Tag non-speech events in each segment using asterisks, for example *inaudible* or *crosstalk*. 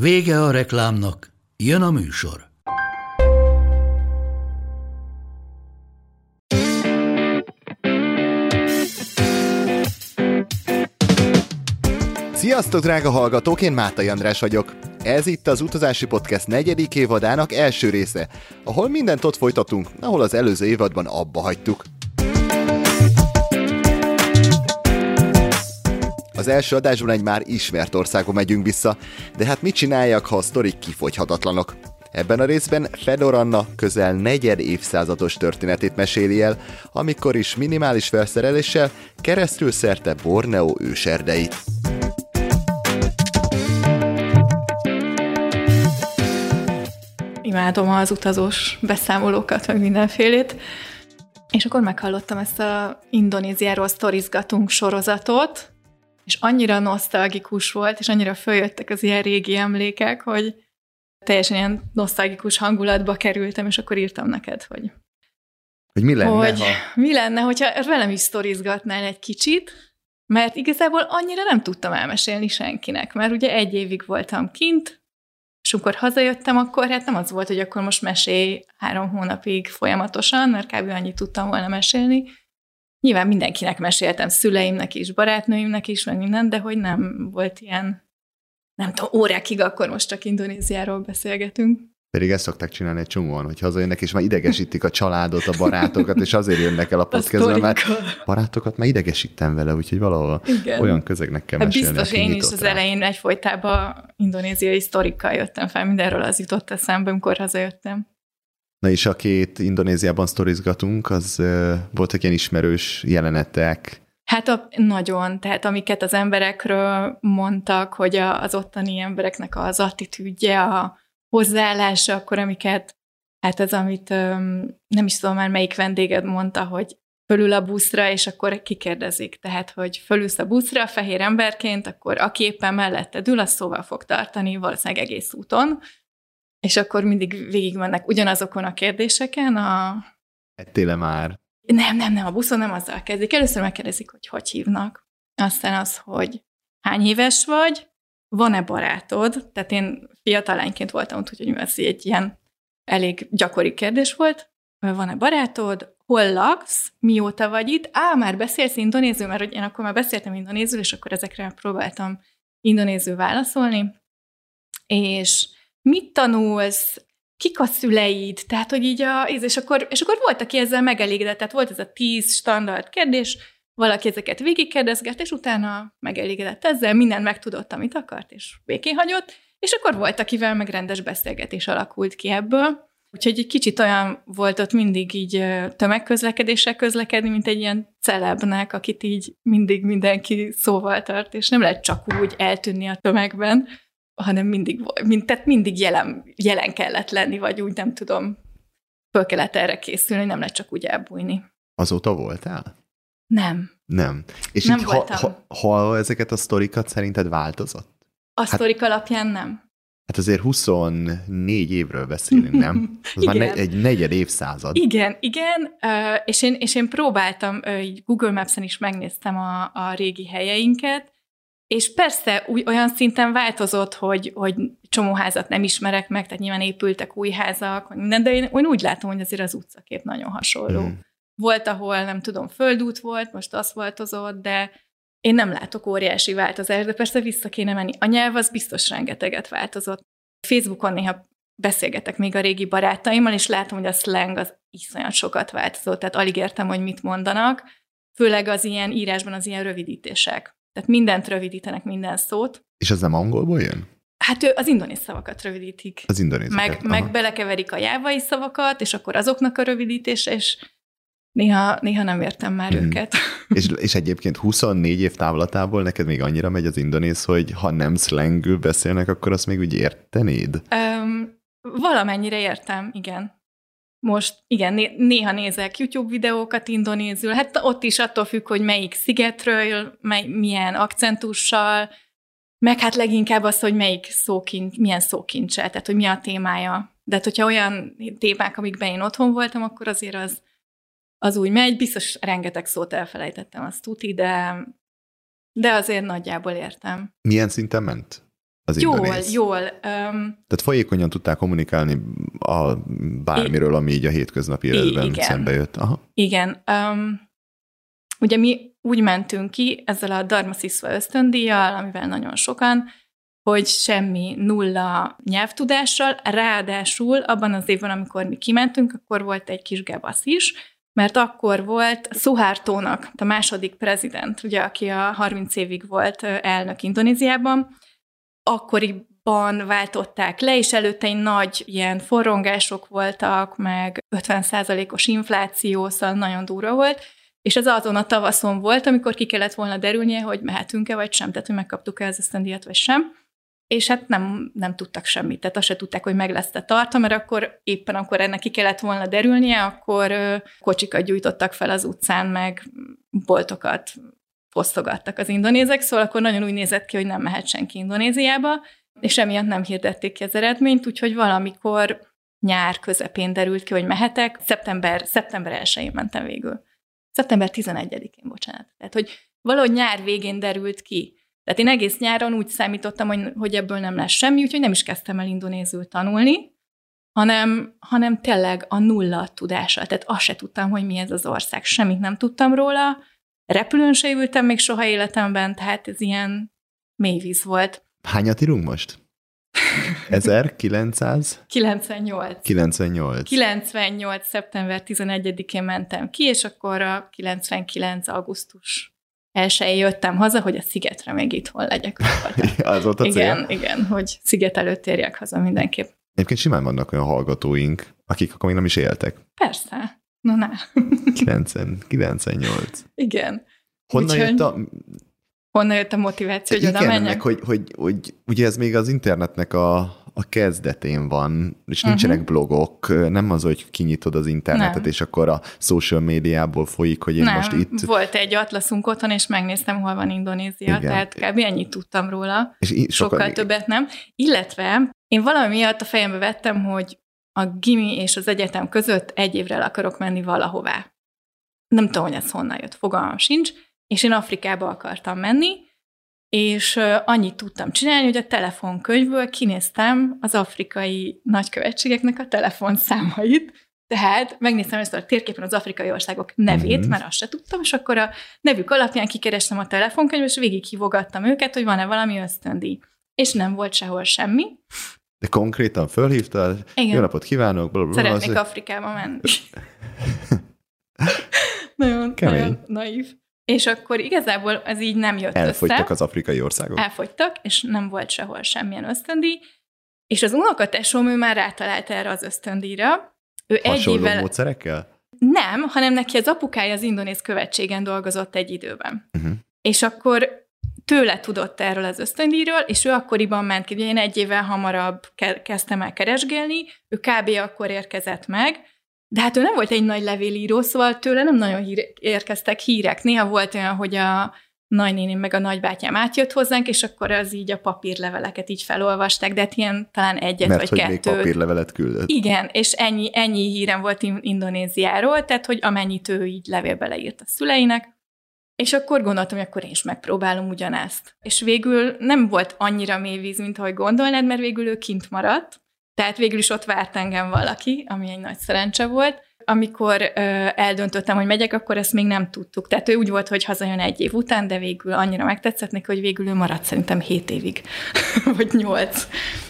Vége a reklámnak, jön a műsor. Sziasztok, drága hallgatók, én Mátai András vagyok. Ez itt az Utazási Podcast negyedik évadának első része, ahol mindent ott folytatunk, ahol az előző évadban abba hagytuk. Az első adásban egy már ismert országba megyünk vissza, de hát mit csináljak, ha a sztorik kifogyhatatlanok? Ebben a részben Fedor Anna közel negyed évszázados történetét meséli el, amikor is minimális felszereléssel keresztül szerte Borneo őserdeit. Imádom az utazós beszámolókat, meg mindenfélét. És akkor meghallottam ezt a Indonéziáról sztorizgatunk sorozatot, és annyira nosztalgikus volt, és annyira följöttek az ilyen régi emlékek, hogy teljesen ilyen nosztalgikus hangulatba kerültem, és akkor írtam neked, hogy Hogy mi lenne, hogy ha... mi lenne, hogyha velem is sztorizgatnál egy kicsit, mert igazából annyira nem tudtam elmesélni senkinek, mert ugye egy évig voltam kint, és amikor hazajöttem, akkor hát nem az volt, hogy akkor most mesélj három hónapig folyamatosan, mert kb. annyit tudtam volna mesélni. Nyilván mindenkinek meséltem, szüleimnek is, barátnőimnek is, meg minden, de hogy nem volt ilyen, nem tudom, órákig akkor most csak Indonéziáról beszélgetünk. Pedig ezt szokták csinálni egy csomóan, hogy hazajönnek, és már idegesítik a családot, a barátokat, és azért jönnek el a *laughs* podcastbe, mert barátokat már idegesítem vele, úgyhogy valahol Igen. olyan közegnek kell Hát mesélni, biztos én is az rá. elején egyfolytában indonéziai sztorikkal jöttem fel, mindenről az jutott eszembe, amikor hazajöttem. Na és a két Indonéziában sztorizgatunk, az uh, voltak ilyen ismerős jelenetek. Hát a, nagyon, tehát amiket az emberekről mondtak, hogy a, az ottani embereknek az attitűdje, a hozzáállása, akkor amiket, hát ez, amit nem is tudom már melyik vendéged mondta, hogy fölül a buszra, és akkor kikérdezik. Tehát, hogy fölülsz a buszra fehér emberként, akkor aki éppen melletted ül, az szóval fog tartani, valószínűleg egész úton, és akkor mindig végigmennek ugyanazokon a kérdéseken, a, Ettél-e már? nem, nem, nem, a buszon nem azzal kezdik. Először megkérdezik, hogy hogy hívnak. Aztán az, hogy hány éves vagy, van-e barátod? Tehát én fiatalányként voltam, úgyhogy ez egy ilyen elég gyakori kérdés volt. Van-e barátod? Hol laksz? Mióta vagy itt? Á, már beszélsz indonézül, mert én akkor már beszéltem indonézül, és akkor ezekre próbáltam indonézül válaszolni. És mit tanulsz? kik a szüleid, tehát, hogy így a, és akkor, és akkor volt, aki ezzel megelégedett, tehát volt ez a tíz standard kérdés, valaki ezeket végigkérdezgett, és utána megelégedett ezzel, mindent megtudott, amit akart, és békén hagyott, és akkor volt, akivel meg rendes beszélgetés alakult ki ebből. Úgyhogy egy kicsit olyan volt ott mindig így tömegközlekedéssel közlekedni, mint egy ilyen celebnek, akit így mindig mindenki szóval tart, és nem lehet csak úgy eltűnni a tömegben, hanem mindig, mind, tehát mindig jelen, jelen kellett lenni, vagy úgy nem tudom, föl kellett erre készülni, nem lehet csak úgy elbújni. Azóta voltál? Nem. Nem. És Nem így ha, voltam. ha, ha ezeket a sztorikat szerinted változott? A Hát- sztorik alapján nem. Hát azért 24 évről beszélünk, nem? *laughs* Az már Igen. ne, egy negyed évszázad. Igen, igen, és én, és én próbáltam, így Google Maps-en is megnéztem a, a régi helyeinket, és persze úgy, olyan szinten változott, hogy, hogy csomó házat nem ismerek meg, tehát nyilván épültek új házak, minden, de én, én úgy látom, hogy azért az utcakép nagyon hasonló. Mm. Volt, ahol nem tudom, földút volt, most aszfaltozott, de én nem látok óriási változást, de persze vissza kéne menni. A nyelv az biztos rengeteget változott. Facebookon néha beszélgetek még a régi barátaimmal, és látom, hogy a slang az iszonyat sokat változott, tehát alig értem, hogy mit mondanak, főleg az ilyen írásban az ilyen rövidítések. Tehát mindent rövidítenek, minden szót. És az nem angolból jön? Hát ő az indonéz szavakat rövidítik. Az indonézeket. Meg, meg belekeverik a jávai szavakat, és akkor azoknak a rövidítése, és Néha, néha nem értem már mm. őket. És, és egyébként 24 év távlatából neked még annyira megy az indonéz, hogy ha nem szlengül beszélnek, akkor azt még úgy értenéd? Um, valamennyire értem, igen. Most igen, né- néha nézek YouTube videókat indonézül, hát ott is attól függ, hogy melyik szigetről, mely, milyen akcentussal, meg hát leginkább az, hogy melyik szókincs, milyen szókincsel, tehát hogy mi a témája. De hát, hogyha olyan témák, amikben én otthon voltam, akkor azért az, az úgy megy. Biztos rengeteg szót elfelejtettem, azt tuti, de, de azért nagyjából értem. Milyen szinten ment? Az jól, indonéz? jól. Um, Tehát folyékonyan tudták kommunikálni a bármiről, ami így a hétköznapi életben igen. szembe jött. Aha. Igen. Um, ugye mi úgy mentünk ki ezzel a Dharma Sziszva ösztöndíjjal, amivel nagyon sokan, hogy semmi nulla nyelvtudással, ráadásul abban az évben, amikor mi kimentünk, akkor volt egy kis gebasz is, mert akkor volt Suhartónak, a második prezident, ugye, aki a 30 évig volt elnök Indonéziában, akkoriban váltották le, és előtte nagy ilyen forrongások voltak, meg 50%-os infláció, szóval nagyon durva volt, és ez azon a tavaszon volt, amikor ki kellett volna derülnie, hogy mehetünk-e vagy sem, tehát hogy megkaptuk-e az esztendíjat vagy sem. És hát nem, nem tudtak semmit, tehát azt se tudták, hogy meg lesz-e tartva, mert akkor éppen akkor ennek ki kellett volna derülnie, akkor kocsikat gyújtottak fel az utcán, meg boltokat fosztogattak az indonézek, szóval akkor nagyon úgy nézett ki, hogy nem mehet senki Indonéziába, és emiatt nem hirdették ki az eredményt, úgyhogy valamikor nyár közepén derült ki, hogy mehetek, szeptember, szeptember 1-én mentem végül. Szeptember 11-én, bocsánat. Tehát, hogy valahogy nyár végén derült ki. Tehát én egész nyáron úgy számítottam, hogy, hogy ebből nem lesz semmi, úgyhogy nem is kezdtem el indonézül tanulni, hanem, hanem tényleg a nulla tudása. Tehát azt se tudtam, hogy mi ez az ország. Semmit nem tudtam róla. Repülőn se ültem még soha életemben, tehát ez ilyen mélyvíz volt. Hányat írunk most? 1900? 98. 98. 98. szeptember 11-én mentem ki, és akkor a 99. augusztus elsőjén jöttem haza, hogy a szigetre még itthon legyek. *laughs* Az volt a cél? Igen, igen, hogy sziget előtt térjek haza mindenképp. Egyébként simán vannak olyan hallgatóink, akik akkor még nem is éltek. Persze. Na, na. 90, 98. Igen. Honnan Úgyhogy- jött a... Honnan jött a motiváció, hogy oda Igen, menjek? meg hogy, hogy, hogy ugye ez még az internetnek a, a kezdetén van, és nincsenek Mhm. blogok, nem az, hogy kinyitod az internetet, Nem. és akkor a social médiából folyik, hogy én nem, most itt... volt egy atlaszunk otthon, és megnéztem, hol van Indonézia, Igen. tehát kb. ennyit tudtam róla. És Sokkal, sokan- többet nem. Illetve én valami miatt a fejembe vettem, hogy a gimi és az egyetem között egy évre el akarok menni valahová. Nem tudom, hogy ez honnan jött, fogalmam sincs, és én Afrikába akartam menni, és annyit tudtam csinálni, hogy a telefonkönyvből kinéztem az afrikai nagykövetségeknek a telefonszámait, tehát megnéztem ezt a térképen az afrikai országok nevét, Mhm. mert azt se tudtam, és akkor a nevük alapján kikerestem a telefonkönyvből, és végighívogattam őket, hogy van-e valami ösztöndíj. És nem volt sehol semmi. De konkrétan fölhívtál, Igen. jó napot kívánok, blablabla. Szeretnék az- Afrikába menni. *laughs* nagyon, Kemény. nagyon naív. És akkor igazából ez így nem jött Elfogytak össze. az afrikai országok. Elfogytak, és nem volt sehol semmilyen ösztöndíj. És az unokatesóm, ő már rátalált erre az ösztöndíjra. Ő egy Hasonló évvel... módszerekkel? Nem, hanem neki az apukája az indonéz követségen dolgozott egy időben. Uh-huh. És akkor tőle tudott erről az ösztöndíjról, és ő akkoriban ment ki, ugye én egy évvel hamarabb ke- kezdtem el keresgélni, ő kb. akkor érkezett meg, de hát ő nem volt egy nagy levélíró, szóval tőle nem nagyon hír- érkeztek hírek. Néha volt olyan, hogy a nagynéném meg a nagybátyám átjött hozzánk, és akkor az így a papírleveleket így felolvasták, de hát ilyen talán egyet Mert vagy hogy még kettő. papírlevelet küldött. Igen, és ennyi, ennyi hírem volt In- Indonéziáról, tehát hogy amennyit ő így levélbe leírt a szüleinek, és akkor gondoltam, hogy akkor én is megpróbálom ugyanezt. És végül nem volt annyira mély víz, mint ahogy gondolnád, mert végül ő kint maradt, tehát végül is ott várt engem valaki, ami egy nagy szerencse volt. Amikor ö, eldöntöttem, hogy megyek, akkor ezt még nem tudtuk. Tehát ő úgy volt, hogy hazajön egy év után, de végül annyira megtetszett neki, hogy végül ő maradt szerintem hét évig, *laughs* vagy nyolc.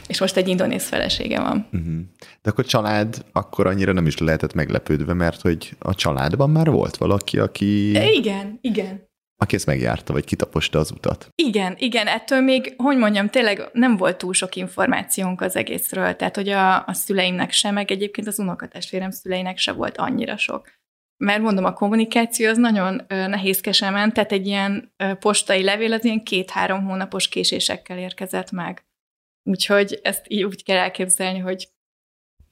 És most egy indonéz felesége van. Uh-huh. De akkor család akkor annyira nem is lehetett meglepődve, mert hogy a családban már volt valaki, aki, Igen, igen. Aki ezt megjárta, vagy kitaposta az utat. Igen, igen, ettől még, hogy mondjam, tényleg nem volt túl sok információnk az egészről, tehát hogy a, a szüleimnek sem, meg egyébként az unokatestvérem szüleinek se volt annyira sok. mert mondom, a kommunikáció az nagyon nehézkesen ment, tehát egy ilyen postai levél az ilyen két-három hónapos késésekkel érkezett meg. Úgyhogy ezt így úgy kell elképzelni, hogy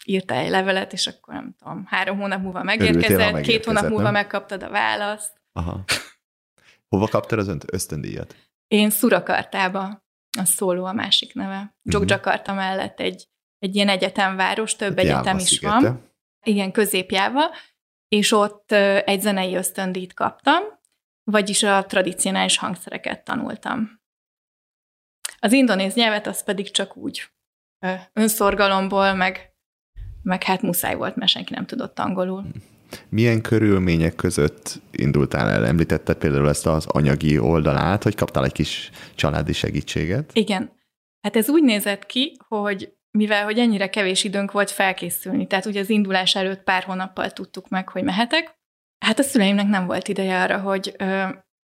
írta egy levelet, és akkor nem tudom, három hónap múlva megérkezett, két hónap múlva nem? megkaptad a választ. Aha. Hova kaptad az ösztöndíjat? Én Szurakartába, a szóló a másik neve. Jogjakarta uh-huh. mellett egy, egy ilyen egyetemváros, több hát egyetem is szigete. van. Igen, középjáva, és ott egy zenei ösztöndíjt kaptam, vagyis a tradicionális hangszereket tanultam. Az indonéz nyelvet az pedig csak úgy önszorgalomból, meg, meg hát muszáj volt, mert senki nem tudott angolul. Milyen körülmények között indultál el? Említetted például ezt az anyagi oldalát, hogy kaptál egy kis családi segítséget? Igen. Hát ez úgy nézett ki, hogy mivel hogy ennyire kevés időnk volt felkészülni, tehát ugye az indulás előtt pár hónappal tudtuk meg, hogy mehetek, hát a szüleimnek nem volt ideje arra, hogy ö,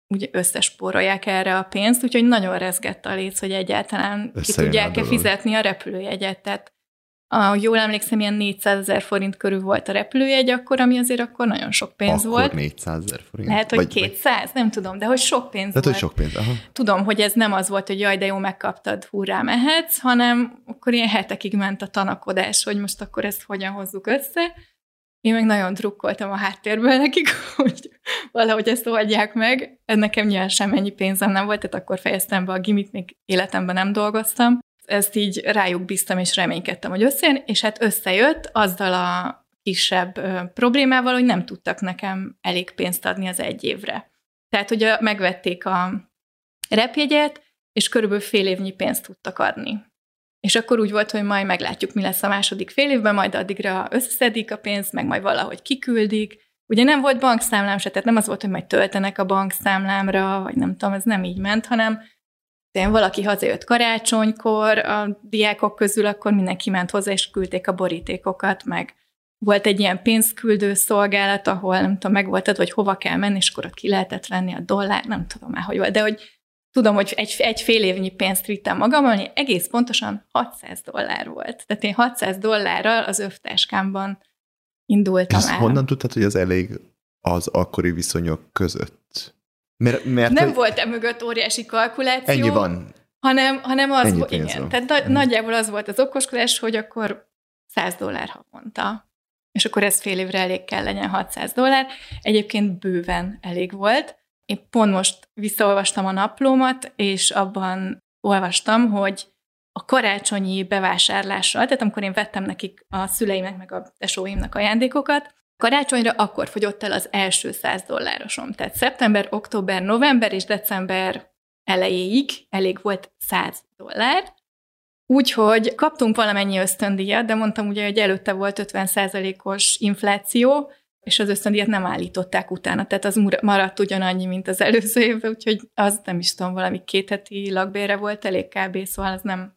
ugye összespórolják erre a pénzt, úgyhogy nagyon rezgett a léc, hogy egyáltalán ki tudják-e fizetni a repülőjegyet. Tehát a, jól emlékszem, ilyen 400 ezer forint körül volt a repülőjegy akkor, ami azért akkor nagyon sok pénz akkor volt. 400 ezer forint? Lehet, hogy vagy, 200, vagy... nem tudom, de hogy sok pénz Tehát, volt. hogy sok pénz, aha. Tudom, hogy ez nem az volt, hogy jaj, de jó, megkaptad, hurrá, mehetsz, hanem akkor ilyen hetekig ment a tanakodás, hogy most akkor ezt hogyan hozzuk össze. Én meg nagyon drukkoltam a háttérből nekik, *laughs* hogy valahogy ezt oldják meg. Nekem nyilván semmennyi pénzem nem volt, tehát akkor fejeztem be a gimit, még életemben nem dolgoztam ezt így rájuk bíztam, és reménykedtem, hogy összejön, és hát összejött azzal a kisebb problémával, hogy nem tudtak nekem elég pénzt adni az egy évre. Tehát, hogy megvették a repjegyet, és körülbelül fél évnyi pénzt tudtak adni. És akkor úgy volt, hogy majd meglátjuk, mi lesz a második fél évben, majd addigra összeszedik a pénzt, meg majd valahogy kiküldik. Ugye nem volt bankszámlám se, tehát nem az volt, hogy majd töltenek a bankszámlámra, vagy nem tudom, ez nem így ment, hanem én valaki hazajött karácsonykor a diákok közül, akkor mindenki ment hozzá, és küldték a borítékokat, meg volt egy ilyen pénzküldő szolgálat, ahol nem tudom, meg voltad, hogy hova kell menni, és akkor ott ki lehetett venni a dollár, nem tudom már, hogy volt, de hogy tudom, hogy egy, egy fél évnyi pénzt vittem magammal, egész pontosan 600 dollár volt. Tehát én 600 dollárral az övtáskámban indultam Ezt el. honnan tudtad, hogy az elég az akkori viszonyok között? Mert, mert nem hogy... volt e mögött óriási kalkuláció. Ennyi van. Hanem, hanem az volt, igen. Van. Tehát na, nagyjából az volt az okoskodás, hogy akkor 100 dollár havonta. És akkor ez fél évre elég kell legyen 600 dollár. Egyébként bőven elég volt. Én pont most visszaolvastam a naplómat, és abban olvastam, hogy a karácsonyi bevásárlással, tehát amikor én vettem nekik a szüleimnek, meg a tesóimnak ajándékokat, Karácsonyra akkor fogyott el az első 100 dollárosom. Tehát szeptember, október, november és december elejéig elég volt 100 dollár, Úgyhogy kaptunk valamennyi ösztöndíjat, de mondtam ugye, hogy előtte volt 50%-os infláció, és az ösztöndíjat nem állították utána, tehát az maradt ugyanannyi, mint az előző évben, úgyhogy az nem is tudom, valami két heti lakbére volt elég kb, szóval az nem,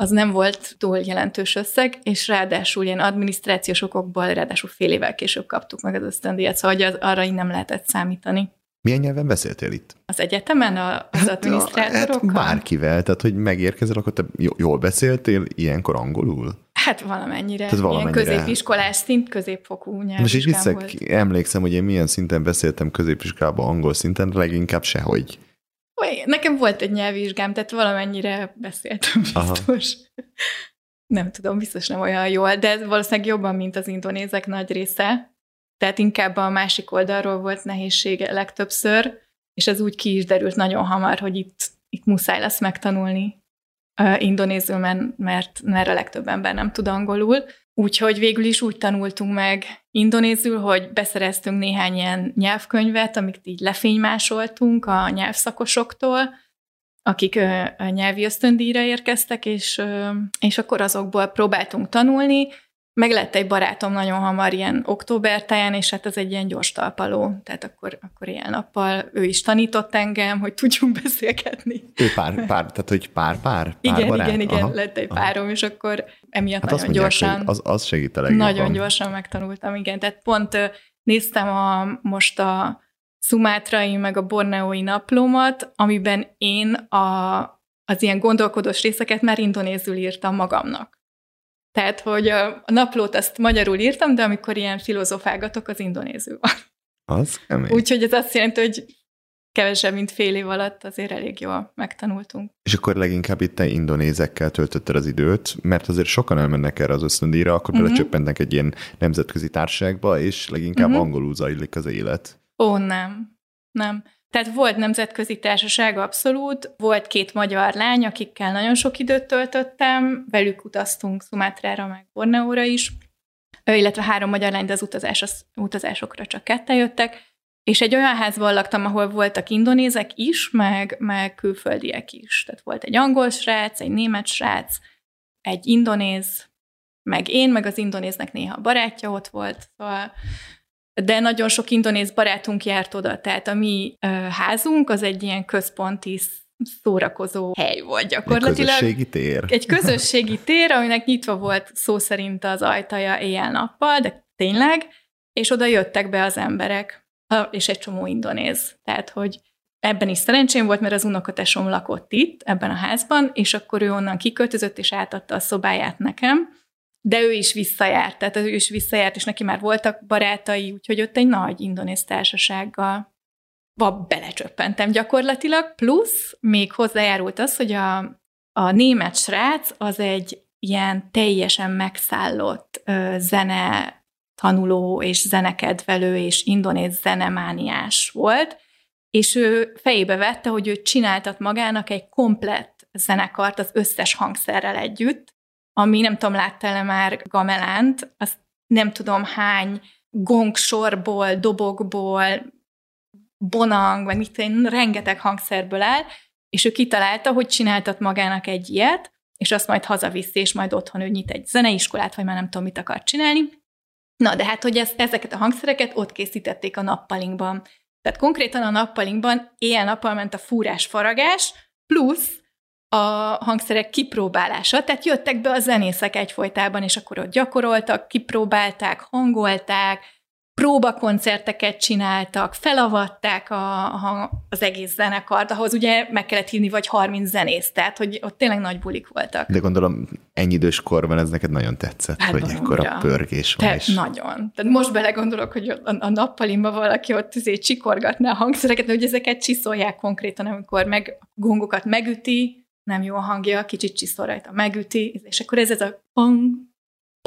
az nem volt túl jelentős összeg, és ráadásul ilyen adminisztrációs okokból, ráadásul fél évvel később kaptuk meg az ösztöndíjat, szóval hogy az, arra így nem lehetett számítani. Milyen nyelven beszéltél itt? Az egyetemen a, az hát, adminisztrátorokkal? Hát bárkivel, tehát hogy megérkezel, akkor te jól beszéltél ilyenkor angolul? Hát valamennyire. Tehát valamennyire. Ilyen középiskolás szint, középfokú nyelv. Most így visszak, emlékszem, hogy én milyen szinten beszéltem középiskolában angol szinten, leginkább sehogy. Nekem volt egy nyelvvizsgám, tehát valamennyire beszéltem biztos. Aha. Nem tudom, biztos nem olyan jól, de valószínűleg jobban, mint az indonézek nagy része. Tehát inkább a másik oldalról volt nehézsége legtöbbször, és ez úgy ki is derült nagyon hamar, hogy itt, itt muszáj lesz megtanulni uh, indonézül, mert, mert a legtöbb ember nem tud angolul. Úgyhogy végül is úgy tanultunk meg indonézül, hogy beszereztünk néhány ilyen nyelvkönyvet, amit így lefénymásoltunk a nyelvszakosoktól, akik a nyelvi ösztöndíjra érkeztek, és, és akkor azokból próbáltunk tanulni, meg lett egy barátom nagyon hamar ilyen október táján, és hát ez egy ilyen gyors talpaló, tehát akkor, akkor ilyen nappal ő is tanított engem, hogy tudjunk beszélgetni. Ő pár, pár tehát hogy pár-pár? Pár igen, barát? igen, igen, aha, lett egy aha. párom, és akkor emiatt hát nagyon mondják, gyorsan. Az, az segít a legjobban. Nagyon gyorsan megtanultam, igen. Tehát pont néztem a, most a szumátrai, meg a borneói naplómat, amiben én a, az ilyen gondolkodós részeket már indonézül írtam magamnak. Tehát, hogy a naplót azt magyarul írtam, de amikor ilyen filozofálgatok, az indonéző van. Az kemény. Úgyhogy ez azt jelenti, hogy kevesebb, mint fél év alatt azért elég jól megtanultunk. És akkor leginkább itt te indonézekkel töltötted az időt, mert azért sokan elmennek erre az ösztöndíjra, akkor uh-huh. belecsöppentek egy ilyen nemzetközi társaságba, és leginkább uh-huh. angolul zajlik az élet. Ó, nem. Nem. Tehát volt nemzetközi társaság abszolút, volt két magyar lány, akikkel nagyon sok időt töltöttem, velük utaztunk Szumátára, meg Borneóra is, illetve három magyar lány, de az utazás, az, utazásokra csak ketten jöttek, és egy olyan házban laktam, ahol voltak indonézek is, meg, meg külföldiek is. Tehát volt egy angol srác, egy német srác, egy indonéz, meg én, meg az indonéznek néha barátja ott volt. Szóval de nagyon sok indonéz barátunk járt oda, tehát a mi uh, házunk az egy ilyen központi szórakozó hely volt gyakorlatilag. Egy közösségi tér. Egy közösségi tér, aminek nyitva volt szó szerint az ajtaja éjjel-nappal, de tényleg, és oda jöttek be az emberek, és egy csomó indonéz. Tehát, hogy ebben is szerencsém volt, mert az unokatesom lakott itt, ebben a házban, és akkor ő onnan kiköltözött, és átadta a szobáját nekem, de ő is visszajárt, tehát ő is visszajárt, és neki már voltak barátai, úgyhogy ott egy nagy indonéz társasággal belecsöppentem gyakorlatilag, plusz még hozzájárult az, hogy a, a német srác az egy ilyen teljesen megszállott ö, zene tanuló és zenekedvelő és indonéz zenemániás volt, és ő fejébe vette, hogy ő csináltat magának egy komplett zenekart az összes hangszerrel együtt, ami nem tudom, láttál-e már gamelánt, azt nem tudom hány gongsorból, dobokból, bonang, vagy mit tudom, rengeteg hangszerből áll, és ő kitalálta, hogy csináltat magának egy ilyet, és azt majd hazaviszi, és majd otthon ő nyit egy zeneiskolát, vagy már nem tudom, mit akar csinálni. Na, de hát, hogy ezt, ezeket a hangszereket ott készítették a nappalinkban. Tehát konkrétan a nappalinkban éjjel-nappal ment a fúrás-faragás, plusz a hangszerek kipróbálása, tehát jöttek be a zenészek egyfolytában, és akkor ott gyakoroltak, kipróbálták, hangolták, próbakoncerteket csináltak, felavatták a, a, az egész zenekart, ahhoz ugye meg kellett hívni vagy 30 zenész, tehát hogy ott tényleg nagy bulik voltak. De gondolom ennyi idős korban ez neked nagyon tetszett, hát hogy ekkor a pörgés van. Te, és... Nagyon. Tehát most belegondolok, hogy a, a nappalimba valaki ott azért csikorgatná a hangszereket, hogy ezeket csiszolják konkrétan, amikor meg gongokat megüti, nem jó a hangja, kicsit csiszol rajta, megüti, és akkor ez ez a pang,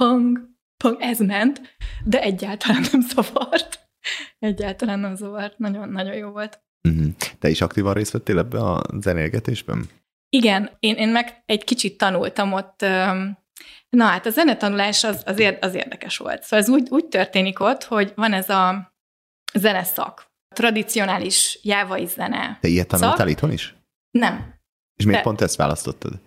pang, pang, ez ment, de egyáltalán nem zavart. Egyáltalán nem zavart. Nagyon, nagyon jó volt. Uh-huh. Te is aktívan részt vettél ebbe a zenélgetésben? Igen, én, én meg egy kicsit tanultam ott, na hát a zenetanulás az, az, ér, az érdekes volt. Szóval ez úgy, úgy történik ott, hogy van ez a zeneszak, tradicionális jávai zene. Te ilyet tanultál itthon is? Nem, és miért De... pont ezt választottad?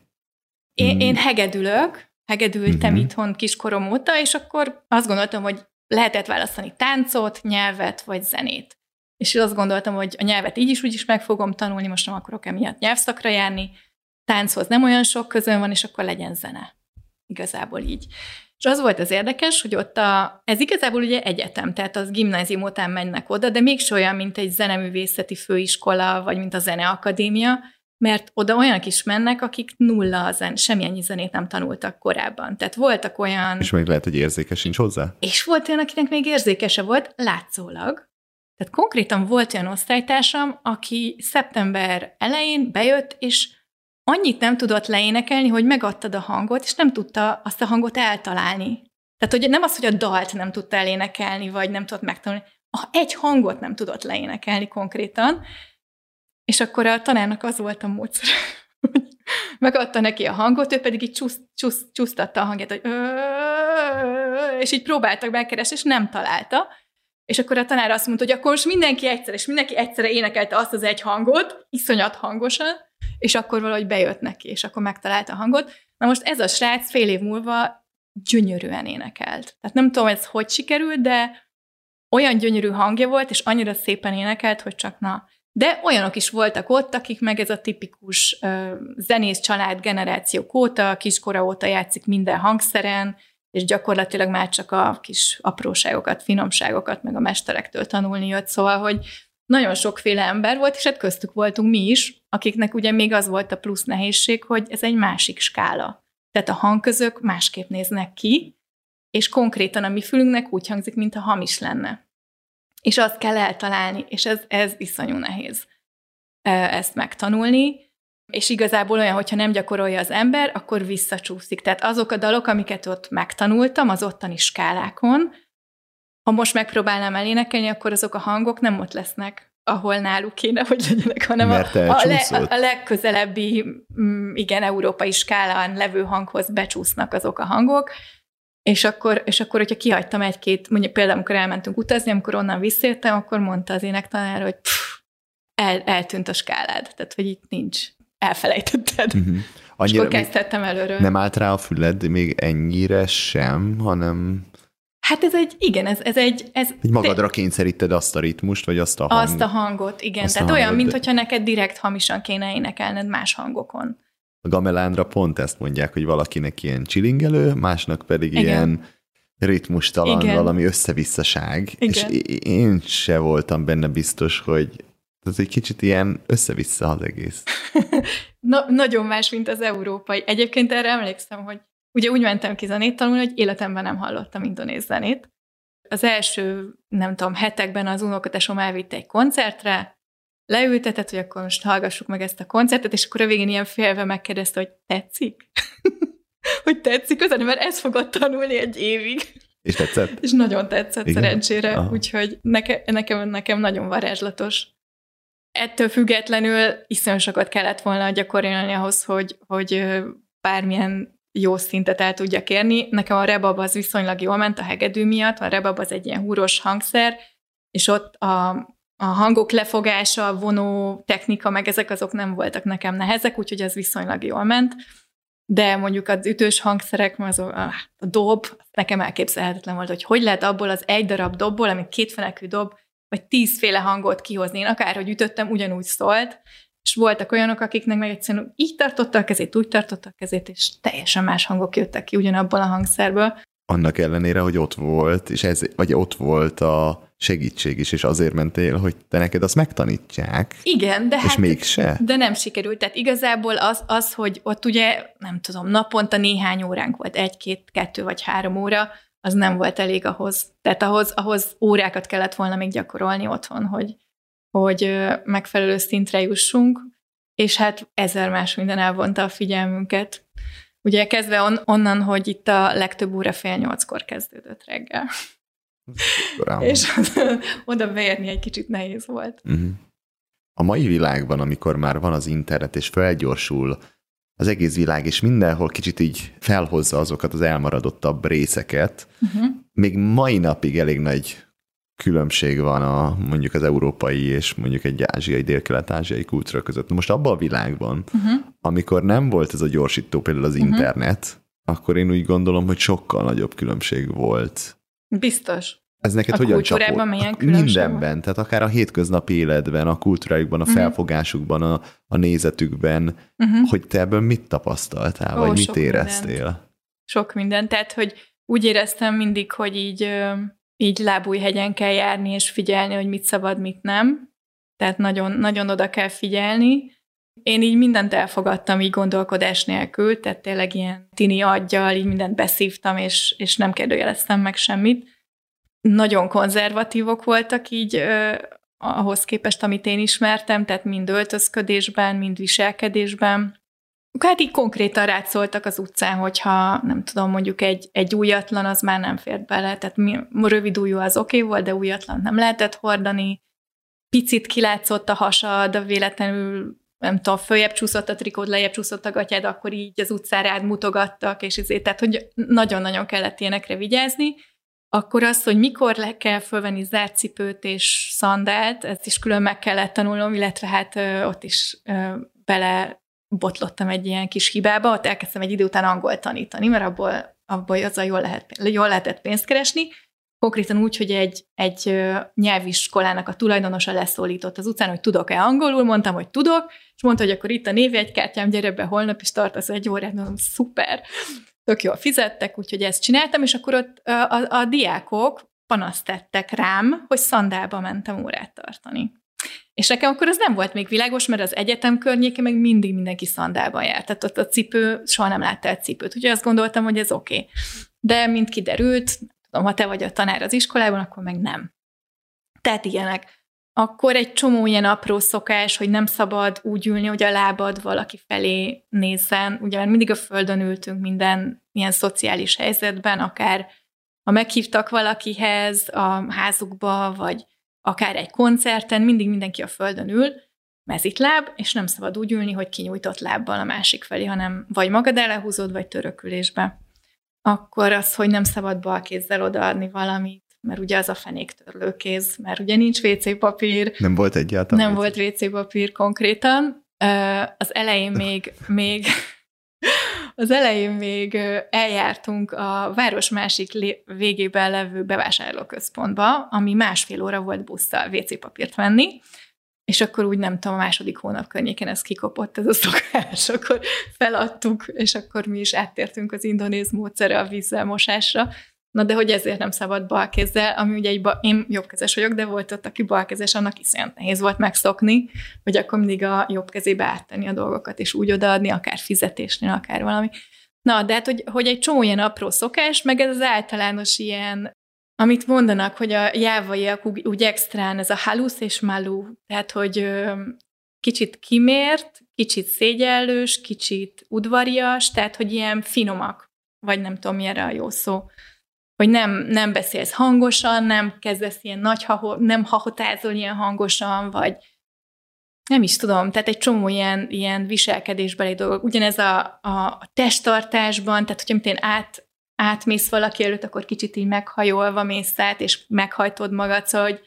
Én, hmm. én hegedülök, hegedültem uh-huh. itthon kiskorom óta, és akkor azt gondoltam, hogy lehetett választani táncot, nyelvet vagy zenét. És azt gondoltam, hogy a nyelvet így is úgy is meg fogom tanulni, most nem akarok emiatt nyelvszakra járni, tánchoz nem olyan sok közön van, és akkor legyen zene. Igazából így. És az volt az érdekes, hogy ott a, ez igazából ugye egyetem, tehát az gimnázium után mennek oda, de mégse olyan, mint egy zeneművészeti főiskola, vagy mint a zeneakadémia, mert oda olyanok is mennek, akik nulla zen, semmilyen zenét nem tanultak korábban. Tehát voltak olyan... És még lehet, hogy érzékes sincs hozzá? És volt olyan, akinek még érzékese volt, látszólag. Tehát konkrétan volt olyan osztálytársam, aki szeptember elején bejött, és annyit nem tudott leénekelni, hogy megadtad a hangot, és nem tudta azt a hangot eltalálni. Tehát hogy nem az, hogy a dalt nem tudta elénekelni, vagy nem tudott megtanulni, egy hangot nem tudott leénekelni konkrétan, és akkor a tanárnak az volt a módszer, *laughs* hogy megadta neki a hangot, ő pedig így csusz, csusz, csúsztatta a hangját, hogy és így próbáltak megkeresni, és nem találta. És akkor a tanár azt mondta, hogy akkor most mindenki egyszer, és mindenki egyszerre énekelte azt az egy hangot, iszonyat hangosan, és akkor valahogy bejött neki, és akkor megtalálta a hangot. Na most ez a srác fél év múlva gyönyörűen énekelt. Tehát nem tudom, ez hogy sikerült, de olyan gyönyörű hangja volt, és annyira szépen énekelt, hogy csak na. De olyanok is voltak ott, akik meg ez a tipikus uh, zenész család generációk óta, kiskora óta játszik minden hangszeren, és gyakorlatilag már csak a kis apróságokat, finomságokat, meg a mesterektől tanulni jött, szóval, hogy nagyon sokféle ember volt, és hát köztük voltunk mi is, akiknek ugye még az volt a plusz nehézség, hogy ez egy másik skála. Tehát a hangközök másképp néznek ki, és konkrétan a mi fülünknek úgy hangzik, mintha hamis lenne. És azt kell eltalálni, és ez, ez iszonyú nehéz ezt megtanulni, és igazából olyan, hogyha nem gyakorolja az ember, akkor visszacsúszik. Tehát azok a dalok, amiket ott megtanultam, az ottani skálákon, ha most megpróbálnám elénekelni, akkor azok a hangok nem ott lesznek, ahol náluk kéne, hogy legyenek, hanem a, a, le, a legközelebbi, mm, igen, európai skálán levő hanghoz becsúsznak azok a hangok, és akkor, és akkor hogyha kihagytam egy-két, mondjuk például, amikor elmentünk utazni, amikor onnan visszértem, akkor mondta az énektanár, hogy pff, el, eltűnt a skálád, tehát hogy itt nincs, elfelejtetted. Uh-huh. Annyira és akkor kezdtem előről. Nem állt rá a füled még ennyire sem, hanem... Hát ez egy, igen, ez, ez egy... Ez egy magadra kényszeríted azt a ritmust, vagy azt a hangot? Azt a hangot, igen. Azt Tehát olyan, mintha de... neked direkt hamisan kéne énekelned más hangokon. A gamelándra pont ezt mondják, hogy valakinek ilyen csilingelő, másnak pedig igen. ilyen ritmustalan, igen. valami összevisszaság. Igen. És én se voltam benne biztos, hogy ez egy kicsit ilyen össze-vissza az egész. *laughs* Na, nagyon más, mint az európai. Egyébként erre emlékszem, hogy ugye úgy mentem ki zenét tanulni, hogy életemben nem hallottam indonéz zenét. Az első, nem tudom, hetekben az unokatesom elvitte egy koncertre, leültetett, hogy akkor most hallgassuk meg ezt a koncertet, és akkor a végén ilyen félve megkérdezte, hogy tetszik? *laughs* hogy tetszik, az mert ezt fogod tanulni egy évig. És tetszett? És nagyon tetszett Igen? szerencsére, Aha. úgyhogy neke, nekem, nekem nagyon varázslatos ettől függetlenül iszonyú sokat kellett volna gyakorolni ahhoz, hogy, hogy bármilyen jó szintet el tudjak érni. Nekem a rebab az viszonylag jól ment a hegedű miatt, a rebab az egy ilyen húros hangszer, és ott a, a hangok lefogása, a vonó technika, meg ezek azok nem voltak nekem nehezek, úgyhogy ez viszonylag jól ment. De mondjuk az ütős hangszerek, az a, dob, nekem elképzelhetetlen volt, hogy hogy lehet abból az egy darab dobból, ami kétfenekű dob, vagy tízféle hangot kihozni. Én akárhogy ütöttem, ugyanúgy szólt, és voltak olyanok, akiknek meg egyszerűen így tartotta a kezét, úgy tartotta a kezét, és teljesen más hangok jöttek ki ugyanabból a hangszerből. Annak ellenére, hogy ott volt, és ez, vagy ott volt a segítség is, és azért mentél, hogy te neked azt megtanítsák. Igen, de és hát, mégse. De nem sikerült. Tehát igazából az, az, hogy ott ugye, nem tudom, naponta néhány óránk volt, egy-két, kettő vagy három óra, az nem volt elég ahhoz. Tehát ahhoz, ahhoz órákat kellett volna még gyakorolni otthon, hogy, hogy megfelelő szintre jussunk, és hát ezer más minden elvonta a figyelmünket. Ugye kezdve on, onnan, hogy itt a legtöbb óra fél nyolckor kezdődött reggel. És oda beérni egy kicsit nehéz volt. Uh-huh. A mai világban, amikor már van az internet, és felgyorsul az egész világ, és mindenhol kicsit így felhozza azokat az elmaradottabb részeket. Uh-huh. Még mai napig elég nagy különbség van a mondjuk az európai és mondjuk egy ázsiai, dél-kelet-ázsiai kultúra között. Most abban a világban, uh-huh. amikor nem volt ez a gyorsító, például az uh-huh. internet, akkor én úgy gondolom, hogy sokkal nagyobb különbség volt. Biztos. Ez neked a hogyan csapott? milyen Mindenben, van? tehát akár a hétköznapi életben, a kultúrájukban, a uh-huh. felfogásukban, a, a nézetükben, uh-huh. hogy te ebből mit tapasztaltál, Ó, vagy mit éreztél? Mindent. Sok minden, tehát hogy úgy éreztem mindig, hogy így, így lábújhegyen kell járni, és figyelni, hogy mit szabad, mit nem. Tehát nagyon, nagyon oda kell figyelni. Én így mindent elfogadtam így gondolkodás nélkül, tehát tényleg ilyen tini aggyal, így mindent beszívtam, és, és nem kérdőjeleztem meg semmit. Nagyon konzervatívok voltak így ahhoz képest, amit én ismertem, tehát mind öltözködésben, mind viselkedésben. Hát így konkrétan rátszóltak az utcán, hogyha nem tudom, mondjuk egy, egy újatlan, az már nem fért bele, tehát mi, rövid újú az oké okay volt, de újatlan nem lehetett hordani, picit kilátszott a hasad, véletlenül nem tudom, följebb csúszott a trikód, lejjebb csúszott a gatyád, akkor így az utcára mutogattak, és ezért, tehát hogy nagyon-nagyon kellett ilyenekre vigyázni, akkor az, hogy mikor le kell fölvenni zárcipőt és szandált, ezt is külön meg kellett tanulnom, illetve hát ö, ott is ö, bele botlottam egy ilyen kis hibába, ott elkezdtem egy idő után angol tanítani, mert abból, abból azzal jól, lehet, jól lehetett pénzt keresni, konkrétan úgy, hogy egy, egy nyelviskolának a tulajdonosa leszólított az utcán, hogy tudok-e angolul, mondtam, hogy tudok, és mondta, hogy akkor itt a névjegykártyám, gyere be holnap, és tartasz egy órát, mondom, szuper tök jól fizettek, úgyhogy ezt csináltam, és akkor ott a, a, a diákok panaszt tettek rám, hogy szandálba mentem órát tartani. És nekem akkor az nem volt még világos, mert az egyetem környéke meg mindig mindenki szandában járt. Tehát ott a cipő, soha nem láttál cipőt. Úgyhogy azt gondoltam, hogy ez oké. Okay. De mint kiderült, tudom, ha te vagy a tanár az iskolában, akkor meg nem. Tehát ilyenek. Akkor egy csomó ilyen apró szokás, hogy nem szabad úgy ülni, hogy a lábad valaki felé nézzen. Ugye mert mindig a földön ültünk minden ilyen szociális helyzetben, akár ha meghívtak valakihez a házukba, vagy akár egy koncerten, mindig mindenki a földön ül, mezitláb, és nem szabad úgy ülni, hogy kinyújtott lábbal a másik felé, hanem vagy magad elehúzod, vagy törökülésbe. Akkor az, hogy nem szabad bal kézzel odaadni valamit, mert ugye az a fenéktörlőkéz, mert ugye nincs WC papír. Nem volt egyáltalán. Nem volt WC papír konkrétan. Az elején még, még *laughs* az elején még eljártunk a város másik végében levő bevásárlóközpontba, ami másfél óra volt busszal WC papírt venni, és akkor úgy nem tudom, a második hónap környéken ez kikopott, ez a szokás, *laughs* akkor feladtuk, és akkor mi is áttértünk az indonéz módszere a vízzel mosásra, Na de hogy ezért nem szabad balkézzel, ami ugye egy ba, én jobbkezes vagyok, de volt ott, aki balkezes, annak iszonyat nehéz volt megszokni, hogy akkor mindig a jobb kezébe áttenni a dolgokat, és úgy odaadni, akár fizetésnél, akár valami. Na, de hát, hogy, hogy egy csomó ilyen apró szokás, meg ez az általános ilyen, amit mondanak, hogy a jávaiak úgy, úgy extrán, ez a halusz és malu, tehát, hogy kicsit kimért, kicsit szégyellős, kicsit udvarias, tehát, hogy ilyen finomak, vagy nem tudom, mi a jó szó hogy nem, nem beszélsz hangosan, nem kezdesz ilyen nagy, haho, nem hahotázol ilyen hangosan, vagy nem is tudom, tehát egy csomó ilyen, ilyen viselkedésbeli dolgok. Ugyanez a, a testtartásban, tehát hogyha én át, átmész valaki előtt, akkor kicsit így meghajolva mész át, és meghajtod magad, szóval, hogy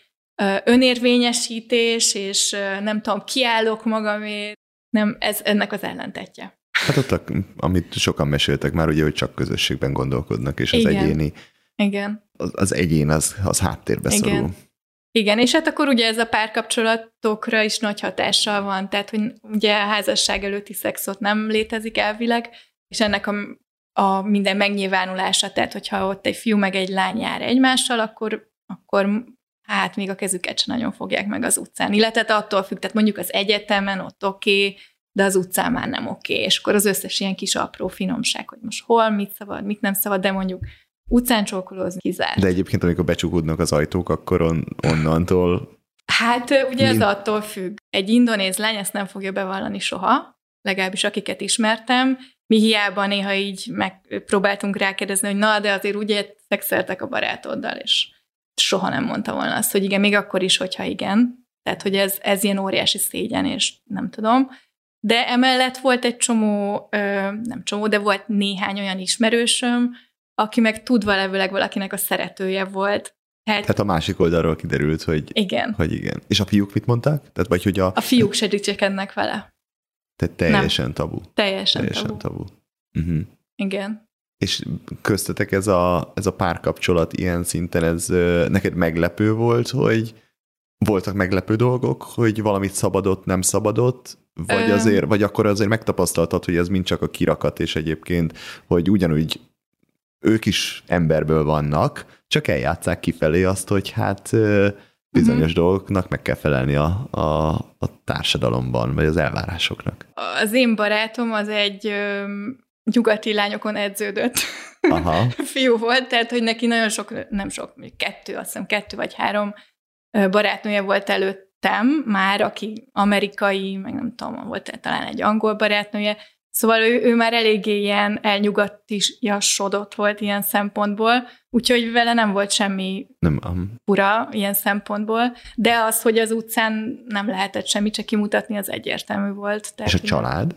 önérvényesítés, és nem tudom, kiállok magamért, nem, ez ennek az ellentetje. Hát ott, amit sokan meséltek már, ugye, hogy csak közösségben gondolkodnak, és az Igen. egyéni igen. Az, az egyén az, az háttérbe Igen. szorul. Igen, és hát akkor ugye ez a párkapcsolatokra is nagy hatással van, tehát hogy ugye a házasság előtti szexot nem létezik elvileg, és ennek a, a minden megnyilvánulása, tehát hogyha ott egy fiú meg egy lány jár egymással, akkor, akkor hát még a kezüket sem nagyon fogják meg az utcán. Illetve attól függ, tehát mondjuk az egyetemen ott oké, okay, de az utcán már nem oké, okay. és akkor az összes ilyen kis apró finomság, hogy most hol, mit szabad, mit nem szabad, de mondjuk utcán csókolózni kizárt. De egyébként, amikor becsukódnak az ajtók, akkor on, onnantól... Hát ugye ez attól függ. Egy indonéz lány ezt nem fogja bevallani soha, legalábbis akiket ismertem. Mi hiába néha így megpróbáltunk rákérdezni, hogy na, de azért ugye szexeltek a barátoddal, és soha nem mondta volna azt, hogy igen, még akkor is, hogyha igen. Tehát, hogy ez, ez ilyen óriási szégyen, és nem tudom. De emellett volt egy csomó, nem csomó, de volt néhány olyan ismerősöm, aki meg tudva levőleg valakinek a szeretője volt. Tehát, Tehát a másik oldalról kiderült, hogy igen. hogy igen. És a fiúk mit mondták? Tehát, vagy hogy a... a fiúk se dicsekednek vele. Tehát teljesen Nem. tabu. Teljesen, teljesen tabu. tabu. Uh-huh. Igen. És köztetek ez a, ez a párkapcsolat ilyen szinten, ez neked meglepő volt, hogy voltak meglepő dolgok, hogy valamit szabadott, nem szabadott, vagy azért, vagy akkor azért megtapasztaltad, hogy ez mind csak a kirakat, és egyébként, hogy ugyanúgy ők is emberből vannak, csak eljátszák kifelé azt, hogy hát bizonyos uh-huh. dolgoknak meg kell felelni a, a, a társadalomban, vagy az elvárásoknak. Az én barátom az egy ö, nyugati lányokon edződött Aha. *laughs* fiú volt, tehát hogy neki nagyon sok, nem sok, kettő, azt hiszem kettő vagy három barátnője volt előttem már, aki amerikai, meg nem tudom, volt talán egy angol barátnője, Szóval ő, ő már eléggé ilyen elnyugattisjasodott volt ilyen szempontból, úgyhogy vele nem volt semmi nem, um. fura ilyen szempontból, de az, hogy az utcán nem lehetett semmi, csak kimutatni, az egyértelmű volt. Tehát, és a család?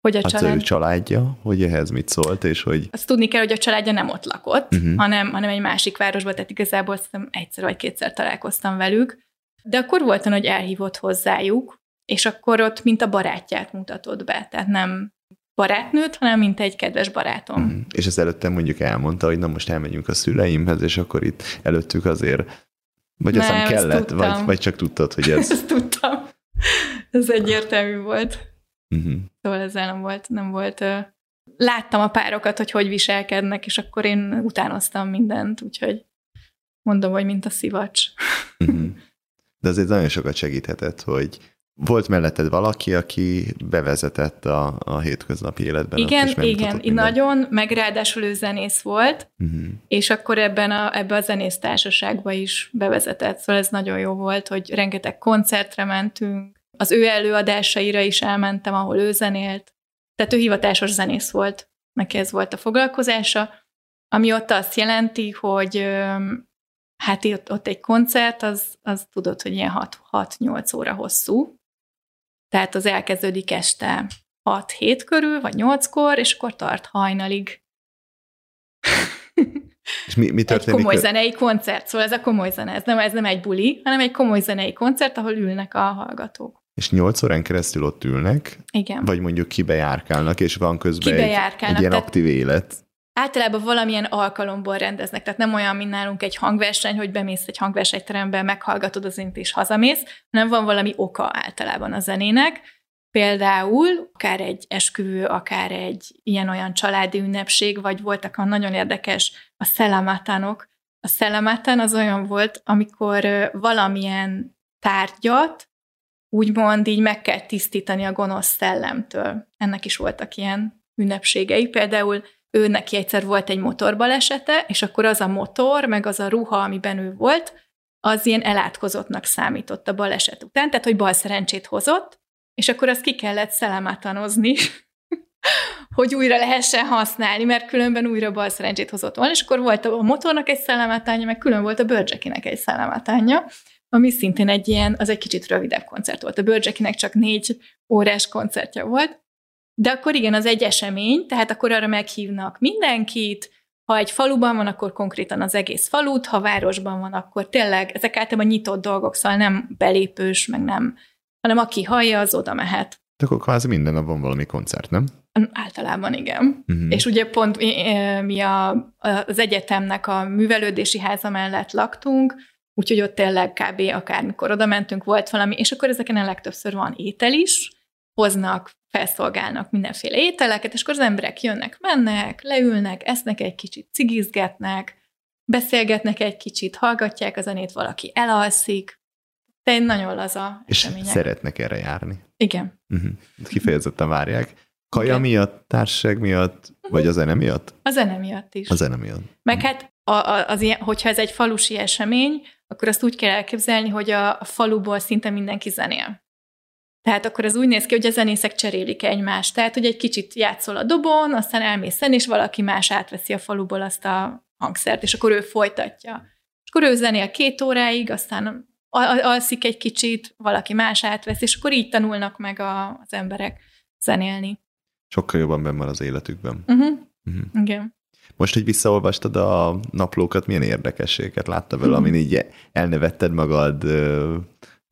Hogy a család? Az ő családja, hogy ehhez mit szólt, és hogy... Azt tudni kell, hogy a családja nem ott lakott, uh-huh. hanem, hanem egy másik városban, tehát igazából szerintem egyszer vagy kétszer találkoztam velük, de akkor volt hogy elhívott hozzájuk, és akkor ott mint a barátját mutatod be, tehát nem barátnőt, hanem mint egy kedves barátom. Mm. És ez előtte mondjuk elmondta, hogy na most elmegyünk a szüleimhez, és akkor itt előttük azért, vagy nem, aztán kellett, vagy, vagy csak tudtad, hogy ez... *laughs* ezt tudtam. Ez egyértelmű volt. Uh-huh. Szóval ezzel nem volt, nem volt... Láttam a párokat, hogy hogy viselkednek, és akkor én utánoztam mindent, úgyhogy mondom, hogy mint a szivacs. Uh-huh. De azért nagyon sokat segíthetett, hogy volt melletted valaki, aki bevezetett a, a hétköznapi életben. Igen, igen, minden. nagyon, meg ráadásul ő zenész volt, uh-huh. és akkor ebben a, ebbe a zenész társaságba is bevezetett, szóval ez nagyon jó volt, hogy rengeteg koncertre mentünk, az ő előadásaira is elmentem, ahol ő zenélt, tehát ő hivatásos zenész volt, neki ez volt a foglalkozása, ami ott azt jelenti, hogy hát ott, ott egy koncert, az, az tudod, hogy ilyen 6-8 óra hosszú, tehát az elkezdődik este 6-7 körül, vagy 8-kor, és akkor tart hajnalig. És mi, mi történik? Egy komoly zenei koncert, szóval ez a komoly zene, ez nem, ez nem egy buli, hanem egy komoly zenei koncert, ahol ülnek a hallgatók. És nyolc órán keresztül ott ülnek? Igen. Vagy mondjuk kibejárkálnak, és van közben egy, egy ilyen aktív élet? Általában valamilyen alkalomból rendeznek, tehát nem olyan, mint nálunk egy hangverseny, hogy bemész egy hangversenyterembe, meghallgatod az int és hazamész, hanem van valami oka általában a zenének. Például akár egy esküvő, akár egy ilyen-olyan családi ünnepség, vagy voltak a nagyon érdekes a szellemátánok. A szellemátán az olyan volt, amikor valamilyen tárgyat úgymond így meg kell tisztítani a gonosz szellemtől. Ennek is voltak ilyen ünnepségei. Például ő neki egyszer volt egy motorbalesete, és akkor az a motor, meg az a ruha, amiben ő volt, az ilyen elátkozottnak számított a baleset után, tehát hogy bal szerencsét hozott, és akkor azt ki kellett szellemátanozni, *laughs* hogy újra lehessen használni, mert különben újra bal szerencsét hozott volna, és akkor volt a motornak egy szellemátánya, meg külön volt a Börgyekinek egy szellemátánya, ami szintén egy ilyen, az egy kicsit rövidebb koncert volt. A Börgyekinek csak négy órás koncertje volt, de akkor igen, az egy esemény, tehát akkor arra meghívnak mindenkit, ha egy faluban van, akkor konkrétan az egész falut, ha városban van, akkor tényleg ezek általában nyitott dolgok, szóval nem belépős, meg nem, hanem aki hallja, az oda mehet. De akkor kvázi minden nap van valami koncert, nem? Általában igen. Uh-huh. És ugye pont mi a, az egyetemnek a művelődési háza mellett laktunk, úgyhogy ott tényleg kb. akármikor oda mentünk, volt valami, és akkor ezeken a legtöbbször van étel is, hoznak, felszolgálnak mindenféle ételeket, és akkor az emberek jönnek, mennek, leülnek, esznek egy kicsit, cigizgetnek, beszélgetnek egy kicsit, hallgatják a zenét, valaki elalszik, de egy nagyon laza És események. szeretnek erre járni. Igen. Uh-huh. Kifejezetten várják. Kaja Igen. miatt, társaság miatt, uh-huh. vagy a zene miatt? A zene miatt is. A zene miatt. Meg uh-huh. hát, a, a, az ilyen, hogyha ez egy falusi esemény, akkor azt úgy kell elképzelni, hogy a, a faluból szinte mindenki zenél. Tehát akkor ez úgy néz ki, hogy a zenészek cserélik egymást. Tehát, hogy egy kicsit játszol a dobon, aztán elmész és valaki más átveszi a faluból azt a hangszert, és akkor ő folytatja. És akkor ő zenél két óráig, aztán alszik egy kicsit, valaki más átvesz, és akkor így tanulnak meg a, az emberek zenélni. Sokkal jobban benne van az életükben. Uh-huh. Uh-huh. Igen. Most, hogy visszaolvastad a naplókat, milyen érdekességet látta vele, amin így elnevetted magad,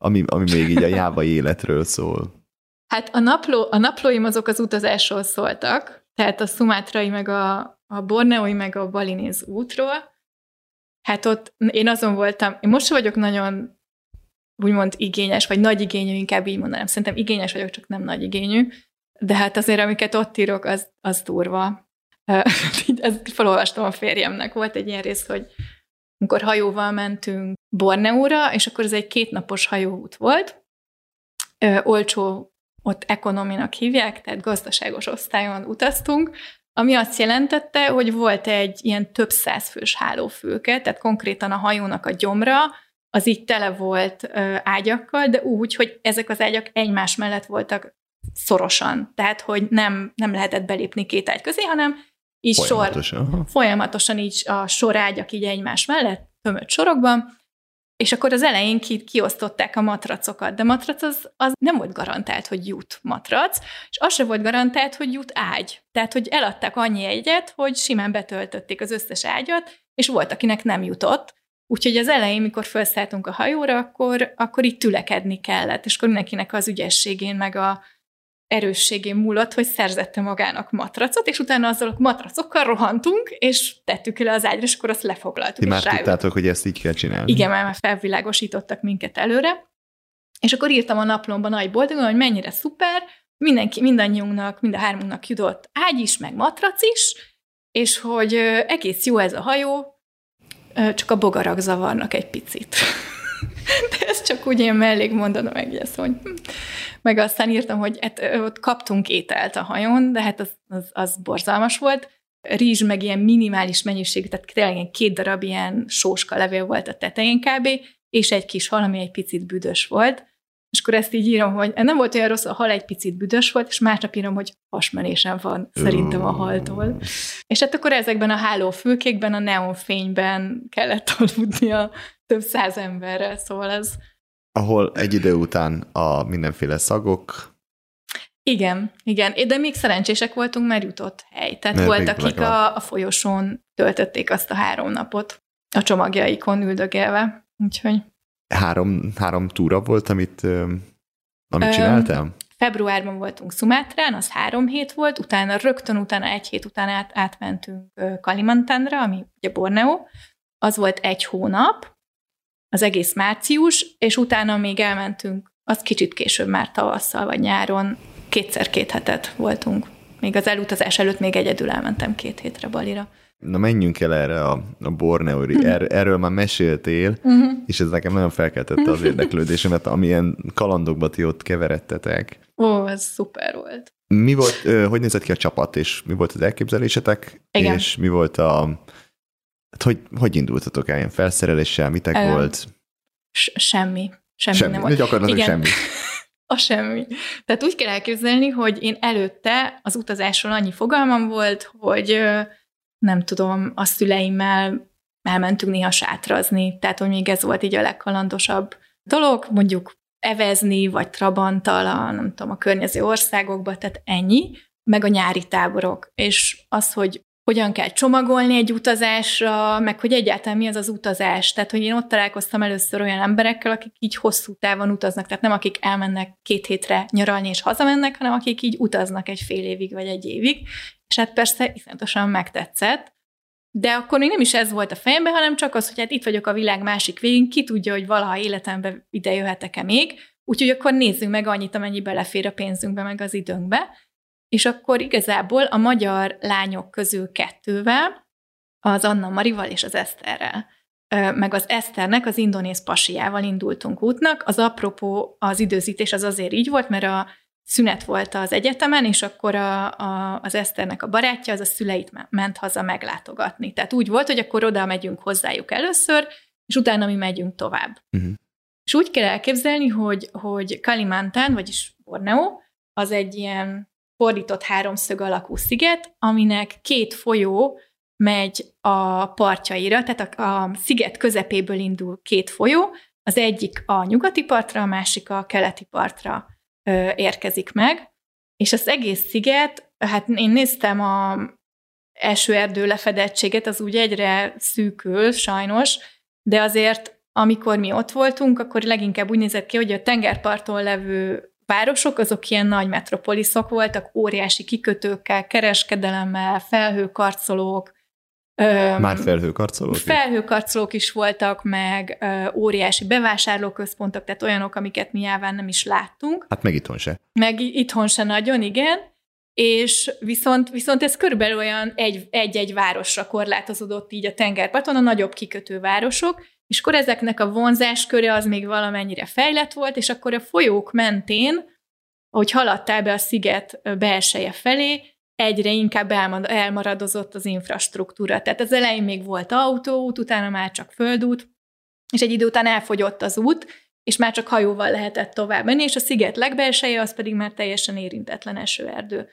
ami, ami még így a jáva életről szól. Hát a, napló, a naplóim azok az utazásról szóltak, tehát a szumátrai, meg a, a borneói, meg a balinéz útról. Hát ott én azon voltam, én most vagyok nagyon úgymond igényes, vagy nagy igényű, inkább így mondanám. Szerintem igényes vagyok, csak nem nagy igényű. De hát azért, amiket ott írok, az, az durva. *laughs* Ezt felolvastam a férjemnek. Volt egy ilyen rész, hogy amikor hajóval mentünk Borneóra, és akkor ez egy kétnapos hajóút volt, ö, olcsó, ott ekonominak hívják, tehát gazdaságos osztályon utaztunk, ami azt jelentette, hogy volt egy ilyen több száz fős hálófülke, tehát konkrétan a hajónak a gyomra, az így tele volt ö, ágyakkal, de úgy, hogy ezek az ágyak egymás mellett voltak szorosan. Tehát, hogy nem, nem lehetett belépni két ágy közé, hanem így folyamatosan. sor, folyamatosan így a sorágyak így egymás mellett, tömött sorokban, és akkor az elején ki, kiosztották a matracokat, de matrac az, az nem volt garantált, hogy jut matrac, és az se volt garantált, hogy jut ágy. Tehát, hogy eladták annyi egyet, hogy simán betöltötték az összes ágyat, és volt, akinek nem jutott. Úgyhogy az elején, mikor felszálltunk a hajóra, akkor, akkor itt tülekedni kellett, és akkor mindenkinek az ügyességén, meg a, erősségén múlott, hogy szerzette magának matracot, és utána azzal a matracokkal rohantunk, és tettük le az ágyra, és akkor azt lefoglaltuk. Ti már tudtátok, hogy ezt így kell csinálni. Igen, már felvilágosítottak minket előre. És akkor írtam a naplomban nagy boldogan, hogy mennyire szuper, mindenki, mindannyiunknak, mind a hármunknak jutott ágy is, meg matrac is, és hogy egész jó ez a hajó, csak a bogarak zavarnak egy picit. *laughs* De ez csak úgy ilyen mellék mondanom egész, hogy hm. meg aztán írtam, hogy hát, ott kaptunk ételt a hajón, de hát az, az, az borzalmas volt. Rizs meg ilyen minimális mennyiség, tehát tényleg ilyen két darab ilyen sóska levél volt a tetején kb., és egy kis hal, ami egy picit büdös volt. És akkor ezt így írom, hogy nem volt olyan rossz, a hal egy picit büdös volt, és másnap írom, hogy hasmenésem van szerintem a haltól. És hát akkor ezekben a hálófülkékben, a neonfényben kellett *laughs* aludnia több száz emberrel, szóval ez... Ahol egy idő után a mindenféle szagok... Igen, igen, de még szerencsések voltunk, mert jutott hely. Tehát mert volt, akik a, a folyosón töltötték azt a három napot a csomagjaikon üldögélve. Úgyhogy... Három, három túra volt, amit, amit csináltál? Februárban voltunk Szumátrán, az három hét volt, utána rögtön utána, egy hét után át, átmentünk Kalimantanra, ami ugye Borneo, az volt egy hónap, az egész március, és utána még elmentünk, az kicsit később már tavasszal vagy nyáron, kétszer két hetet voltunk. Még az elutazás előtt még egyedül elmentem két hétre Balira. Na menjünk el erre a, a Borneori, uh-huh. er, erről már meséltél, uh-huh. és ez nekem nagyon felkeltette az érdeklődésemet, amilyen kalandokba ti ott keveredtetek. Ó, ez szuper volt. Mi volt, hogy nézett ki a csapat, és mi volt az elképzelésetek? Igen. És mi volt a... Hát hogy, hogy indultatok el ilyen felszereléssel, mitek um, volt? Semmi. Semmi, semmi nem volt. Gyakorlatilag semmi. *laughs* a semmi. Tehát úgy kell elképzelni, hogy én előtte az utazásról annyi fogalmam volt, hogy nem tudom, a szüleimmel elmentünk néha sátrazni, tehát hogy még ez volt így a legkalandosabb dolog, mondjuk evezni, vagy trabanttal a, nem tudom, a környező országokba, tehát ennyi, meg a nyári táborok, és az, hogy hogyan kell csomagolni egy utazásra, meg hogy egyáltalán mi az az utazás. Tehát, hogy én ott találkoztam először olyan emberekkel, akik így hosszú távon utaznak, tehát nem akik elmennek két hétre nyaralni és hazamennek, hanem akik így utaznak egy fél évig vagy egy évig, és hát persze iszonyatosan megtetszett, de akkor még nem is ez volt a fejemben, hanem csak az, hogy hát itt vagyok a világ másik végén, ki tudja, hogy valaha életembe ide jöhetek-e még, úgyhogy akkor nézzünk meg annyit, amennyi belefér a pénzünkbe, meg az időnkbe. És akkor igazából a magyar lányok közül kettővel, az Anna Marival és az Eszterrel, meg az Eszternek az indonéz pasiával indultunk útnak. Az apropó az időzítés az azért így volt, mert a szünet volt az egyetemen, és akkor a, a, az Eszternek a barátja az a szüleit ment haza meglátogatni. Tehát úgy volt, hogy akkor oda megyünk hozzájuk először, és utána mi megyünk tovább. Uh-huh. És úgy kell elképzelni, hogy, hogy Kalimantan, vagyis Borneo, az egy ilyen fordított háromszög alakú sziget, aminek két folyó megy a partjaira, tehát a, a sziget közepéből indul két folyó, az egyik a nyugati partra, a másik a keleti partra ö, érkezik meg, és az egész sziget, hát én néztem a erdő lefedettséget, az úgy egyre szűkül, sajnos, de azért, amikor mi ott voltunk, akkor leginkább úgy nézett ki, hogy a tengerparton levő városok, azok ilyen nagy metropoliszok voltak, óriási kikötőkkel, kereskedelemmel, felhőkarcolók, már felhőkarcolók? Felhőkarcolók is voltak, meg óriási bevásárlóközpontok, tehát olyanok, amiket mi nyilván nem is láttunk. Hát meg itthon se. Meg itthon se nagyon, igen. És viszont, viszont ez körülbelül olyan egy-egy városra korlátozódott így a tengerparton, a nagyobb kikötő városok, és akkor ezeknek a vonzásköre az még valamennyire fejlett volt, és akkor a folyók mentén, ahogy haladtál be a sziget belseje felé, egyre inkább elmaradozott az infrastruktúra. Tehát az elején még volt autóút, utána már csak földút, és egy idő után elfogyott az út, és már csak hajóval lehetett tovább menni, és a sziget legbelseje az pedig már teljesen érintetlen esőerdő.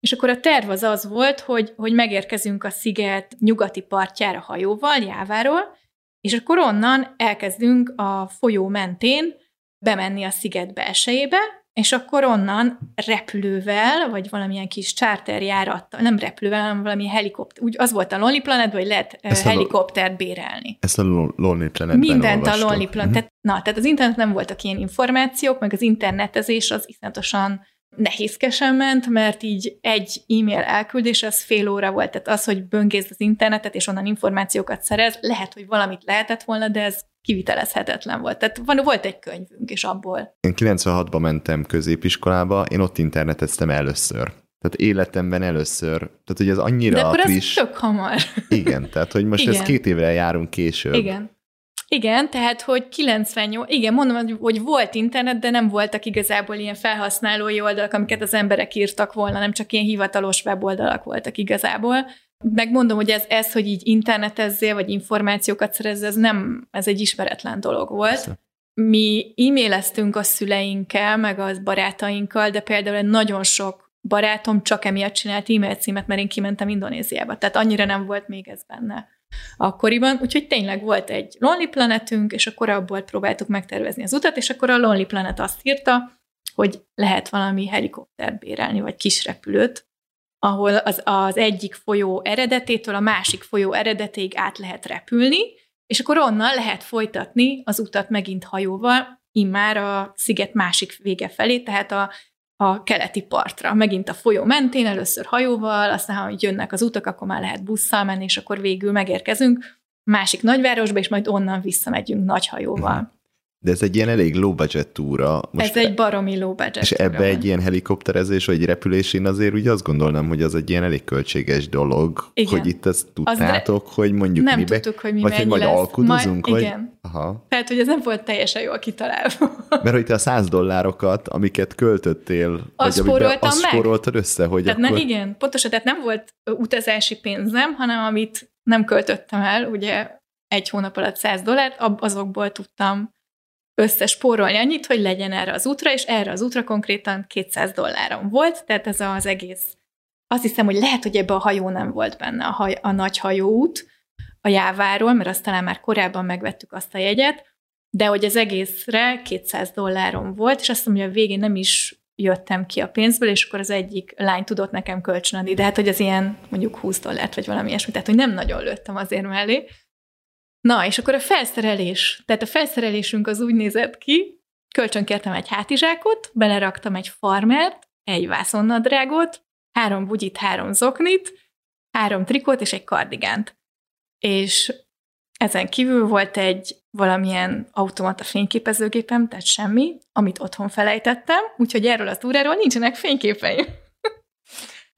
És akkor a terv az az volt, hogy, hogy megérkezünk a sziget nyugati partjára hajóval, Jáváról, és akkor onnan elkezdünk a folyó mentén bemenni a sziget belsejébe, és akkor onnan repülővel, vagy valamilyen kis charterjárattal, nem repülővel, hanem valami helikopter, úgy az volt a Lonely Planet, hogy lehet ezt helikoptert bérelni. Ezt a Lonely Planet Mindent a Lonely Planet. Uh-huh. Na, tehát az internet nem voltak ilyen információk, meg az internetezés az iszonyatosan nehézkesen ment, mert így egy e-mail elküldés az fél óra volt, tehát az, hogy böngész az internetet, és onnan információkat szerez, lehet, hogy valamit lehetett volna, de ez kivitelezhetetlen volt. Tehát van, volt egy könyvünk, és abból. Én 96-ban mentem középiskolába, én ott interneteztem először. Tehát életemben először. Tehát, hogy ez annyira De akkor friss. ez tök hamar. Igen, tehát, hogy most Igen. ez két évre járunk később. Igen. Igen, tehát, hogy 98, igen, mondom, hogy volt internet, de nem voltak igazából ilyen felhasználói oldalak, amiket az emberek írtak volna, nem csak ilyen hivatalos weboldalak voltak igazából. Megmondom, hogy ez, ez, hogy így internetezzél, vagy információkat szerez, ez nem, ez egy ismeretlen dolog volt. Persze. Mi e-maileztünk a szüleinkkel, meg az barátainkkal, de például nagyon sok barátom csak emiatt csinált e-mail címet, mert én kimentem Indonéziába. Tehát annyira nem volt még ez benne akkoriban, úgyhogy tényleg volt egy Lonely Planetünk, és akkor abból próbáltuk megtervezni az utat, és akkor a Lonely Planet azt írta, hogy lehet valami helikoptert bérelni, vagy kis repülőt, ahol az, az egyik folyó eredetétől a másik folyó eredetéig át lehet repülni, és akkor onnan lehet folytatni az utat megint hajóval, immár a sziget másik vége felé, tehát a a keleti partra, megint a folyó mentén, először hajóval, aztán ha jönnek az utak, akkor már lehet busszal menni, és akkor végül megérkezünk másik nagyvárosba, és majd onnan visszamegyünk nagy hajóval. De ez egy ilyen elég low budget túra. Most ez egy baromi low budget És ebbe egy ilyen helikopterezés, vagy repülés, én azért úgy azt gondolnám, hogy az egy ilyen elég költséges dolog, Igen. hogy itt ezt tudtátok, az hogy mondjuk nem mibe, tudtuk, hogy mi vagy hogy majd lesz. alkudozunk, majd, vagy... Igen. Aha. Tehát, hogy ez nem volt teljesen jól kitalálva. Mert hogy te a száz dollárokat, amiket költöttél, azt vagy amiben, azt meg. spóroltad össze, hogy tehát akkor... ne, igen, pontosan, tehát nem volt utazási pénzem, hanem amit nem költöttem el, ugye egy hónap alatt 100 dollárt, azokból tudtam összespórolni annyit, hogy legyen erre az útra, és erre az útra konkrétan 200 dollárom volt, tehát ez az egész, azt hiszem, hogy lehet, hogy ebbe a hajó nem volt benne, a, haj, a nagy hajóút a Jáváról, mert azt talán már korábban megvettük azt a jegyet, de hogy az egészre 200 dollárom volt, és azt mondom, hogy a végén nem is jöttem ki a pénzből, és akkor az egyik lány tudott nekem kölcsönadni, de hát, hogy az ilyen mondjuk 20 dollárt, vagy valami ilyesmi, tehát, hogy nem nagyon lőttem azért mellé, Na, és akkor a felszerelés. Tehát a felszerelésünk az úgy nézett ki, kölcsönkértem egy hátizsákot, beleraktam egy farmert, egy vászonnadrágot, három bugyit, három zoknit, három trikót és egy kardigánt. És ezen kívül volt egy valamilyen automata fényképezőgépem, tehát semmi, amit otthon felejtettem, úgyhogy erről a túráról nincsenek fényképeim.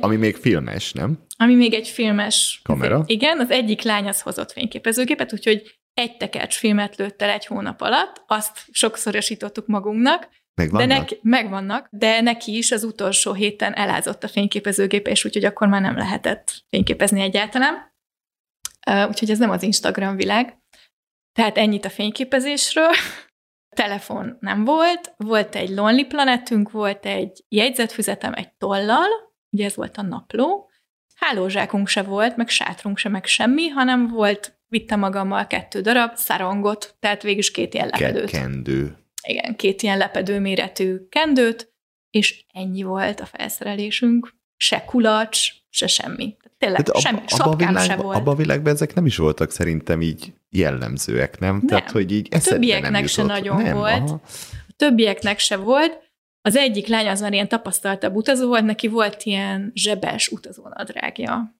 Ami még filmes, nem? Ami még egy filmes. Kamera? Igen, az egyik lány az hozott fényképezőgépet, úgyhogy egy tekercs filmet lőtt el egy hónap alatt, azt sokszorosítottuk magunknak, Megvannak? De neki, megvannak, de neki is az utolsó héten elázott a fényképezőgép, és úgyhogy akkor már nem lehetett fényképezni egyáltalán. Úgyhogy ez nem az Instagram világ. Tehát ennyit a fényképezésről. *laughs* Telefon nem volt, volt egy Lonely Planetünk, volt egy jegyzetfüzetem egy tollal, ugye ez volt a napló, hálózsákunk se volt, meg sátrunk se, meg semmi, hanem volt, vittem magammal kettő darab szarongot, tehát végül is két ilyen lepedőt. Kendő. Igen, két ilyen lepedő méretű kendőt, és ennyi volt a felszerelésünk. Se kulacs, se semmi. Tényleg Tehát semmi, ab, abba a világ, se volt. Abban a világban ezek nem is voltak szerintem így jellemzőek, nem? nem. Tehát, hogy így a többieknek nem se nagyon nem, volt. Aha. A többieknek se volt, az egyik lány az már ilyen tapasztaltabb utazó volt, neki volt ilyen zsebes utazónadrágja.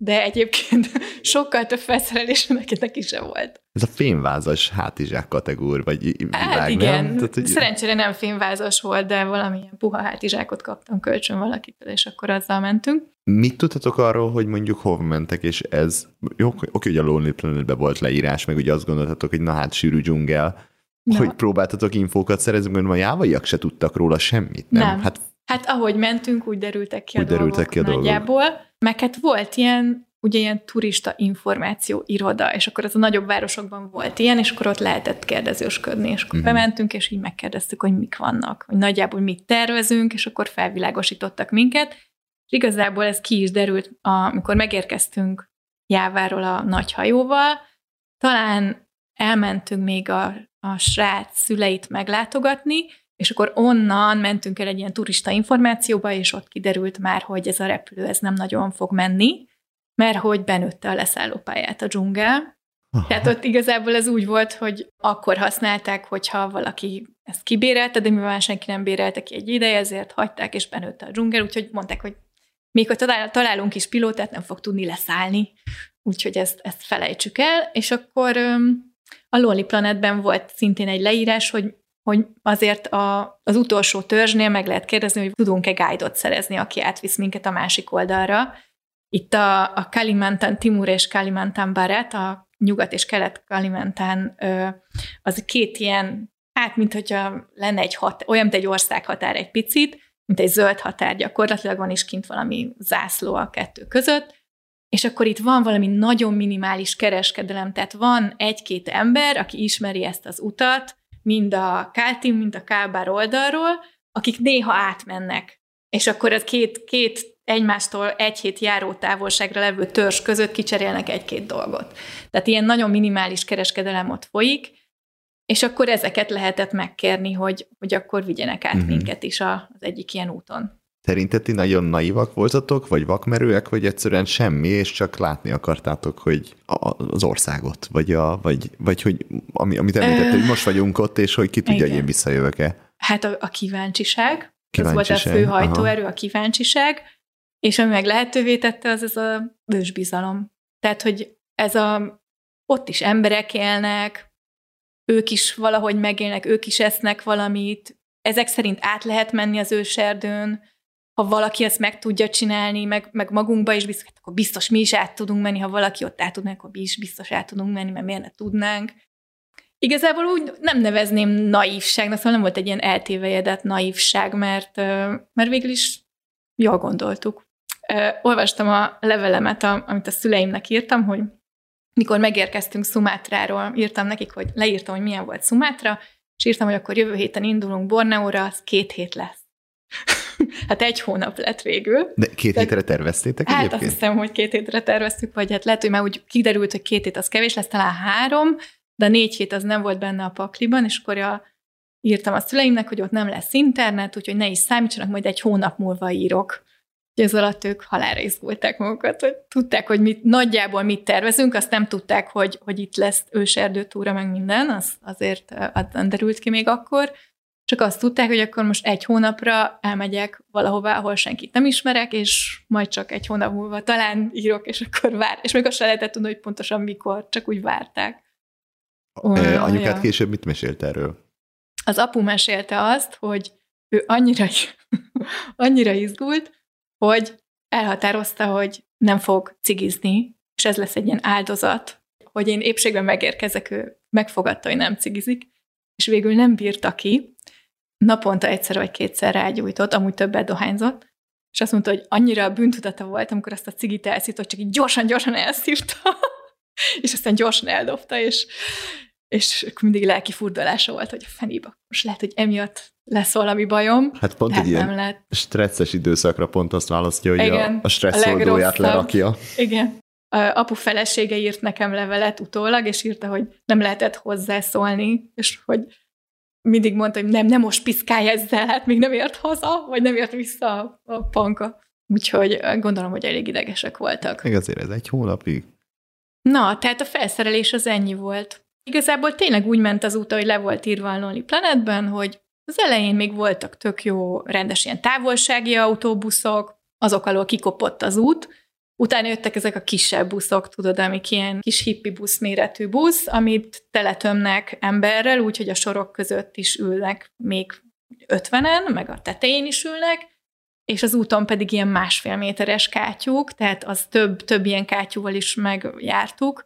De egyébként *laughs* sokkal több felszerelés neki, neki sem volt. Ez a fémvázas hátizsák kategór, vagy világ, hát igen. nem? Tehát, hogy... Szerencsére nem fémvázas volt, de valamilyen puha hátizsákot kaptam kölcsön valakitől, és akkor azzal mentünk. Mit tudtatok arról, hogy mondjuk hova mentek, és ez, jó, oké, hogy a Lonely planet volt leírás, meg ugye azt gondoltatok, hogy na hát sűrű dzsungel, Na. hogy próbáltatok infókat szerezni, mert a jávaiak se tudtak róla semmit, nem? nem. Hát, hát ahogy mentünk, úgy derültek ki úgy a derültek dolgok ki a nagyjából. Dolgok. Meg hát volt ilyen, ugye ilyen turista információ iroda, és akkor az a nagyobb városokban volt ilyen, és akkor ott lehetett kérdezősködni, és akkor uh-huh. bementünk, és így megkérdeztük, hogy mik vannak, hogy nagyjából mit tervezünk, és akkor felvilágosítottak minket. És igazából ez ki is derült, amikor megérkeztünk Jáváról a nagy hajóval, talán elmentünk még a, a srác szüleit meglátogatni, és akkor onnan mentünk el egy ilyen turista információba, és ott kiderült már, hogy ez a repülő ez nem nagyon fog menni, mert hogy benőtte a leszállópályát a dzsungel. Aha. Tehát ott igazából ez úgy volt, hogy akkor használták, hogyha valaki ezt kibérelte, de mivel senki nem bérelte ki egy ideje, ezért hagyták, és benőtte a dzsungel, úgyhogy mondták, hogy még hogy találunk is pilótát, nem fog tudni leszállni, úgyhogy ezt, ezt felejtsük el, és akkor a Lonely Planetben volt szintén egy leírás, hogy hogy azért a, az utolsó törzsnél meg lehet kérdezni, hogy tudunk-e guide-ot szerezni, aki átvisz minket a másik oldalra. Itt a, a Kalimantan Timur és Kalimantan Baret, a nyugat és kelet Kalimentán az két ilyen, hát mint hogyha lenne egy hat, olyan, mint egy országhatár egy picit, mint egy zöld határ gyakorlatilag, van is kint valami zászló a kettő között, és akkor itt van valami nagyon minimális kereskedelem, tehát van egy-két ember, aki ismeri ezt az utat, mind a Káltim, mind a Kábár oldalról, akik néha átmennek. És akkor az két, két egymástól egy hét járó távolságra levő törzs között kicserélnek egy-két dolgot. Tehát ilyen nagyon minimális kereskedelem ott folyik, és akkor ezeket lehetett megkérni, hogy, hogy akkor vigyenek át uh-huh. minket is az egyik ilyen úton. Szerinted ti nagyon naivak voltatok, vagy vakmerőek, vagy egyszerűen semmi, és csak látni akartátok, hogy az országot, vagy, a, vagy, vagy hogy ami, amit említett, hogy most vagyunk ott, és hogy ki tudja, hogy én visszajövök-e. Hát a, a kíváncsiság, kíváncsiság, ez volt a fő hajtóerő, aha. a kíváncsiság, és ami meg lehetővé tette, az ez a bősbizalom. Tehát, hogy ez a, ott is emberek élnek, ők is valahogy megélnek, ők is esznek valamit, ezek szerint át lehet menni az őserdőn, ha valaki ezt meg tudja csinálni, meg, meg magunkba is biztos, akkor biztos mi is át tudunk menni, ha valaki ott át tud menni, akkor mi is biztos át tudunk menni, mert miért ne tudnánk. Igazából úgy nem nevezném naívságnak, szóval nem volt egy ilyen eltévejedett naívság, mert, mert végül is jól gondoltuk. Olvastam a levelemet, amit a szüleimnek írtam, hogy mikor megérkeztünk Szumátráról, írtam nekik, hogy leírtam, hogy milyen volt Szumátra, és írtam, hogy akkor jövő héten indulunk Borneóra, az két hét lesz. *laughs* hát egy hónap lett végül. De két De, hétre terveztétek Hát egyébként? azt hiszem, hogy két hétre terveztük, vagy hát lehet, hogy már úgy kiderült, hogy két hét az kevés lesz, talán három, de négy hét az nem volt benne a pakliban, és akkor a, írtam a szüleimnek, hogy ott nem lesz internet, úgyhogy ne is számítsanak, majd egy hónap múlva írok. Ez alatt ők halára izgulták magukat, hogy tudták, hogy mit, nagyjából mit tervezünk, azt nem tudták, hogy, hogy itt lesz őserdőtúra, meg minden, az azért az derült ki még akkor, csak azt tudták, hogy akkor most egy hónapra elmegyek valahová, ahol senkit nem ismerek, és majd csak egy hónap múlva talán írok, és akkor vár. És még azt se lehetett tudni, hogy pontosan mikor, csak úgy várták. Uh, anyukát ja. később mit mesélt erről? Az apu mesélte azt, hogy ő annyira, *laughs* annyira izgult, hogy elhatározta, hogy nem fog cigizni, és ez lesz egy ilyen áldozat, hogy én épségben megérkezek, ő megfogadta, hogy nem cigizik, és végül nem bírta ki, naponta egyszer vagy kétszer rágyújtott, amúgy többet dohányzott, és azt mondta, hogy annyira a bűntudata volt, amikor azt a cigit elszívta, hogy csak így gyorsan-gyorsan elszívta, *laughs* és aztán gyorsan eldobta, és, és mindig lelki furdalása volt, hogy a fenébe, most lehet, hogy emiatt lesz valami bajom. Hát pont hát egy ilyen lehet. stresszes időszakra pont azt választja, hogy Igen, a, a stresszoldóját lerakja. Igen. A apu felesége írt nekem levelet utólag, és írta, hogy nem lehetett hozzászólni, és hogy mindig mondta, hogy nem, nem most piszkálj ezzel, hát még nem ért haza, vagy nem ért vissza a panka. Úgyhogy gondolom, hogy elég idegesek voltak. Még azért ez egy hónapig. Na, tehát a felszerelés az ennyi volt. Igazából tényleg úgy ment az út, hogy le volt írva a Lonely Planetben, hogy az elején még voltak tök jó rendes ilyen távolsági autóbuszok, azok alól kikopott az út, Utána jöttek ezek a kisebb buszok, tudod, amik ilyen kis hippi busz méretű busz, amit teletömnek emberrel, úgyhogy a sorok között is ülnek még ötvenen, meg a tetején is ülnek, és az úton pedig ilyen másfél méteres kátyúk, tehát az több, több ilyen kátyúval is megjártuk.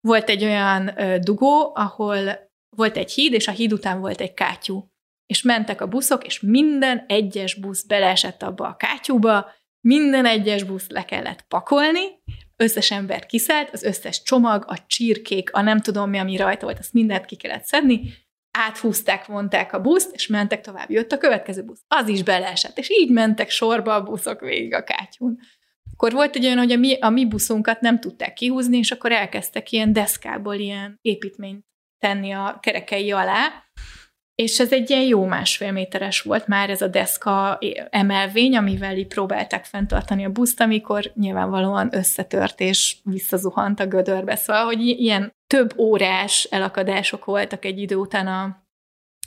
Volt egy olyan dugó, ahol volt egy híd, és a híd után volt egy kátyú. És mentek a buszok, és minden egyes busz beleesett abba a kátyúba, minden egyes buszt le kellett pakolni, összes ember kiszállt, az összes csomag, a csirkék, a nem tudom mi, ami rajta volt, azt mindent ki kellett szedni, áthúzták, vonták a buszt, és mentek tovább. Jött a következő busz. Az is beleesett, és így mentek sorba a buszok végig a kátyún. Akkor volt egy olyan, hogy a mi, a mi buszunkat nem tudták kihúzni, és akkor elkezdtek ilyen deszkából ilyen építményt tenni a kerekei alá, és ez egy ilyen jó másfél méteres volt már ez a deszka emelvény, amivel így próbálták fenntartani a buszt, amikor nyilvánvalóan összetört és visszazuhant a gödörbe. Szóval, hogy ilyen több órás elakadások voltak egy idő után a,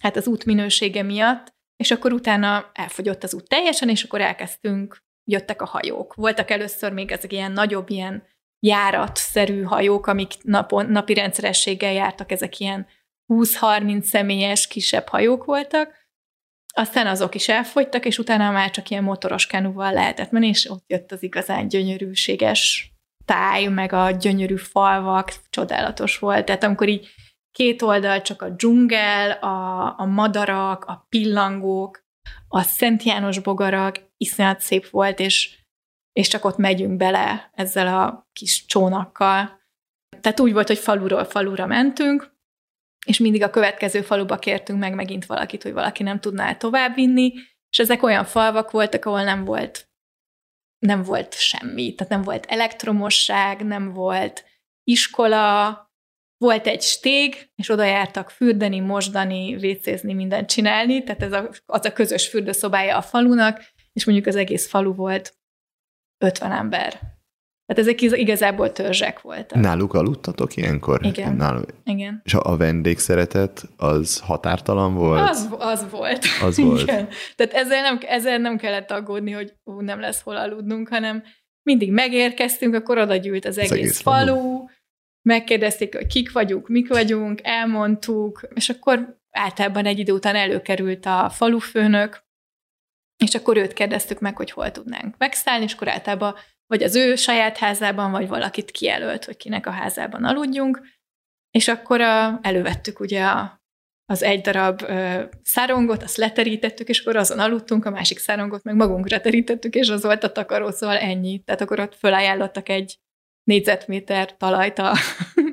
hát az út minősége miatt, és akkor utána elfogyott az út teljesen, és akkor elkezdtünk, jöttek a hajók. Voltak először még ezek ilyen nagyobb, ilyen járatszerű hajók, amik napon, napi rendszerességgel jártak, ezek ilyen 20-30 személyes kisebb hajók voltak, aztán azok is elfogytak, és utána már csak ilyen motoros kenúval lehetett menni, és ott jött az igazán gyönyörűséges táj, meg a gyönyörű falvak, csodálatos volt. Tehát amikor így két oldal csak a dzsungel, a, a madarak, a pillangók, a Szent János bogarak, iszonyat szép volt, és, és csak ott megyünk bele ezzel a kis csónakkal. Tehát úgy volt, hogy faluról falura mentünk, és mindig a következő faluba kértünk meg megint valakit, hogy valaki nem tudná tovább vinni, és ezek olyan falvak voltak, ahol nem volt nem volt semmi, tehát nem volt elektromosság, nem volt iskola, volt egy stég, és oda jártak fürdeni, mosdani, vécézni, mindent csinálni, tehát ez a, az a közös fürdőszobája a falunak, és mondjuk az egész falu volt 50 ember. Tehát ezek igazából törzsek voltak. Náluk aludtatok ilyenkor? Igen. Náluk. Igen. És a vendégszeretet az határtalan volt? Az, az volt. Az *laughs* volt. Igen. Tehát ezzel nem, ezzel nem kellett aggódni, hogy ú, nem lesz hol aludnunk, hanem mindig megérkeztünk, akkor oda gyűlt az egész, az egész falu, falu, megkérdezték, hogy kik vagyunk, mik vagyunk, elmondtuk, és akkor általában egy idő után előkerült a falufőnök, és akkor őt kérdeztük meg, hogy hol tudnánk megszállni, és akkor általában vagy az ő saját házában, vagy valakit kijelölt, hogy kinek a házában aludjunk, és akkor a, elővettük ugye a, az egy darab ö, szárongot, azt leterítettük, és akkor azon aludtunk, a másik szárongot meg magunkra terítettük, és az volt a takaró, szóval ennyi. Tehát akkor ott fölajánlottak egy négyzetméter talajt a,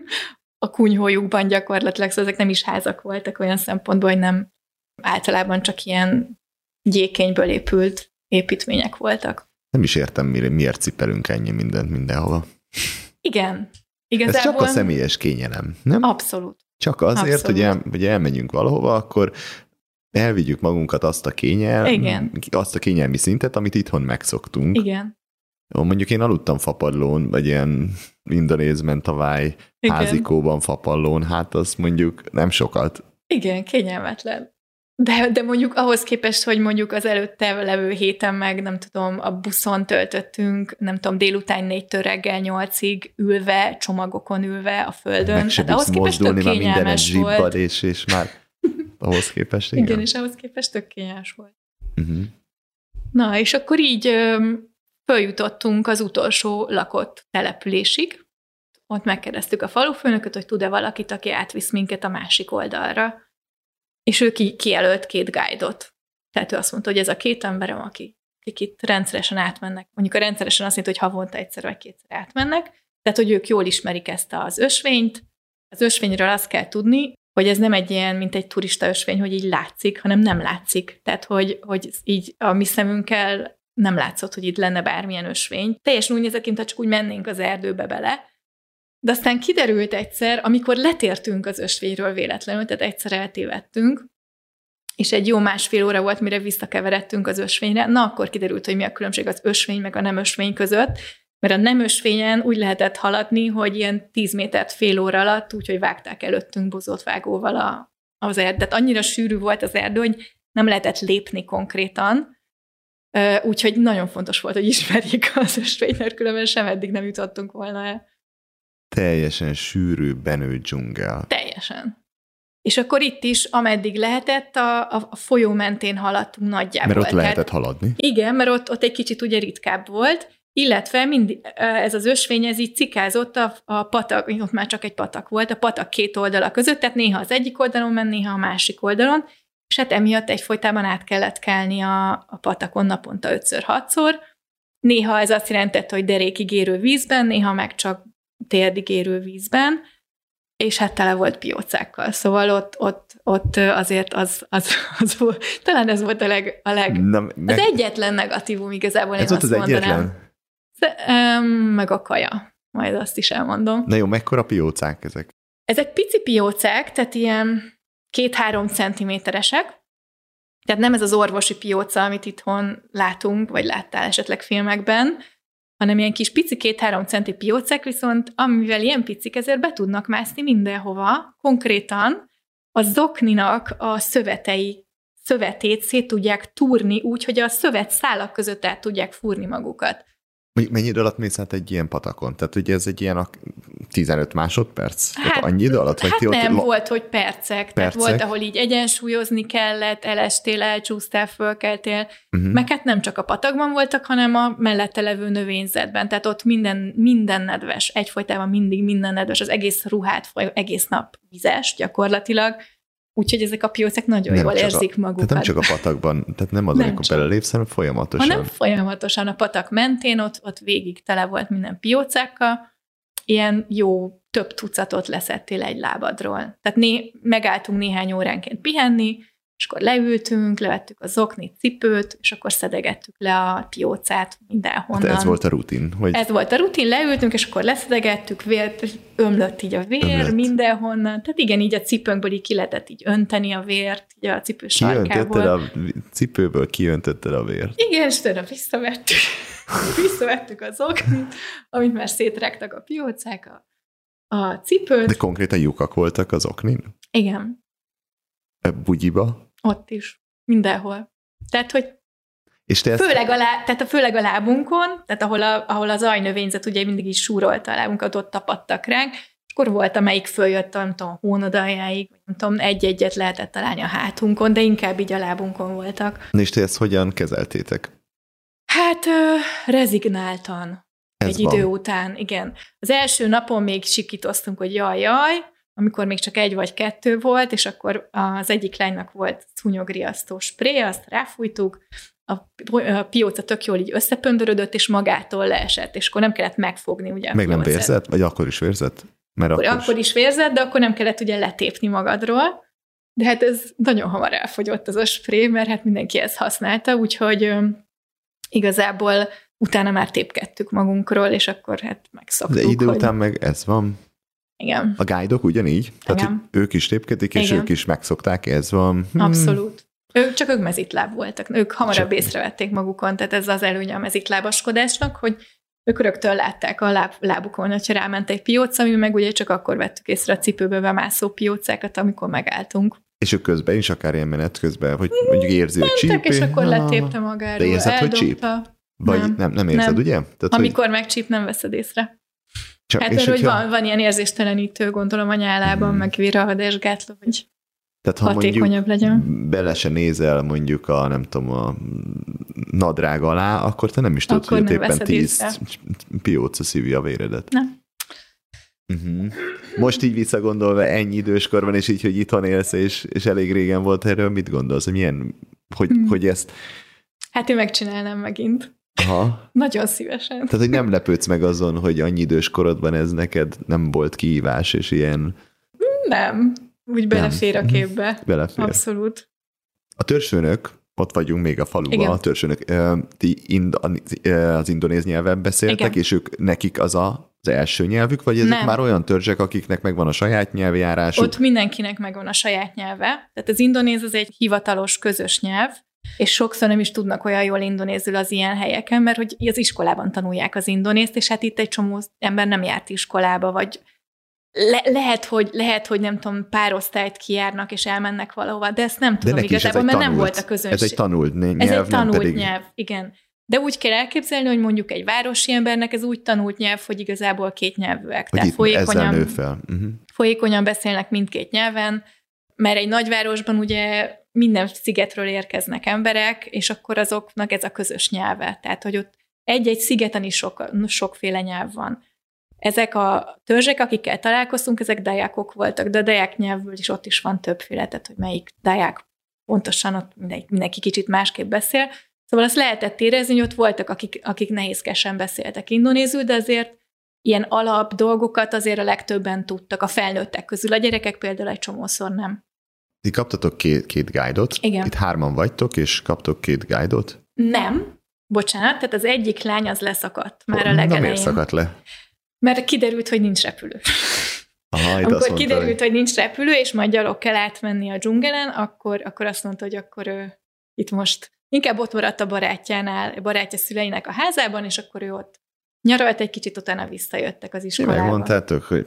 *laughs* a kunyhójukban gyakorlatilag, szóval ezek nem is házak voltak olyan szempontból, hogy nem általában csak ilyen gyékényből épült építmények voltak. Nem is értem, miért cipelünk ennyi mindent mindenhova. Igen. Igazából... Ez csak a személyes kényelem, nem? Abszolút. Csak azért, Abszolút. hogy, el, hogy elmenjünk valahova, akkor elvigyük magunkat azt a kényel, Igen. azt a kényelmi szintet, amit itthon megszoktunk. Igen. Mondjuk én aludtam fapadlón, vagy ilyen indonéz mentavái házikóban fapadlón, hát az mondjuk nem sokat. Igen, kényelmetlen. De, de mondjuk ahhoz képest, hogy mondjuk az előtte levő héten meg, nem tudom, a buszon töltöttünk, nem tudom, délután négytől reggel nyolcig ülve, csomagokon ülve a földön. Meg hát ahhoz képest tök kényelmes volt. és, és már ahhoz képest, igen. igen, és ahhoz képest tök kényelmes volt. Uh-huh. Na, és akkor így öm, följutottunk az utolsó lakott településig. Ott megkérdeztük a falufőnököt, hogy tud-e valakit, aki átvisz minket a másik oldalra. És ő ki, kijelölt két guide-ot. Tehát ő azt mondta, hogy ez a két emberem, aki, akik itt rendszeresen átmennek. Mondjuk a rendszeresen azt jelenti, hogy havonta egyszer vagy kétszer átmennek. Tehát, hogy ők jól ismerik ezt az ösvényt. Az ösvényről azt kell tudni, hogy ez nem egy ilyen, mint egy turista ösvény, hogy így látszik, hanem nem látszik. Tehát, hogy, hogy így a mi szemünkkel nem látszott, hogy itt lenne bármilyen ösvény. Teljesen úgy nézett, mintha csak úgy mennénk az erdőbe bele, de aztán kiderült egyszer, amikor letértünk az ösvényről véletlenül, tehát egyszer eltévedtünk, és egy jó másfél óra volt, mire visszakeveredtünk az ösvényre, na akkor kiderült, hogy mi a különbség az ösvény meg a nem ösvény között, mert a nem ösvényen úgy lehetett haladni, hogy ilyen tíz métert fél óra alatt, úgyhogy vágták előttünk bozott vágóval a, az erdőt. Annyira sűrű volt az erdő, hogy nem lehetett lépni konkrétan, úgyhogy nagyon fontos volt, hogy ismerjék az ösvényt, mert különben sem eddig nem jutottunk volna el teljesen sűrű, benőtt dzsungel. Teljesen. És akkor itt is, ameddig lehetett, a, a folyó mentén haladtunk nagyjából. Mert ott lehetett haladni. Igen, mert ott, ott egy kicsit ugye ritkább volt, illetve mind, ez az ösvény, ez így cikázott a, a patak, ott már csak egy patak volt, a patak két oldala között, tehát néha az egyik oldalon ment, néha a másik oldalon, és hát emiatt egyfolytában át kellett kelni a, a patakon naponta ötször, hatszor. Néha ez azt jelentette, hogy derékig érő vízben, néha meg csak térdig érő vízben, és hát tele volt piócákkal. Szóval ott, ott, ott azért az, az, *laughs* az volt, talán ez volt a leg, a leg Na, meg, az egyetlen negatívum igazából. Ez volt az mondanám. egyetlen? Um, meg a kaja. Majd azt is elmondom. Na jó, mekkora piócák ezek? Ezek pici piócák, tehát ilyen két-három centiméteresek, tehát nem ez az orvosi pióca, amit itthon látunk, vagy láttál esetleg filmekben, hanem ilyen kis pici két-három centi piócek, viszont amivel ilyen picik, ezért be tudnak mászni mindenhova. Konkrétan a zokninak a szövetei, szövetét szét tudják túrni úgy, hogy a szövet szálak között át tudják fúrni magukat. Mondjuk mennyi idő alatt mész át egy ilyen patakon? Tehát ugye ez egy ilyen ak- 15 másodperc? Hát, annyi idő alatt? Vagy Hát ti ott nem, lo- volt, hogy percek. Tehát Percek? volt, ahol így egyensúlyozni kellett, elestél, elcsúsztál, fölkeltél. Mhm. Meg hát nem csak a patakban voltak, hanem a mellette levő növényzetben. Tehát ott minden, minden nedves, egyfolytában mindig minden nedves, az egész ruhát egész nap vizes gyakorlatilag. Úgyhogy ezek a piócek nagyon Nem jól csak a- érzik magukat. Tehát nem csak a patakban, tehát nem az, Nem amikor csak. belelépsz, hanem folyamatosan. hanem folyamatosan a patak mentén, ott, ott végig tele volt minden piócákkal, ilyen jó több tucatot leszettél egy lábadról. Tehát né, megálltunk néhány óránként pihenni, és akkor leültünk, levettük a zoknit, cipőt, és akkor szedegettük le a piócát mindenhonnan. Hát ez volt a rutin, hogy Ez volt a rutin, leültünk, és akkor leszedegettük, vért, ömlött így a vér Ömlött. mindenhonnan. Tehát igen, így a cipőnkből így ki lehetett így önteni a vért, így a cipő sarkából. a cipőből, kiöntötted a vért. Igen, és tőle visszavettük. *laughs* visszavettük az oknit, amit már szétrágtak a piócák, a, a cipőt. De konkrétan lyukak voltak az oknin? Igen, Bugyiba? ott is. Mindenhol. Tehát, hogy És te ezt főleg a, lá, tehát a, főleg a lábunkon, tehát ahol, a, ahol az ajnövényzet ugye mindig is súrolta a lábunkat, ott tapadtak ránk, és akkor volt, amelyik följött, nem tudom, a hónod aljáig, nem tudom, egy-egyet lehetett találni a hátunkon, de inkább így a lábunkon voltak. És te ezt hogyan kezeltétek? Hát ö, rezignáltan. Ez egy van. idő után, igen. Az első napon még sikítoztunk, hogy jaj, jaj, amikor még csak egy vagy kettő volt, és akkor az egyik lánynak volt szúnyogriasztó spré, azt ráfújtuk, a pi- a pióca tök jól így összepöndörödött, és magától leesett, és akkor nem kellett megfogni ugye a Meg nem vérzett? Vagy akkor is vérzett? Mert Akkor, akkor, akkor is vérzett, de akkor nem kellett ugye letépni magadról. De hát ez nagyon hamar elfogyott az a spré, mert hát mindenki ezt használta, úgyhogy igazából utána már tépkedtük magunkról, és akkor hát megszoktuk, De idő hogy után meg ez van. Igen, A guide-ok ugyanígy? Tehát Igen. hogy ők is tépkedik, és Igen. ők is megszokták, ez van. Hmm. abszolút. Ők csak ők mezitláb voltak, ők hamarabb Csak- észrevették magukon, tehát ez az előnye a mezitlábaskodásnak, hogy ők rögtön látták a láb, lábukon, hogyha ráment egy pióca, mi meg ugye csak akkor vettük észre a cipőbe bemászó piócákat, amikor megálltunk. És ők közben is, akár ilyen menet közben, hogy mondjuk érzi, hogy csípi. és akkor letépte magáról, De érzed, hogy csíp? eldobta. Vagy nem, Nem. nem, érzed, Nem. ugye? Tehát, Amikor megcsíp, nem veszed észre. Csak, Hát és hogy hogyha- van, van ilyen érzéstelenítő, gondolom a nyálában, Hmm. meg virahadásgátló, hogy Tehát ha hatékonyabb legyen. bele se nézel mondjuk a, nem tudom, a nadrág alá, akkor te nem is tudod, Akkor hogy éppen tíz észre. pióca szívi a véredet. Nem. Uh-huh. Most így visszagondolva ennyi időskorban, és így, hogy itthon élsz, és, és elég régen volt erről, mit gondolsz, hogy milyen, hogy, Hmm. hogy ezt, Hát én megcsinálnám megint. Aha, Nagyon szívesen. tehát, hogy nem lepődsz meg azon, hogy annyi idős korodban ez neked nem volt kihívás, és ilyen Nem. Úgy belefér a Mhm. képbe. belefér. Abszolút. A törzsőnök, ott vagyunk még a faluban, Igen. a törzsőnök, ö, ti ind, az indonéz nyelven beszéltek, Igen. és ők nekik az a, az első nyelvük, vagy ezek Nem. már olyan törzsek, akiknek megvan a saját nyelvjárásuk? Ott mindenkinek megvan a saját nyelve. Tehát az indonéz az egy hivatalos közös nyelv, és sokszor nem is tudnak olyan jól indonézül az ilyen helyeken, mert hogy az iskolában tanulják az indonézt, és hát itt egy csomó ember nem járt iskolába, vagy le- lehet, hogy, lehet, hogy nem tudom, pár osztályt kijárnak, és elmennek valahova, de ezt nem tudom igazából, mert nem tanult, volt a közönség. Ez egy tanult nyelv, Ez egy nem tanult pedig... nyelv, igen. De úgy kell elképzelni, hogy mondjuk egy városi embernek ez úgy tanult nyelv, hogy igazából két nyelvűek. Hogy Tehát folyékonyan, fel. Uh-huh. folyékonyan beszélnek mindkét nyelven, mert egy nagyvárosban ugye minden szigetről érkeznek emberek, és akkor azoknak ez a közös nyelve. Tehát, hogy ott egy-egy szigeten is sok, sokféle nyelv van. Ezek a törzsek, akikkel találkoztunk, ezek dajákok voltak, de a daják nyelvből is ott is van többféle, tehát hogy melyik daják pontosan ott mindenki, mindenki kicsit másképp beszél. Szóval azt lehetett érezni, hogy ott voltak, akik, akik nehézkesen beszéltek indonézül, de azért ilyen alap dolgokat azért a legtöbben tudtak a felnőttek közül. A gyerekek például egy csomószor nem. Ti kaptatok két, két guide-ot, Igen. itt hárman vagytok, és kaptok két guide-ot. Nem, bocsánat, tehát az egyik lány az leszakadt már a Na miért legelején. szakadt le? Mert kiderült, hogy nincs repülő. Aha, Amikor mondta, kiderült, hogy... hogy nincs repülő, és majd gyalog kell átmenni a dzsungelen, akkor, akkor azt mondta, hogy akkor ő itt most inkább ott maradt a barátjánál, barátja szüleinek a házában, és akkor ő ott nyaralt egy kicsit, utána visszajöttek az iskolába. megmondtátok, hogy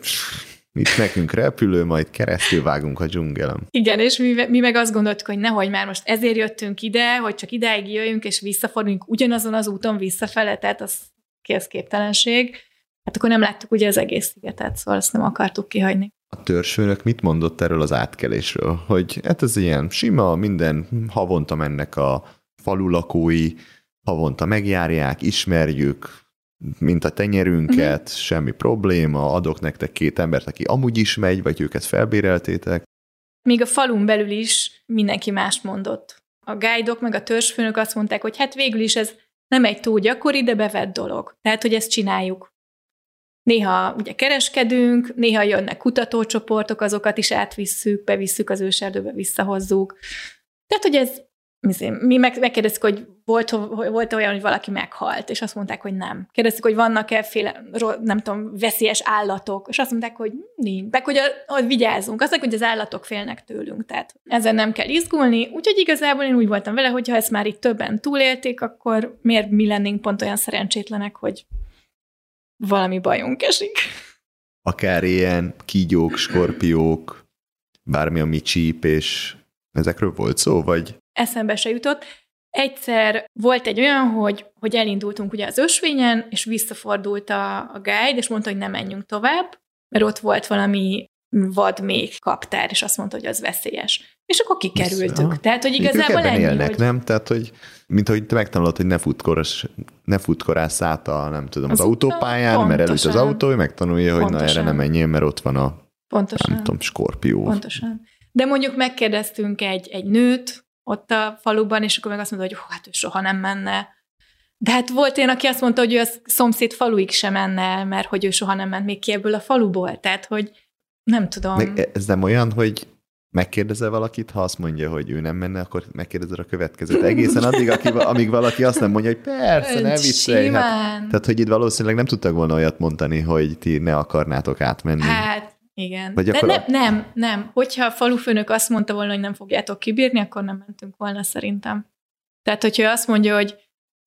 itt nekünk repülő, majd keresztül vágunk a dzsungelem. Igen, és mi, mi meg azt gondoltuk, hogy nehogy már most ezért jöttünk ide, hogy csak idáig jöjjünk, és visszaforduljunk ugyanazon az úton visszafele, tehát az képtelenség. Hát akkor nem láttuk ugye az egész szigetet, szóval ezt nem akartuk kihagyni. A törzsfőnök mit mondott erről az átkelésről? Hogy hát ez ilyen sima, minden havonta mennek a falu lakói, havonta megjárják, ismerjük, mint a tenyerünket, uh-huh. semmi probléma, adok nektek két embert, aki amúgy is megy, vagy őket felbéreltétek. Még a falun belül is mindenki más mondott. A guide meg a törzsfőnök azt mondták, hogy hát végül is ez nem egy túl gyakori, de bevett dolog. Tehát, hogy ezt csináljuk. Néha ugye kereskedünk, néha jönnek kutatócsoportok, azokat is átvisszük, bevisszük az őserdőbe, visszahozzuk. Tehát, hogy ez mi meg, megkérdeztük, hogy volt, volt olyan, hogy valaki meghalt, és azt mondták, hogy nem. Kérdeztük, hogy vannak-e féle, nem tudom, veszélyes állatok, és azt mondták, hogy nincs. Meg hogy, hogy vigyázzunk. Azt mondják, hogy az állatok félnek tőlünk, tehát ezen nem kell izgulni. Úgyhogy igazából én úgy voltam vele, hogy ha ezt már itt többen túlélték, akkor miért mi lennénk pont olyan szerencsétlenek, hogy valami bajunk esik. Akár ilyen kígyók, skorpiók, bármi, ami csíp, és ezekről volt szó, vagy? eszembe se jutott. Egyszer volt egy olyan, hogy, hogy elindultunk ugye az ösvényen, és visszafordult a, a guide, és mondta, hogy nem menjünk tovább, mert ott volt valami vad még kaptár, és azt mondta, hogy az veszélyes. És akkor kikerültük. Vissza. Tehát, hogy igazából ennyi, élnek, hogy... nem? Tehát, hogy mint ahogy te megtanulod, hogy ne futkoras, ne futkorász át a, nem tudom, az, az autópályán, pontosan. mert előtt az autó, hogy megtanulja, hogy pontosan. na erre nem menjél, mert ott van a, pontosan. nem tudom, skorpió. Pontosan. De mondjuk megkérdeztünk egy, egy nőt, ott a faluban, és akkor meg azt mondta, hogy hát ő soha nem menne. De hát volt én, aki azt mondta, hogy ő a szomszéd faluig sem menne el, mert hogy ő soha nem ment még ki ebből a faluból. Tehát, hogy nem tudom. Meg ez nem olyan, hogy megkérdezel valakit, ha azt mondja, hogy ő nem menne, akkor megkérdezed a következőt. Egészen addig, aki, amíg valaki azt nem mondja, hogy persze, ne viccelj. Hát, tehát, hogy itt valószínűleg nem tudtak volna olyat mondani, hogy ti ne akarnátok átmenni. Hát, igen. Vagy De nem, nem, nem. Hogyha a falufőnök azt mondta volna, hogy nem fogjátok kibírni, akkor nem mentünk volna szerintem. Tehát, hogyha azt mondja, hogy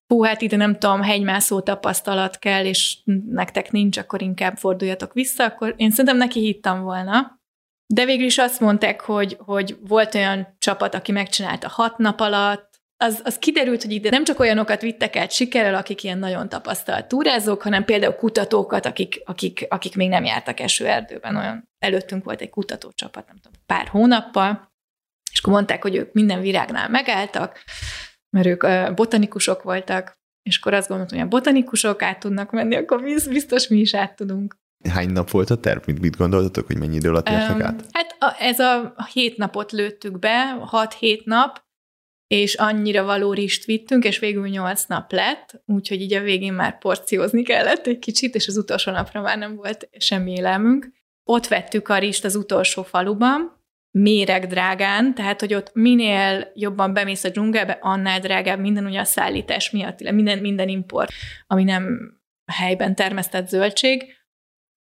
hú, hát ide nem tudom, hegymászó tapasztalat kell, és nektek nincs, akkor inkább forduljatok vissza, akkor én szerintem neki hittem volna. De végül is azt mondták, hogy, hogy volt olyan csapat, aki megcsinálta hat nap alatt, az, az kiderült, hogy ide nem csak olyanokat vittek át sikerrel, akik ilyen nagyon tapasztalt túrázók, hanem például kutatókat, akik, akik, akik még nem jártak esőerdőben. Olyan előttünk volt egy kutatócsapat, nem tudom, pár hónappal, és akkor mondták, hogy ők minden virágnál megálltak, mert ők botanikusok voltak, és akkor azt gondoltam, hogy a botanikusok át tudnak menni, akkor biztos mi is át tudunk. Hány nap volt a terv? Mit, mit gondoltatok, hogy mennyi idő alatt értek um, át? Hát a, ez a hét napot lőttük be, hat-hét nap, és annyira való rist vittünk, és végül nyolc nap lett, úgyhogy így a végén már porciózni kellett egy kicsit, és az utolsó napra már nem volt semmi élelmünk. Ott vettük a rist az utolsó faluban, méreg drágán, tehát hogy ott minél jobban bemész a dzsungelbe, annál drágább minden ugye a szállítás miatt, minden, minden import, ami nem helyben termesztett zöldség,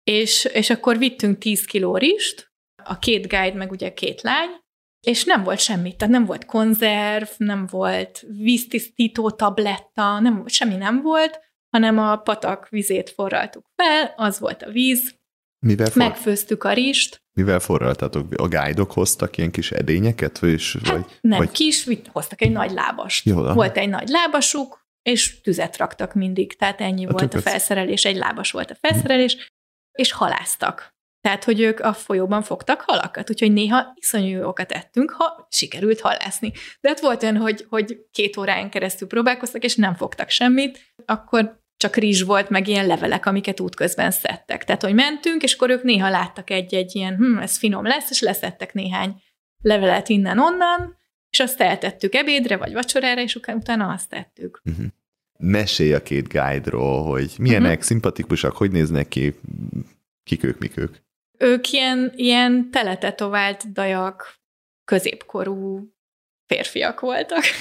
és, és akkor vittünk 10 kiló rist, a két guide, meg ugye két lány, és nem volt semmi, tehát nem volt konzerv, nem volt víztisztító tabletta, nem, semmi nem volt, hanem a patak vizét forraltuk fel, az volt a víz, Mivel for... megfőztük a rist. Mivel forraltatok? A guide-ok hoztak ilyen kis edényeket? Vagy, hát vagy, nem, vagy... kis, hoztak egy nagy lábast. Jó, volt egy nagy lábasuk, és tüzet raktak mindig, tehát ennyi a volt a felszerelés, egy lábas volt a felszerelés, és haláztak. Tehát, hogy ők a folyóban fogtak halakat, úgyhogy néha iszonyú jókat ettünk, ha sikerült halászni. De hát volt olyan, hogy, hogy két órán keresztül próbálkoztak, és nem fogtak semmit, akkor csak rizs volt, meg ilyen levelek, amiket útközben szedtek. Tehát, hogy mentünk, és akkor ők néha láttak egy-egy ilyen, hm, ez finom lesz, és leszettek néhány levelet innen-onnan, és azt eltettük ebédre, vagy vacsorára, és utána azt tettük. Uh-huh. Mesélj a két guide-ról, hogy milyenek, uh-huh. szimpatikusak, hogy néznek ki, kik ők, mik ők? Ők ilyen, ilyen teletetovált dajak, középkorú férfiak voltak. *laughs*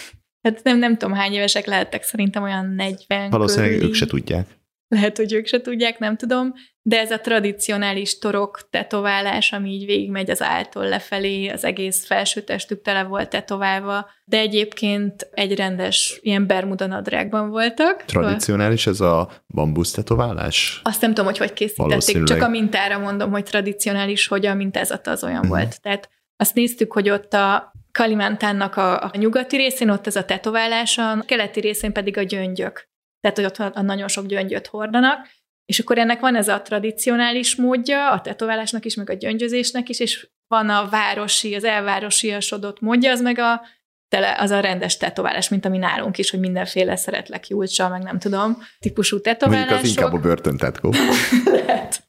Hát nem, nem tudom, hány évesek lehettek, szerintem olyan 40 Valószínűleg körüli. ők se tudják. Lehet, hogy ők se tudják, nem tudom, de ez a tradicionális torok tetoválás, ami így végigmegy az áltól lefelé, az egész felső testük tele volt tetoválva, de egyébként egy rendes ilyen bermuda nadrágban voltak. Tradicionális ez a bambusz tetoválás? Azt nem tudom, hogy hogy készítették, csak a mintára mondom, hogy tradicionális, hogy a mintázata az olyan uh-huh. volt. Tehát azt néztük, hogy ott a Kalimantánnak a, a nyugati részén ott ez a tetoválás, a keleti részén pedig a gyöngyök tehát hogy ott nagyon sok gyöngyöt hordanak, és akkor ennek van ez a tradicionális módja, a tetoválásnak is, meg a gyöngyözésnek is, és van a városi, az elvárosiasodott módja, az meg a tele, az a rendes tetoválás, mint ami nálunk is, hogy mindenféle szeretlek Julcsa, meg nem tudom, típusú tetoválások. Mondjuk az inkább a börtöntetkó. *laughs* Lehet.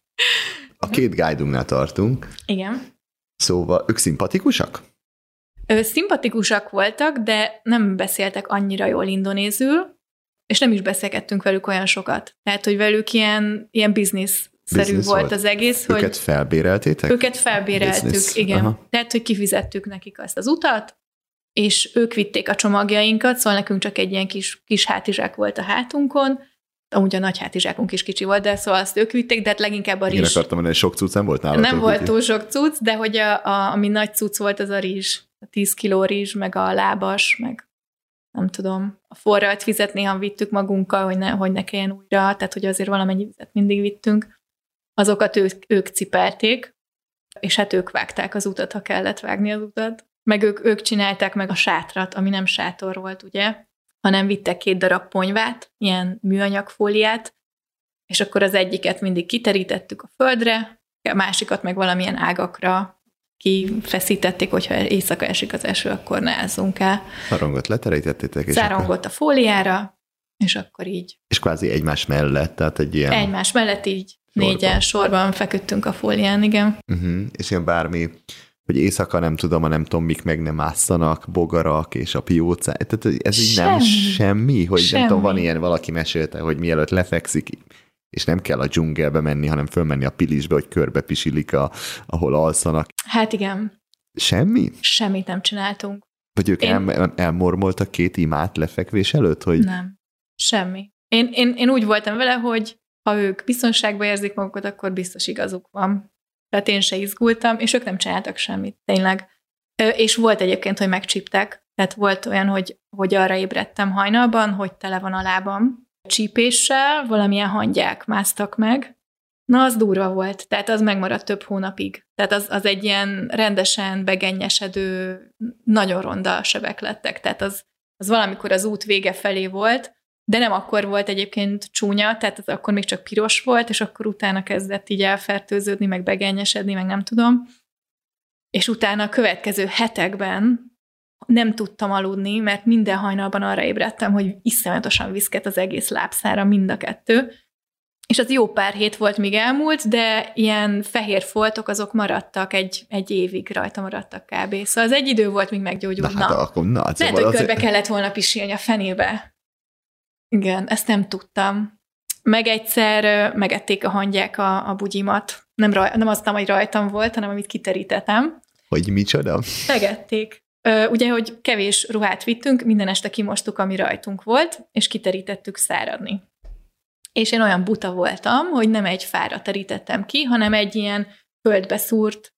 A két guide tartunk. Igen. Szóval ők szimpatikusak? Ő, szimpatikusak voltak, de nem beszéltek annyira jól indonézül, és nem is beszélgettünk velük olyan sokat. Tehát, hogy velük ilyen, ilyen biznisz szerű volt, volt az egész. Őket hogy felbéreltétek? Őket felbéreltük, Business. igen. Aha. Tehát, hogy kifizettük nekik azt az utat, és ők vitték a csomagjainkat, szóval nekünk csak egy ilyen kis, kis hátizsák volt a hátunkon, amúgy a nagy hátizsákunk is kicsi volt, de szóval azt ők vitték, de hát leginkább a rizs. Én akartam mondani, hogy sok cucc nem volt nálatok. Nem volt túl sok cucc, de hogy a, a, ami nagy cucc volt, az a rizs. A 10 kiló rizs, meg a lábas, meg nem tudom, a forralt vizet néha vittük magunkkal, hogy ne, hogy ne kelljen újra, tehát hogy azért valamennyi vizet mindig vittünk. Azokat ők, ők cipelték, és hát ők vágták az utat, ha kellett vágni az utat. Meg ők, ők csinálták meg a sátrat, ami nem sátor volt, ugye, hanem vittek két darab ponyvát, ilyen műanyagfóliát, és akkor az egyiket mindig kiterítettük a földre, a másikat meg valamilyen ágakra kifeszítették, hogyha éjszaka esik az eső, akkor ne ázzunk el. Szarongot leterítettétek? És Szarongot akkor... a fóliára, és akkor így. És kvázi egymás mellett, tehát egy ilyen... Egymás mellett így sorban. négyen sorban feküdtünk a fólián, igen. Uh-huh. És ilyen bármi, hogy éjszaka nem tudom, a nem tudom, mik meg nem ásszanak, bogarak és a pióca, tehát ez így semmi. nem semmi, hogy semmi. nem tudom, van ilyen, valaki mesélte, hogy mielőtt lefekszik, és nem kell a dzsungelbe menni, hanem fölmenni a pilisbe, hogy körbe pisilik, a, ahol alszanak. Hát igen. Semmi? Semmit nem csináltunk. Vagy ők én... el, elmormoltak két imát lefekvés előtt? Hogy... Nem. Semmi. Én, én, én úgy voltam vele, hogy ha ők biztonságban érzik magukat, akkor biztos igazuk van. Tehát én se izgultam, és ők nem csináltak semmit, tényleg. És volt egyébként, hogy megcsíptek. Tehát volt olyan, hogy, hogy arra ébredtem hajnalban, hogy tele van a lábam, csípéssel valamilyen hangyák másztak meg. Na, az durva volt, tehát az megmaradt több hónapig. Tehát az, az egy ilyen rendesen begennyesedő, nagyon ronda sebek lettek. Tehát az, az valamikor az út vége felé volt, de nem akkor volt egyébként csúnya, tehát az akkor még csak piros volt, és akkor utána kezdett így elfertőződni, meg begennyesedni, meg nem tudom. És utána a következő hetekben nem tudtam aludni, mert minden hajnalban arra ébredtem, hogy iszonyatosan viszket az egész lábszára, mind a kettő. És az jó pár hét volt, míg elmúlt, de ilyen fehér foltok azok maradtak, egy, egy évig rajta maradtak kb. Szóval az egy idő volt, míg meggyógyult. Na, hát akkor, na, Lehet, szóval hogy körbe kellett volna pisilni a fenébe. Igen, ezt nem tudtam. Meg egyszer megették a hangyák a, a bugyimat. Nem, raj, nem azt, hogy rajtam volt, hanem amit kiterítettem. Hogy micsoda? Megették. Ugye, hogy kevés ruhát vittünk, minden este kimostuk, ami rajtunk volt, és kiterítettük száradni. És én olyan buta voltam, hogy nem egy fára terítettem ki, hanem egy ilyen földbe szúrt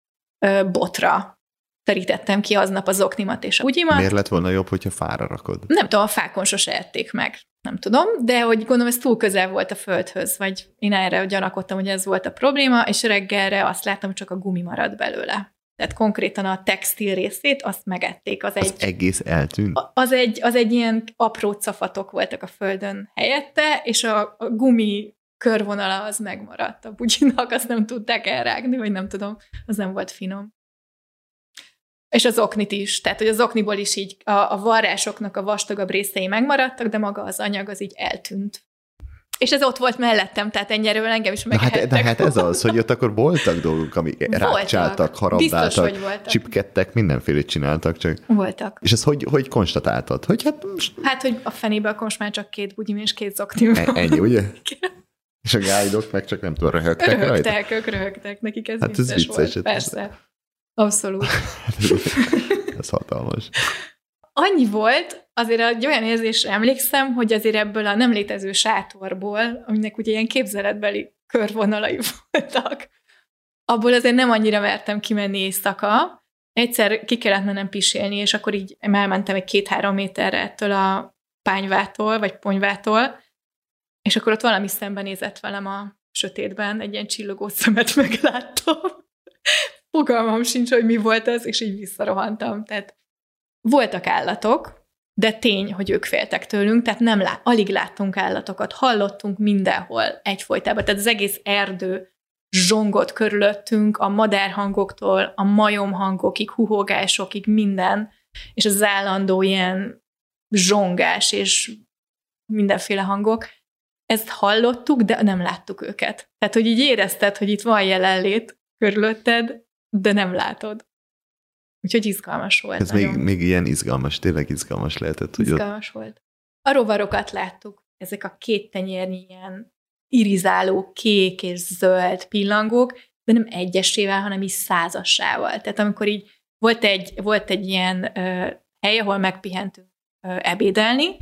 botra terítettem ki aznap az oknimat és a ugyimat. Miért lett volna jobb, hogyha fára rakod? Nem tudom, a fákon sose ették meg. Nem tudom, de hogy gondolom, ez túl közel volt a földhöz, vagy én erre gyanakodtam, hogy ez volt a probléma, és reggelre azt láttam, hogy csak a gumi maradt belőle tehát konkrétan a textil részét, azt megették. Az, az egy, egész eltűnt? Az egy, az egy ilyen apró cafatok voltak a földön helyette, és a, a gumi körvonala az megmaradt a bugyinak, azt nem tudták elrágni, vagy nem tudom, az nem volt finom. És az oknit is, tehát hogy az okniból is így a, a varrásoknak a vastagabb részei megmaradtak, de maga az anyag az így eltűnt. És ez ott volt mellettem, tehát ennyire engem is meghettek. Hát, de hát ez az, hogy ott akkor voltak dolgok, amik rákcsáltak, harabdáltak, csipkedtek, mindenfélét csináltak csak. Voltak. És ez hogy, hogy konstatáltad? Hogy hát, most... hát, hogy a fenébe akkor most már csak két bugyim és két zoktim e- Ennyi, ugye? és a gájdok meg csak nem tudom, röhögtek Röhögtek, rajta? ők röhögtek, nekik ez hát vicces, ez vicces volt, persze. Abszolút. *laughs* ez hatalmas annyi volt, azért egy olyan érzésre emlékszem, hogy azért ebből a nem létező sátorból, aminek ugye ilyen képzeletbeli körvonalai *laughs* voltak, abból azért nem annyira mertem kimenni éjszaka. Egyszer ki kellett mennem pisélni, és akkor így elmentem egy két-három méterre ettől a pányvától, vagy ponyvától, és akkor ott valami szembenézett velem a sötétben, egy ilyen csillogó szemet megláttam. *laughs* Fogalmam sincs, hogy mi volt ez, és így visszarohantam. Tehát voltak állatok, de tény, hogy ők féltek tőlünk, tehát nem lát, alig láttunk állatokat, hallottunk mindenhol egyfolytában, tehát az egész erdő zsongott körülöttünk, a madárhangoktól, a majomhangokig, huhogásokig, minden, és az állandó ilyen zsongás és mindenféle hangok, ezt hallottuk, de nem láttuk őket. Tehát, hogy így érezted, hogy itt van jelenlét körülötted, de nem látod. Úgyhogy izgalmas volt. Ez még, még ilyen izgalmas, tényleg izgalmas lehetett. Hogy izgalmas ott... volt. A rovarokat láttuk, ezek a két tenyérnyi ilyen irizáló kék és zöld pillangók, de nem egyesével, hanem is százassával. Tehát amikor így volt egy, volt egy ilyen ö, hely, ahol megpihentünk ö, ebédelni,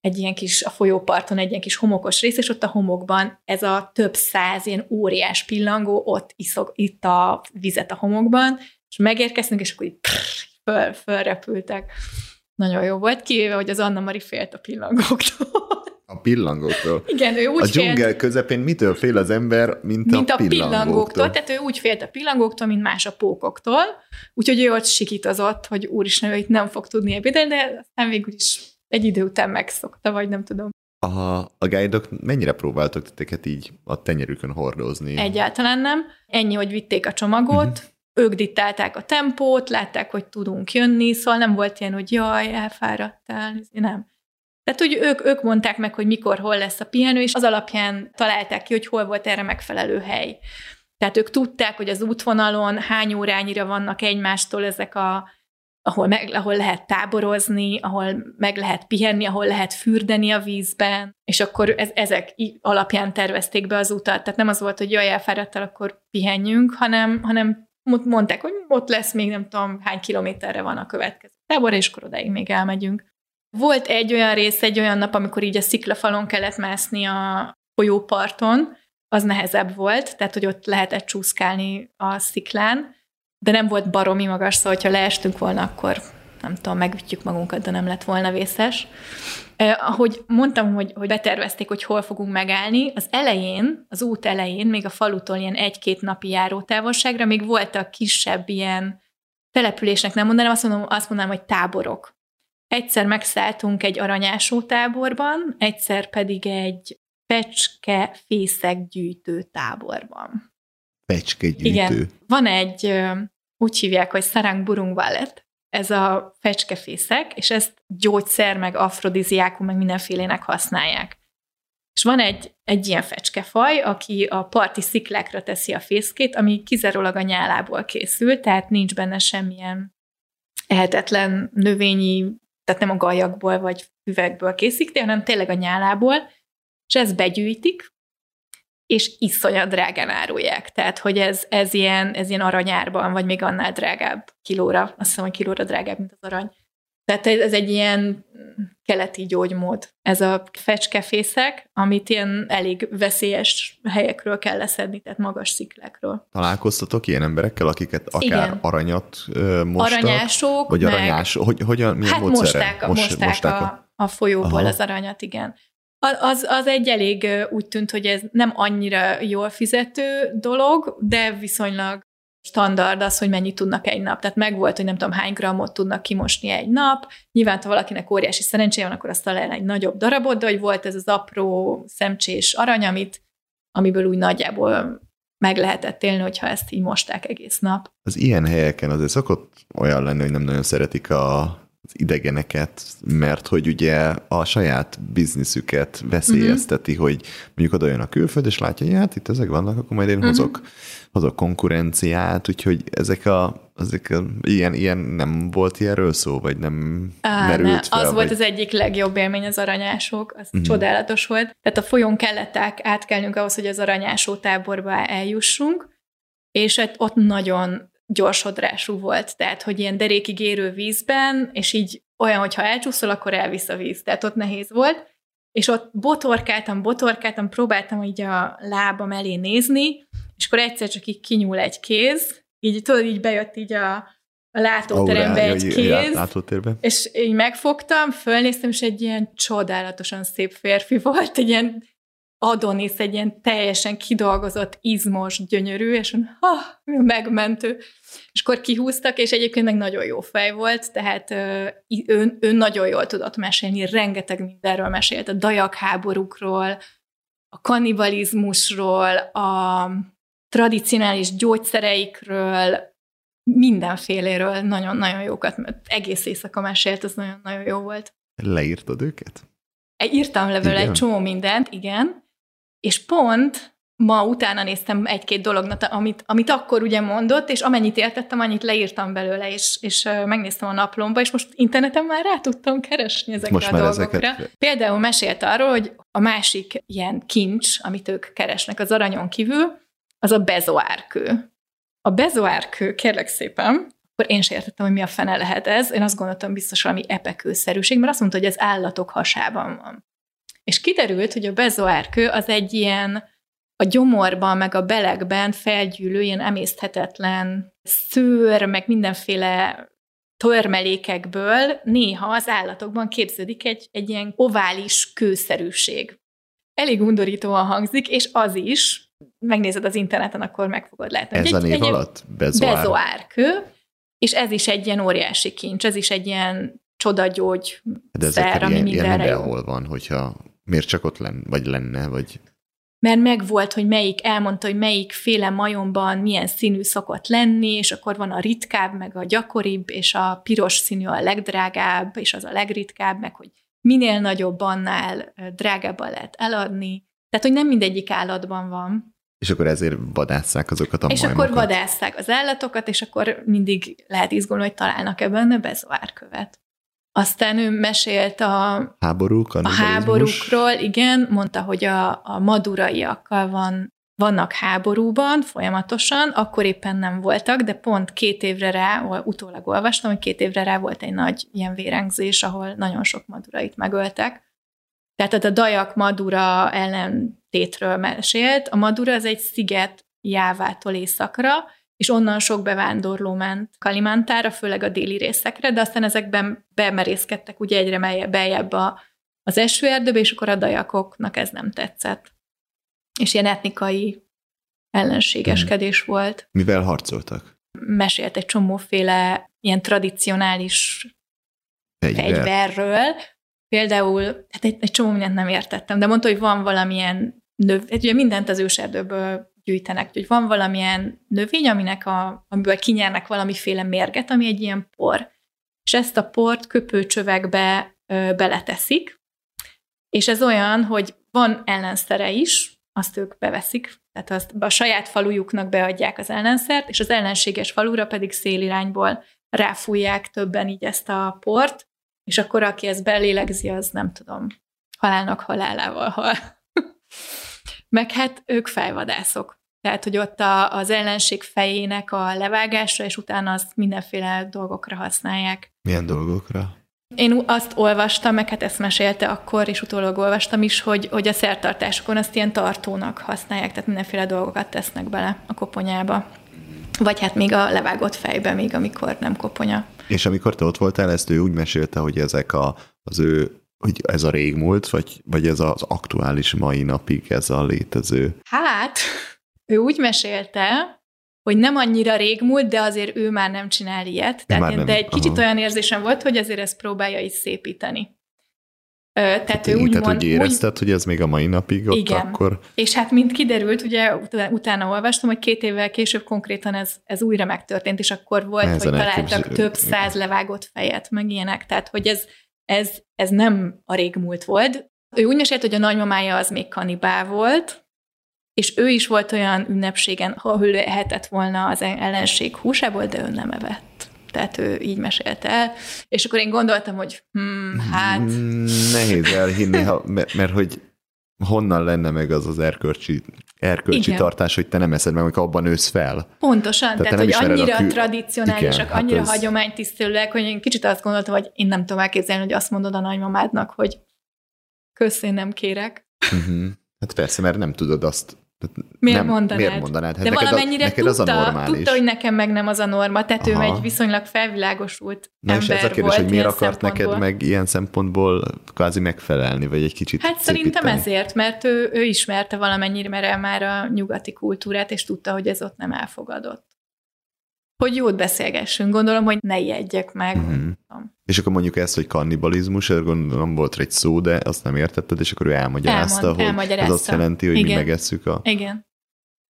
egy ilyen kis, a folyóparton egy ilyen kis homokos rész, és ott a homokban ez a több száz ilyen óriás pillangó ott iszog, itt a vizet a homokban, és megérkeztünk, és akkor így föl, fölrepültek. Nagyon jó volt, kivéve, hogy az Anna Mari félt a pillangóktól. A pillangóktól. Igen, ő úgy A dzsungel félt, közepén mitől fél az ember, mint, mint a, a pillangóktól? pillangóktól. Tehát ő úgy félt a pillangóktól, mint más a pókoktól. Úgyhogy ő ott sikítozott, hogy úristen, ő itt nem fog tudni ebédelni, de aztán végül is egy idő után megszokta, vagy nem tudom. A, a guide mennyire próbáltak titeket így a tenyerükön hordozni? Egyáltalán nem. Ennyi, hogy vitték a csomagot, uh-huh. Ők diktálták a tempót, látták, hogy tudunk jönni, szóval nem volt ilyen, hogy jaj, elfáradtál, nem. Tehát úgy ők, ők mondták meg, hogy mikor, hol lesz a pihenő, és az alapján találták ki, hogy hol volt erre megfelelő hely. Tehát ők tudták, hogy az útvonalon hány órányira vannak egymástól ezek a ahol, meg, ahol lehet táborozni, ahol meg lehet pihenni, ahol lehet fürdeni a vízben, és akkor ez, ezek alapján tervezték be az utat. Tehát nem az volt, hogy jaj, elfáradtál, akkor pihenjünk, hanem, hanem mondták, hogy ott lesz még nem tudom hány kilométerre van a következő tábor, és akkor odáig még elmegyünk. Volt egy olyan rész, egy olyan nap, amikor így a sziklafalon kellett mászni a folyóparton, az nehezebb volt, tehát hogy ott lehetett csúszkálni a sziklán, de nem volt baromi magas, szóval ha leestünk volna, akkor nem tudom, megütjük magunkat, de nem lett volna vészes. Eh, ahogy mondtam, hogy, hogy betervezték, hogy hol fogunk megállni, az elején, az út elején, még a falutól ilyen egy-két napi járótávolságra, még voltak kisebb ilyen településnek nem mondanám, azt mondom, azt mondanám, hogy táborok. Egyszer megszálltunk egy aranyásó táborban, egyszer pedig egy pecske fészek gyűjtő táborban. Pecske gyűjtő. Igen. Van egy, úgy hívják, hogy Sarang Burung Wallet, ez a fecskefészek, és ezt gyógyszer, meg afrodiziákum, meg mindenfélének használják. És van egy, egy ilyen fecskefaj, aki a parti sziklákra teszi a fészkét, ami kizárólag a nyálából készül, tehát nincs benne semmilyen ehetetlen növényi, tehát nem a gajakból vagy füvekből készíti, hanem tényleg a nyálából, és ezt begyűjtik, és iszonyat drágán árulják. Tehát, hogy ez, ez, ilyen, ez ilyen aranyárban, vagy még annál drágább kilóra. Azt hiszem, hogy kilóra drágább, mint az arany. Tehát ez egy ilyen keleti gyógymód. Ez a fecskefészek, amit ilyen elég veszélyes helyekről kell leszedni, tehát magas sziklákról. Találkoztatok ilyen emberekkel, akiket akár Igen. aranyat ö, mostak? Aranyások, Vagy meg- aranyás, hogy, hogyan, milyen Hát módszere? mosták, a, Mos- mosták, mosták a, a folyóból Aha. az aranyat, igen. Az, az egy elég úgy tűnt, hogy ez nem annyira jól fizető dolog, de viszonylag standard az, hogy mennyit tudnak egy nap. Tehát megvolt, hogy nem tudom hány grammot tudnak kimosni egy nap. Nyilván, ha valakinek óriási szerencséje van, akkor azt talál egy nagyobb darabot, de hogy volt ez az apró szemcsés arany, amit, amiből úgy nagyjából meg lehetett élni, hogyha ezt így mosták egész nap. Az ilyen helyeken azért szokott olyan lenni, hogy nem nagyon szeretik a idegeneket, mert hogy ugye a saját bizniszüket veszélyezteti, uh-huh. hogy mondjuk oda jön a külföld, és látja, hogy hát itt ezek vannak, akkor majd én uh-huh. hozok, hozok konkurenciát, úgyhogy ezek a, ezek a ilyen, ilyen nem volt ilyenről szó, vagy nem Á, merült ne, fel? az vagy... volt az egyik legjobb élmény az aranyások, az uh-huh. csodálatos volt. Tehát a folyón kellett át- átkelnünk ahhoz, hogy az aranyásó táborba eljussunk, és ott- ott nagyon gyorsodrású volt, tehát hogy ilyen derékig érő vízben, és így olyan, hogyha elcsúszol, akkor elvisz a víz, tehát ott nehéz volt, és ott botorkáltam, botorkáltam, próbáltam így a lábam elé nézni, és akkor egyszer csak így kinyúl egy kéz, így tudod, így bejött így a, a látóterembe egy kéz, Látótérbe? és így megfogtam, fölnéztem, és egy ilyen csodálatosan szép férfi volt, egy ilyen Adonis egy ilyen teljesen kidolgozott, izmos, gyönyörű, és ha, megmentő. És akkor kihúztak, és egyébként meg nagyon jó fej volt, tehát ő, ő nagyon jól tudott mesélni, rengeteg mindenről mesélt, a dajak háborúkról, a kannibalizmusról, a tradicionális gyógyszereikről, mindenféléről nagyon-nagyon jókat, mert egész éjszaka mesélt, ez nagyon-nagyon jó volt. Leírtad őket? Írtam level egy csomó mindent, igen, és pont ma utána néztem egy-két dolognak, amit, amit akkor ugye mondott, és amennyit értettem, annyit leírtam belőle, és, és megnéztem a naplomba, és most interneten már rá tudtam keresni ezekre most a dolgokra. Ezeket... Például mesélt arról, hogy a másik ilyen kincs, amit ők keresnek az aranyon kívül, az a bezoárkő. A bezoárkő, kérlek szépen, akkor én sem értettem, hogy mi a fene lehet ez. Én azt gondoltam biztos valami epekőszerűség, mert azt mondta, hogy az állatok hasában van. És kiderült, hogy a bezoárkő az egy ilyen a gyomorban, meg a belegben felgyűlő ilyen emészthetetlen szőr, meg mindenféle törmelékekből néha az állatokban képződik egy, egy ilyen ovális kőszerűség. Elég undorítóan hangzik, és az is, megnézed az interneten, akkor meg fogod látni. Ez egy, a név egy alatt? Bezoár. Bezoárkő, és ez is egy ilyen óriási kincs, ez is egy ilyen csodagyógy De szer, ami ilyen, mindenre ilyen mindenhol van, hogyha miért csak ott lenne, vagy lenne, vagy mert megvolt, hogy melyik, elmondta, hogy melyik féle majomban milyen színű szokott lenni, és akkor van a ritkább, meg a gyakoribb, és a piros színű a legdrágább, és az a legritkább, meg hogy minél nagyobb, annál drágábban lehet eladni. Tehát, hogy nem mindegyik állatban van. És akkor ezért vadásszák azokat a És majmokat. akkor vadásszák az állatokat, és akkor mindig lehet izgulni, hogy találnak ebben bezoárkövet. Aztán ő mesélt a, Háború, a háborúkról, igen, mondta, hogy a, a maduraiakkal van, vannak háborúban folyamatosan, akkor éppen nem voltak, de pont két évre rá, utólag olvastam, hogy két évre rá volt egy nagy ilyen vérengzés, ahol nagyon sok madurait megöltek. Tehát a Dajak Madura ellentétről mesélt. A Madura az egy sziget Jávától északra, és onnan sok bevándorló ment Kalimantára, főleg a déli részekre, de aztán ezekben bemerészkedtek ugye egyre beljebb a, az esőerdőbe, és akkor a dajakoknak ez nem tetszett. És ilyen etnikai ellenségeskedés hmm. volt. Mivel harcoltak? Mesélt egy csomóféle ilyen tradicionális Fegyver. fegyverről. Például, hát egy, egy csomó mindent nem értettem, de mondta, hogy van valamilyen növ, ugye mindent az őserdőből gyűjtenek. Hogy van valamilyen növény, aminek a, amiből kinyernek valamiféle mérget, ami egy ilyen por. És ezt a port köpőcsövekbe ö, beleteszik, és ez olyan, hogy van ellenszere is, azt ők beveszik, tehát azt a saját falujuknak beadják az ellenszert, és az ellenséges falura pedig szélirányból ráfújják többen így ezt a port, és akkor aki ezt belélegzi, az nem tudom, halálnak halálával hal. *laughs* Meg hát ők fejvadászok. Tehát, hogy ott a, az ellenség fejének a levágása, és utána azt mindenféle dolgokra használják. Milyen dolgokra? Én azt olvastam, meg hát ezt mesélte akkor, és utólag olvastam is, hogy, hogy a szertartásokon azt ilyen tartónak használják, tehát mindenféle dolgokat tesznek bele a koponyába. Vagy hát még a levágott fejbe, még amikor nem koponya. És amikor te ott voltál, ezt ő úgy mesélte, hogy ezek a, az ő hogy ez a régmúlt, vagy, vagy ez az aktuális mai napig ez a létező? Hát, ő úgy mesélte, hogy nem annyira régmúlt, de azért ő már nem csinál ilyet. Tehát én, nem, de egy aha. kicsit olyan érzésem volt, hogy azért ezt próbálja is szépíteni. Ö, tehát hát ő úgy tehát, mond, hogy érezted, úgy, hogy ez még a mai napig ott igen. akkor... És hát mint kiderült, ugye utána olvastam, hogy két évvel később konkrétan ez, ez újra megtörtént, és akkor volt, Ezen hogy találtak több száz levágott fejet, meg ilyenek. Tehát, hogy ez, ez, ez nem a régmúlt volt. Ő úgy mesélt, hogy a nagymamája az még kanibál volt, és ő is volt olyan ünnepségen, ahol ő lehetett volna az ellenség húsából, de ő nem evett. Tehát ő így mesélte el. És akkor én gondoltam, hogy hmm, hát... Mm, nehéz elhinni, ha, mert, mert hogy honnan lenne meg az az erkölcsi, erkölcsi Igen. tartás, hogy te nem eszed meg, amikor abban ősz fel. Pontosan, tehát, tehát hogy annyira kül... tradicionálisak, Igen, annyira hát ez... hagyománytisztelőek, hogy én kicsit azt gondoltam, hogy én nem tudom elképzelni, hogy azt mondod a nagymamádnak, hogy kösz, én nem kérek. Uh-huh. Hát persze, mert nem tudod azt Miért nem, mondanád? Miért mondanád? Hát De neked, valamennyire a, neked tudta, az a normális. tudta, hogy nekem meg nem az a norma, tehát ő egy viszonylag felvilágosult Na és ember ez a kérdés, hogy miért akart neked meg ilyen szempontból kvázi megfelelni, vagy egy kicsit Hát szerintem szépíteni? ezért, mert ő, ő ismerte valamennyire már a nyugati kultúrát, és tudta, hogy ez ott nem elfogadott. Hogy jót beszélgessünk, gondolom, hogy ne ijedjek meg. Mhm. És akkor mondjuk ezt, hogy kannibalizmus, gondolom volt egy szó, de azt nem értetted, és akkor ő elmagyarázta, Elmond- hogy elmagyarázta. ez azt jelenti, hogy mi Igen. megesszük a... Igen.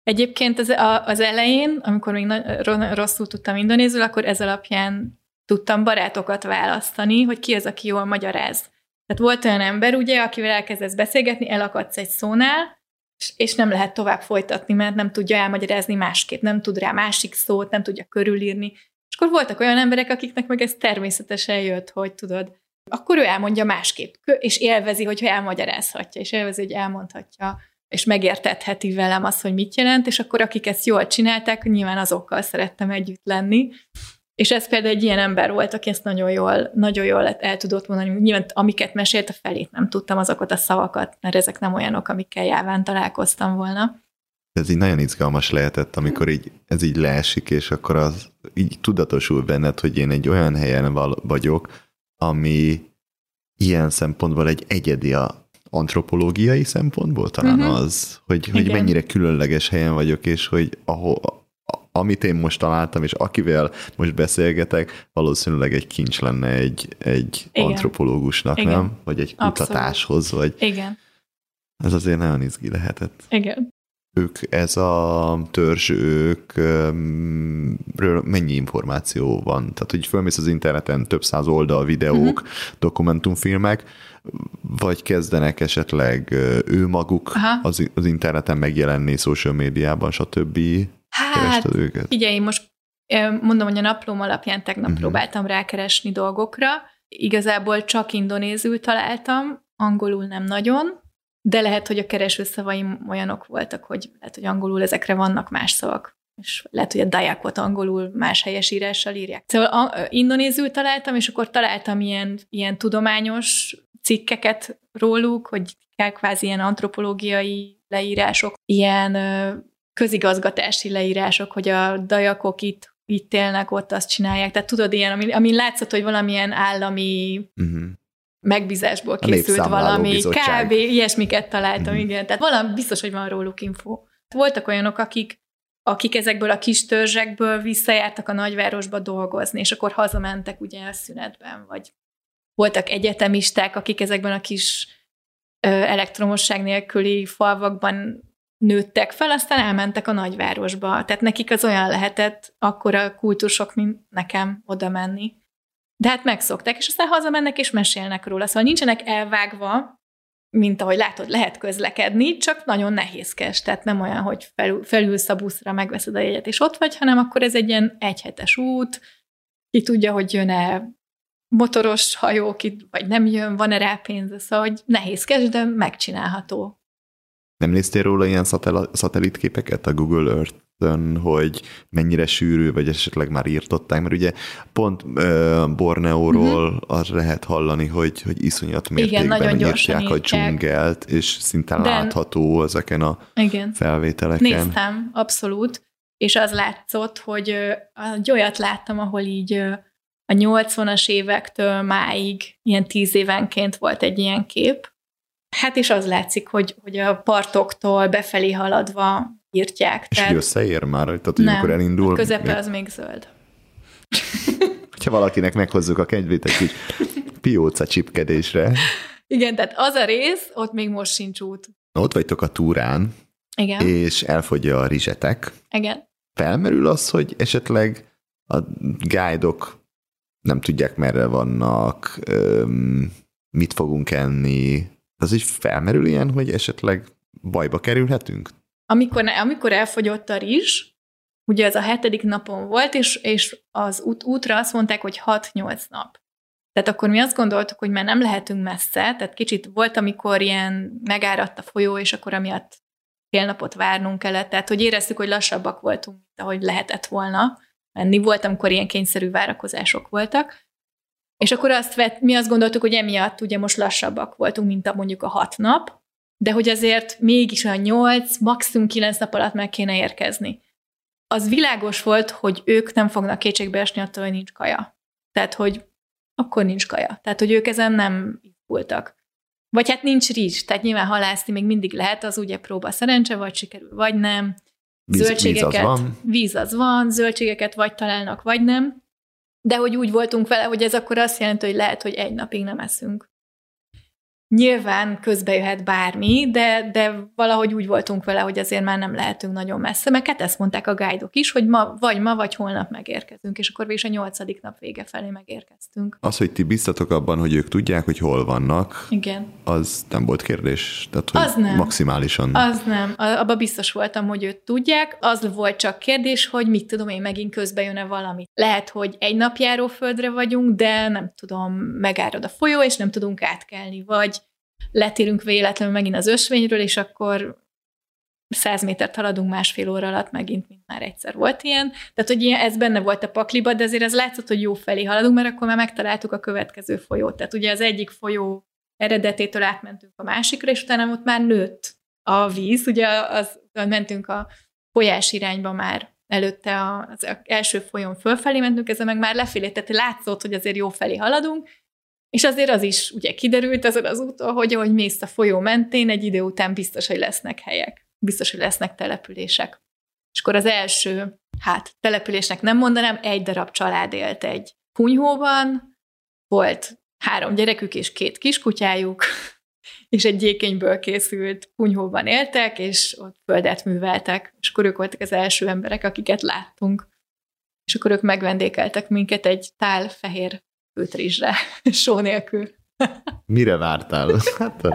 Egyébként az, a, az elején, amikor még na- rosszul tudtam indonézul, akkor ez alapján tudtam barátokat választani, hogy ki az, aki jól magyaráz. Tehát volt olyan ember, ugye, akivel elkezdesz beszélgetni, elakadsz egy szónál, és- és nem lehet tovább folytatni, mert nem tudja elmagyarázni másképp, nem tud rá másik szót, nem tudja körülírni. És akkor voltak olyan emberek, akiknek meg ez természetesen jött, hogy tudod, akkor ő elmondja másképp, és élvezi, hogyha elmagyarázhatja, és élvezi, hogy elmondhatja, és megértetheti velem azt, hogy mit jelent, és akkor akik ezt jól csinálták, nyilván azokkal szerettem együtt lenni. És ez például egy ilyen ember volt, aki ezt nagyon jól, nagyon jól el tudott mondani. Nyilván amiket mesélt, a felét nem tudtam azokat a szavakat, mert ezek nem olyanok, amikkel jáván találkoztam volna. Ez így nagyon izgalmas lehetett, amikor így, ez így leesik, és akkor az így tudatosul benned, hogy én egy olyan helyen val- vagyok, ami ilyen szempontból egy egyedi a antropológiai szempontból talán uh-huh. az, hogy, hogy mennyire különleges helyen vagyok, és hogy ahol, amit én most találtam, és akivel most beszélgetek, valószínűleg egy kincs lenne egy, egy Igen. antropológusnak, Igen. nem? Vagy egy Abszolút. kutatáshoz, vagy Igen, ez azért nagyon izgi lehetett igen. Ők, ez a törzs, ők öm, ről mennyi információ van? Tehát, hogy fölmész az interneten több száz oldal videók, uh-huh. dokumentumfilmek, vagy kezdenek esetleg ő maguk Aha. az, az interneten megjelenni, social médiában, stb. Hát, őket? Figyelj, most ö, mondom, hogy a naplóm alapján tegnap uh-huh. próbáltam rákeresni dolgokra. Igazából csak indonézül találtam, angolul nem nagyon, de lehet, hogy a keresőszavaim olyanok voltak, hogy lehet, hogy angolul ezekre vannak más szavak és lehet, hogy a dajakot angolul más helyesírással írják. Szóval a, indonézül találtam, és akkor találtam ilyen, ilyen tudományos cikkeket róluk, hogy kvázi ilyen antropológiai leírások, ilyen közigazgatási leírások, hogy a dajakok itt, itt élnek, ott azt csinálják. Tehát tudod, ilyen, ami, ami látszott, hogy valamilyen állami Uh-huh. Megbízásból készült valami, kb. ilyesmiket találtam, Mhm. igen. Tehát valami biztos, hogy van róluk info. Voltak olyanok, akik, akik ezekből a kis törzsekből visszajártak a nagyvárosba dolgozni, és akkor hazamentek ugye a szünetben, vagy voltak egyetemisták, akik ezekben a kis ö, elektromosság nélküli falvakban nőttek fel, aztán elmentek a nagyvárosba. Tehát nekik az olyan lehetett akkor a kultusok, mint nekem oda menni. De hát megszokták, és aztán hazamennek és mesélnek róla. Szóval nincsenek elvágva, mint ahogy látod, lehet közlekedni, csak nagyon nehézkes. Tehát nem olyan, hogy felül, felülsz a buszra, megveszed a jegyet, és ott vagy, hanem akkor ez egy ilyen egyhetes út, ki tudja, hogy jön-e motoros hajó, ki, vagy nem jön, van-e rá pénze, szóval hogy nehézkes, de megcsinálható. Nem néztél róla ilyen szatel- szatellitképeket a Google Earth-ön, hogy mennyire sűrű, vagy esetleg már írtották, mert ugye pont uh, Borneóról uh-huh. az lehet hallani, hogy, hogy iszonyat mértékben Mhm. gyorsan nyírtják a írtják. dzsungelt, és szinte De- látható ezeken a Igen. felvételeken. Néztem, abszolút, és az látszott, hogy egy olyat láttam, ahol így a 80-as évektől máig, ilyen tíz évenként volt egy ilyen kép. Hát és az látszik, hogy, hogy a partoktól befelé haladva írtják. És hogy összeér már, tehát hogy nem, amikor elindul. a közepe még- az még zöld. *laughs* Hogyha valakinek meghozzuk a kedvét egy kis pióca csipkedésre. Igen, tehát az a rész, ott még most sincs út. Ott vagytok a túrán, Igen, és elfogy a rizsetek. igen. Felmerül az, hogy esetleg a guide-ok nem tudják, merre vannak, mit fogunk enni. Az így felmerül ilyen, hogy esetleg bajba kerülhetünk? Amikor, amikor elfogyott a rizs, ugye ez a hetedik napon volt, és, és az út, útra azt mondták, hogy 6-8 nap. Tehát akkor mi azt gondoltuk, hogy már nem lehetünk messze, tehát kicsit volt, amikor ilyen megáradt a folyó, és akkor amiatt fél napot várnunk kellett, tehát hogy éreztük, hogy lassabbak voltunk, mint ahogy lehetett volna menni. Volt, amikor ilyen kényszerű várakozások voltak, és akkor azt vett, mi azt gondoltuk, hogy emiatt ugye most lassabbak voltunk, mint a mondjuk a hat nap, de hogy azért mégis olyan 8, maximum 9 nap alatt meg kéne érkezni. Az világos volt, hogy ők nem fognak kétségbe esni attól, hogy nincs kaja. Tehát, hogy akkor nincs kaja. Tehát, hogy ők ezen nem voltak. Vagy hát nincs rizs, tehát nyilván halászni még mindig lehet, az ugye próba szerencse, vagy sikerül, vagy nem. Víz- zöldségeket, víz az van. víz az van, zöldségeket vagy találnak, vagy nem. De hogy úgy voltunk vele, hogy ez akkor azt jelenti, hogy lehet, hogy egy napig nem eszünk. Nyilván közbe jöhet bármi, de, de valahogy úgy voltunk vele, hogy azért már nem lehetünk nagyon messze, mert hát ezt mondták a guide is, hogy ma, vagy ma, vagy holnap megérkezünk, és akkor végül a nyolcadik nap vége felé megérkeztünk. Az, hogy ti biztatok abban, hogy ők tudják, hogy hol vannak, Igen. az nem volt kérdés. Tehát, hogy Az nem. maximálisan. Az nem. Abba biztos voltam, hogy őt tudják. Az volt csak kérdés, hogy mit tudom én, megint közbe jön-e valami. Lehet, hogy egy napjáró földre vagyunk, de nem tudom, megárad a folyó, és nem tudunk átkelni. Vagy letérünk véletlenül megint az ösvényről, és akkor 100 métert haladunk másfél óra alatt megint, mint már egyszer volt ilyen. Tehát, hogy ilyen, ez benne volt a pakliba, de azért ez látszott, hogy jó felé haladunk, mert akkor már megtaláltuk a következő folyót. Tehát ugye az egyik folyó eredetétől átmentünk a másikra, és utána ott már nőtt a víz, ugye az, mentünk a folyás irányba már előtte az első folyón fölfelé mentünk, ezzel meg már lefelé, tehát látszott, hogy azért jó felé haladunk, és azért az is ugye kiderült ezen az úton, hogy ahogy mész a folyó mentén, egy idő után biztos, hogy lesznek helyek, biztos, hogy lesznek települések. És akkor az első, hát településnek nem mondanám, egy darab család élt egy kunyhóban, volt három gyerekük és két kiskutyájuk, *laughs* és egy gyékenyből készült kunyhóban éltek, és ott földet műveltek, és akkor ők voltak az első emberek, akiket láttunk. És akkor ők megvendékeltek minket egy tál fehér főtrizsre, só *laughs* nélkül. Mire vártál? Hát,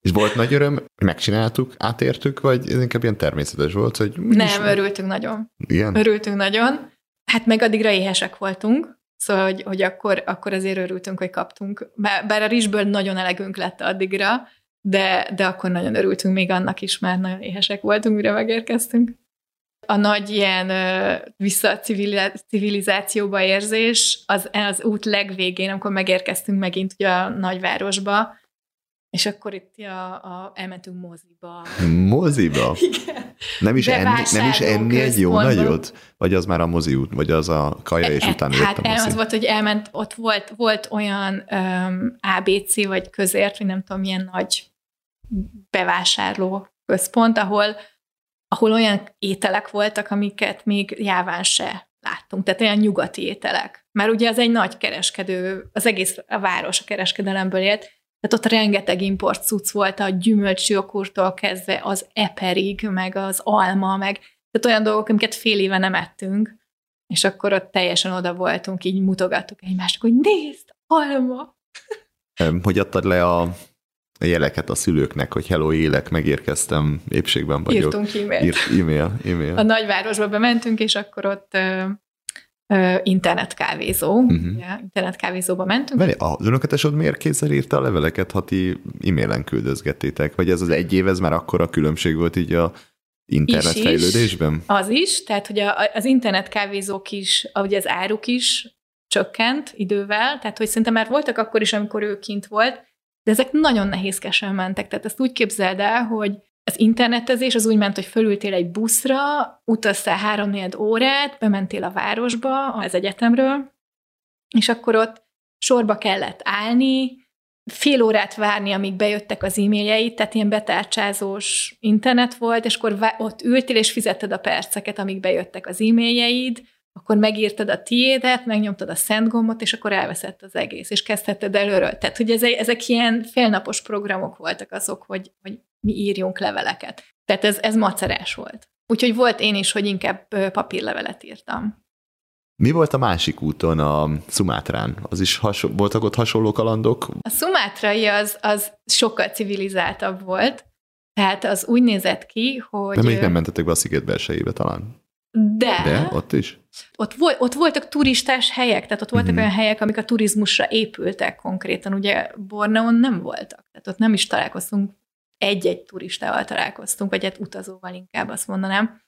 és volt nagy öröm, megcsináltuk, átértük, vagy ez inkább ilyen természetes volt, hogy... Nem, örültünk nagyon. Igen? Örültünk nagyon. Hát meg addigra éhesek voltunk, szóval, hogy, hogy akkor, akkor azért örültünk, hogy kaptunk. Bár, bár a rizsből nagyon elegünk lett addigra, de, de akkor nagyon örültünk még annak is, mert nagyon éhesek voltunk, mire megérkeztünk. A nagy ilyen ö, visszacivilizációba érzés az, az út legvégén, amikor megérkeztünk megint ugye a nagyvárosba, és akkor itt a, a, elmentünk moziba. Moziba? *laughs* Igen. Nem is, enni, nem is enni egy jó nagyot? Vagy az már a mozi út, vagy az a kaja, és E- utána hát jött a mozi? az volt, hogy elment, ott volt, volt olyan um, ABC, vagy közért, vagy nem tudom, milyen nagy bevásárló központ, ahol, ahol olyan ételek voltak, amiket még jáván se láttunk, tehát olyan nyugati ételek. Mert ugye az egy nagy kereskedő, az egész a város a kereskedelemből élt, tehát ott rengeteg import cucc volt, a gyümölcsjoghurttól kezdve az eperig, meg az alma, meg tehát olyan dolgok, amiket fél éve nem ettünk, és akkor ott teljesen oda voltunk, így mutogattuk egymásnak, hogy nézd, alma! Hogy adtad le a, a jeleket a szülőknek, hogy hello, élek, megérkeztem, épségben vagyok. Írtunk e-mailt. Írt, e-mail, e-mail. A nagyvárosba bementünk, és akkor ott ö, ö, internetkávézó, Mhm. uh-huh. ugye, internetkávézóba mentünk. Várj, az unokatesod miért kézzel írta a leveleket, ha ti e-mailen küldözgettétek? Vagy ez az egy év, ez már akkora különbség volt így a internetfejlődésben? Az is, tehát hogy a, az internetkávézók is, ahogy az áruk is csökkent idővel, tehát hogy szerintem már voltak akkor is, amikor ő kint volt, de ezek nagyon nehézkesen mentek. Tehát ezt úgy képzeld el, hogy az internetezés az úgy ment, hogy fölültél egy buszra, utaztál három órát, bementél a városba, az egyetemről, és akkor ott sorba kellett állni, fél órát várni, amíg bejöttek az e-mailjeit, tehát ilyen betárcsázós internet volt, és akkor ott ültél, és fizetted a perceket, amíg bejöttek az e-mailjeid, akkor megírtad a tiédet, megnyomtad a szent gombot, és akkor elveszett az egész, és kezdheted előről. Tehát, hogy ezek, ezek ilyen félnapos programok voltak azok, hogy, hogy mi írjunk leveleket. Tehát ez, ez macerás volt. Úgyhogy volt én is, hogy inkább papírlevelet írtam. Mi volt a másik úton, a Szumátrán? Az is hasonló, voltak ott hasonló kalandok? A szumátrai az, az sokkal civilizáltabb volt, tehát az úgy nézett ki, hogy... De még nem mentetek be a sziget belsejébe talán. De, De ott is? ott, volt, ott voltak turistás helyek, tehát ott voltak Mhm. olyan helyek, amik a turizmusra épültek konkrétan. Ugye Borneon nem voltak, tehát ott nem is találkoztunk, egy-egy turistával találkoztunk, vagy egy utazóval inkább azt mondanám.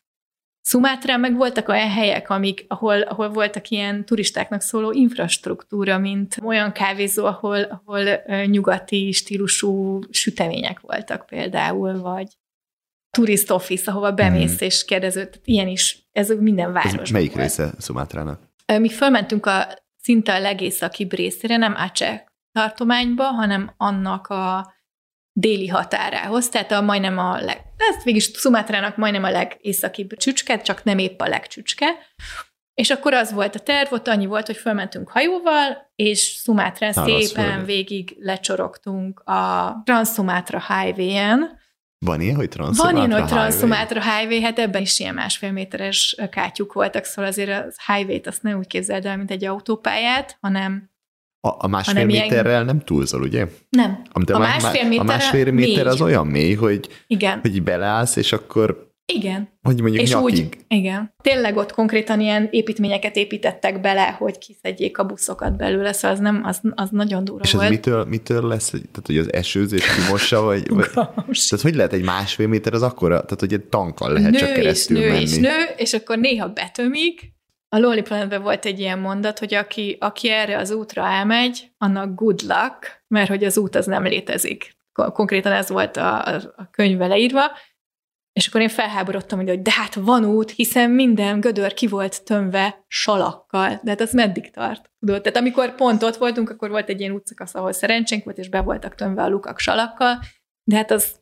Szumátrán meg voltak olyan helyek, amik, ahol, ahol voltak ilyen turistáknak szóló infrastruktúra, mint olyan kávézó, ahol, ahol nyugati stílusú sütemények voltak például, vagy turist office, ahova bemész hmm. és kérdezőt, ilyen is, ez minden városban Ez melyik volt. része Szumátrának? Mi fölmentünk a szinte a legészakibb részére, nem Aceh tartományba, hanem annak a déli határához, tehát a majdnem a leg, ezt végig Szumátrának majdnem a legészakibb csücske, csak nem épp a legcsücske. És akkor az volt a terv, ott annyi volt, hogy fölmentünk hajóval, és Szumátrán szépen végig lecsorogtunk a Trans-Sumatra Highway-en. Van ilyen, hogy Trans-Sumatra Van ilyen, hogy Trans-Sumatra Highway, hát ebben is ilyen másfél méteres kátyuk voltak, szóval azért a highway-t azt nem úgy képzeld el, mint egy autópályát, hanem a, a másfél méterrel ilyen... nem túlzol, ugye? Nem. a, a másfél, méter, a másfél méter az olyan mély, hogy, igen. hogy beleállsz, és akkor igen. Hogy mondjuk és nyakig. úgy, igen. Tényleg ott konkrétan ilyen építményeket építettek bele, hogy kiszedjék a buszokat belőle, szóval az, nem, az, az nagyon durva és volt. És mitől, mitől lesz? Tehát, hogy az esőzés kimossa, vagy, vagy *laughs* tehát hogy lehet egy másfél méter az akkora, tehát hogy egy tankkal lehet nő csak keresztül és nő menni. és nő, és akkor néha betömik, a Lonely Planetben volt egy ilyen mondat, hogy aki, aki erre az útra elmegy, annak good luck, mert hogy az út az nem létezik. Konkrétan ez volt a, a, könyvbe leírva, és akkor én felháborodtam, hogy de hát van út, hiszen minden gödör ki volt tömve salakkal. De hát az meddig tart? Tudod? Tehát amikor pont ott voltunk, akkor volt egy ilyen útszakasz, ahol szerencsénk volt, és be voltak tömve a lukak salakkal, de hát az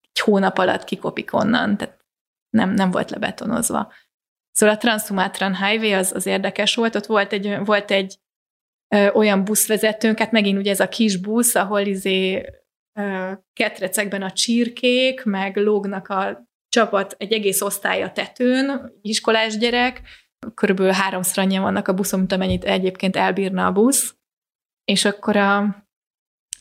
egy hónap alatt kikopik onnan, tehát nem, nem volt lebetonozva. Szóval a Trans-Sumatran Highway az, az érdekes volt, ott volt egy, volt egy ö, olyan buszvezetőnk, hát megint ugye ez a kis busz, ahol izé ketrecekben a csirkék, meg lógnak a csapat, egy egész osztály a tetőn, iskolás gyerek, körülbelül háromszor annyian vannak a buszon, mint amennyit egyébként elbírna a busz, és akkor a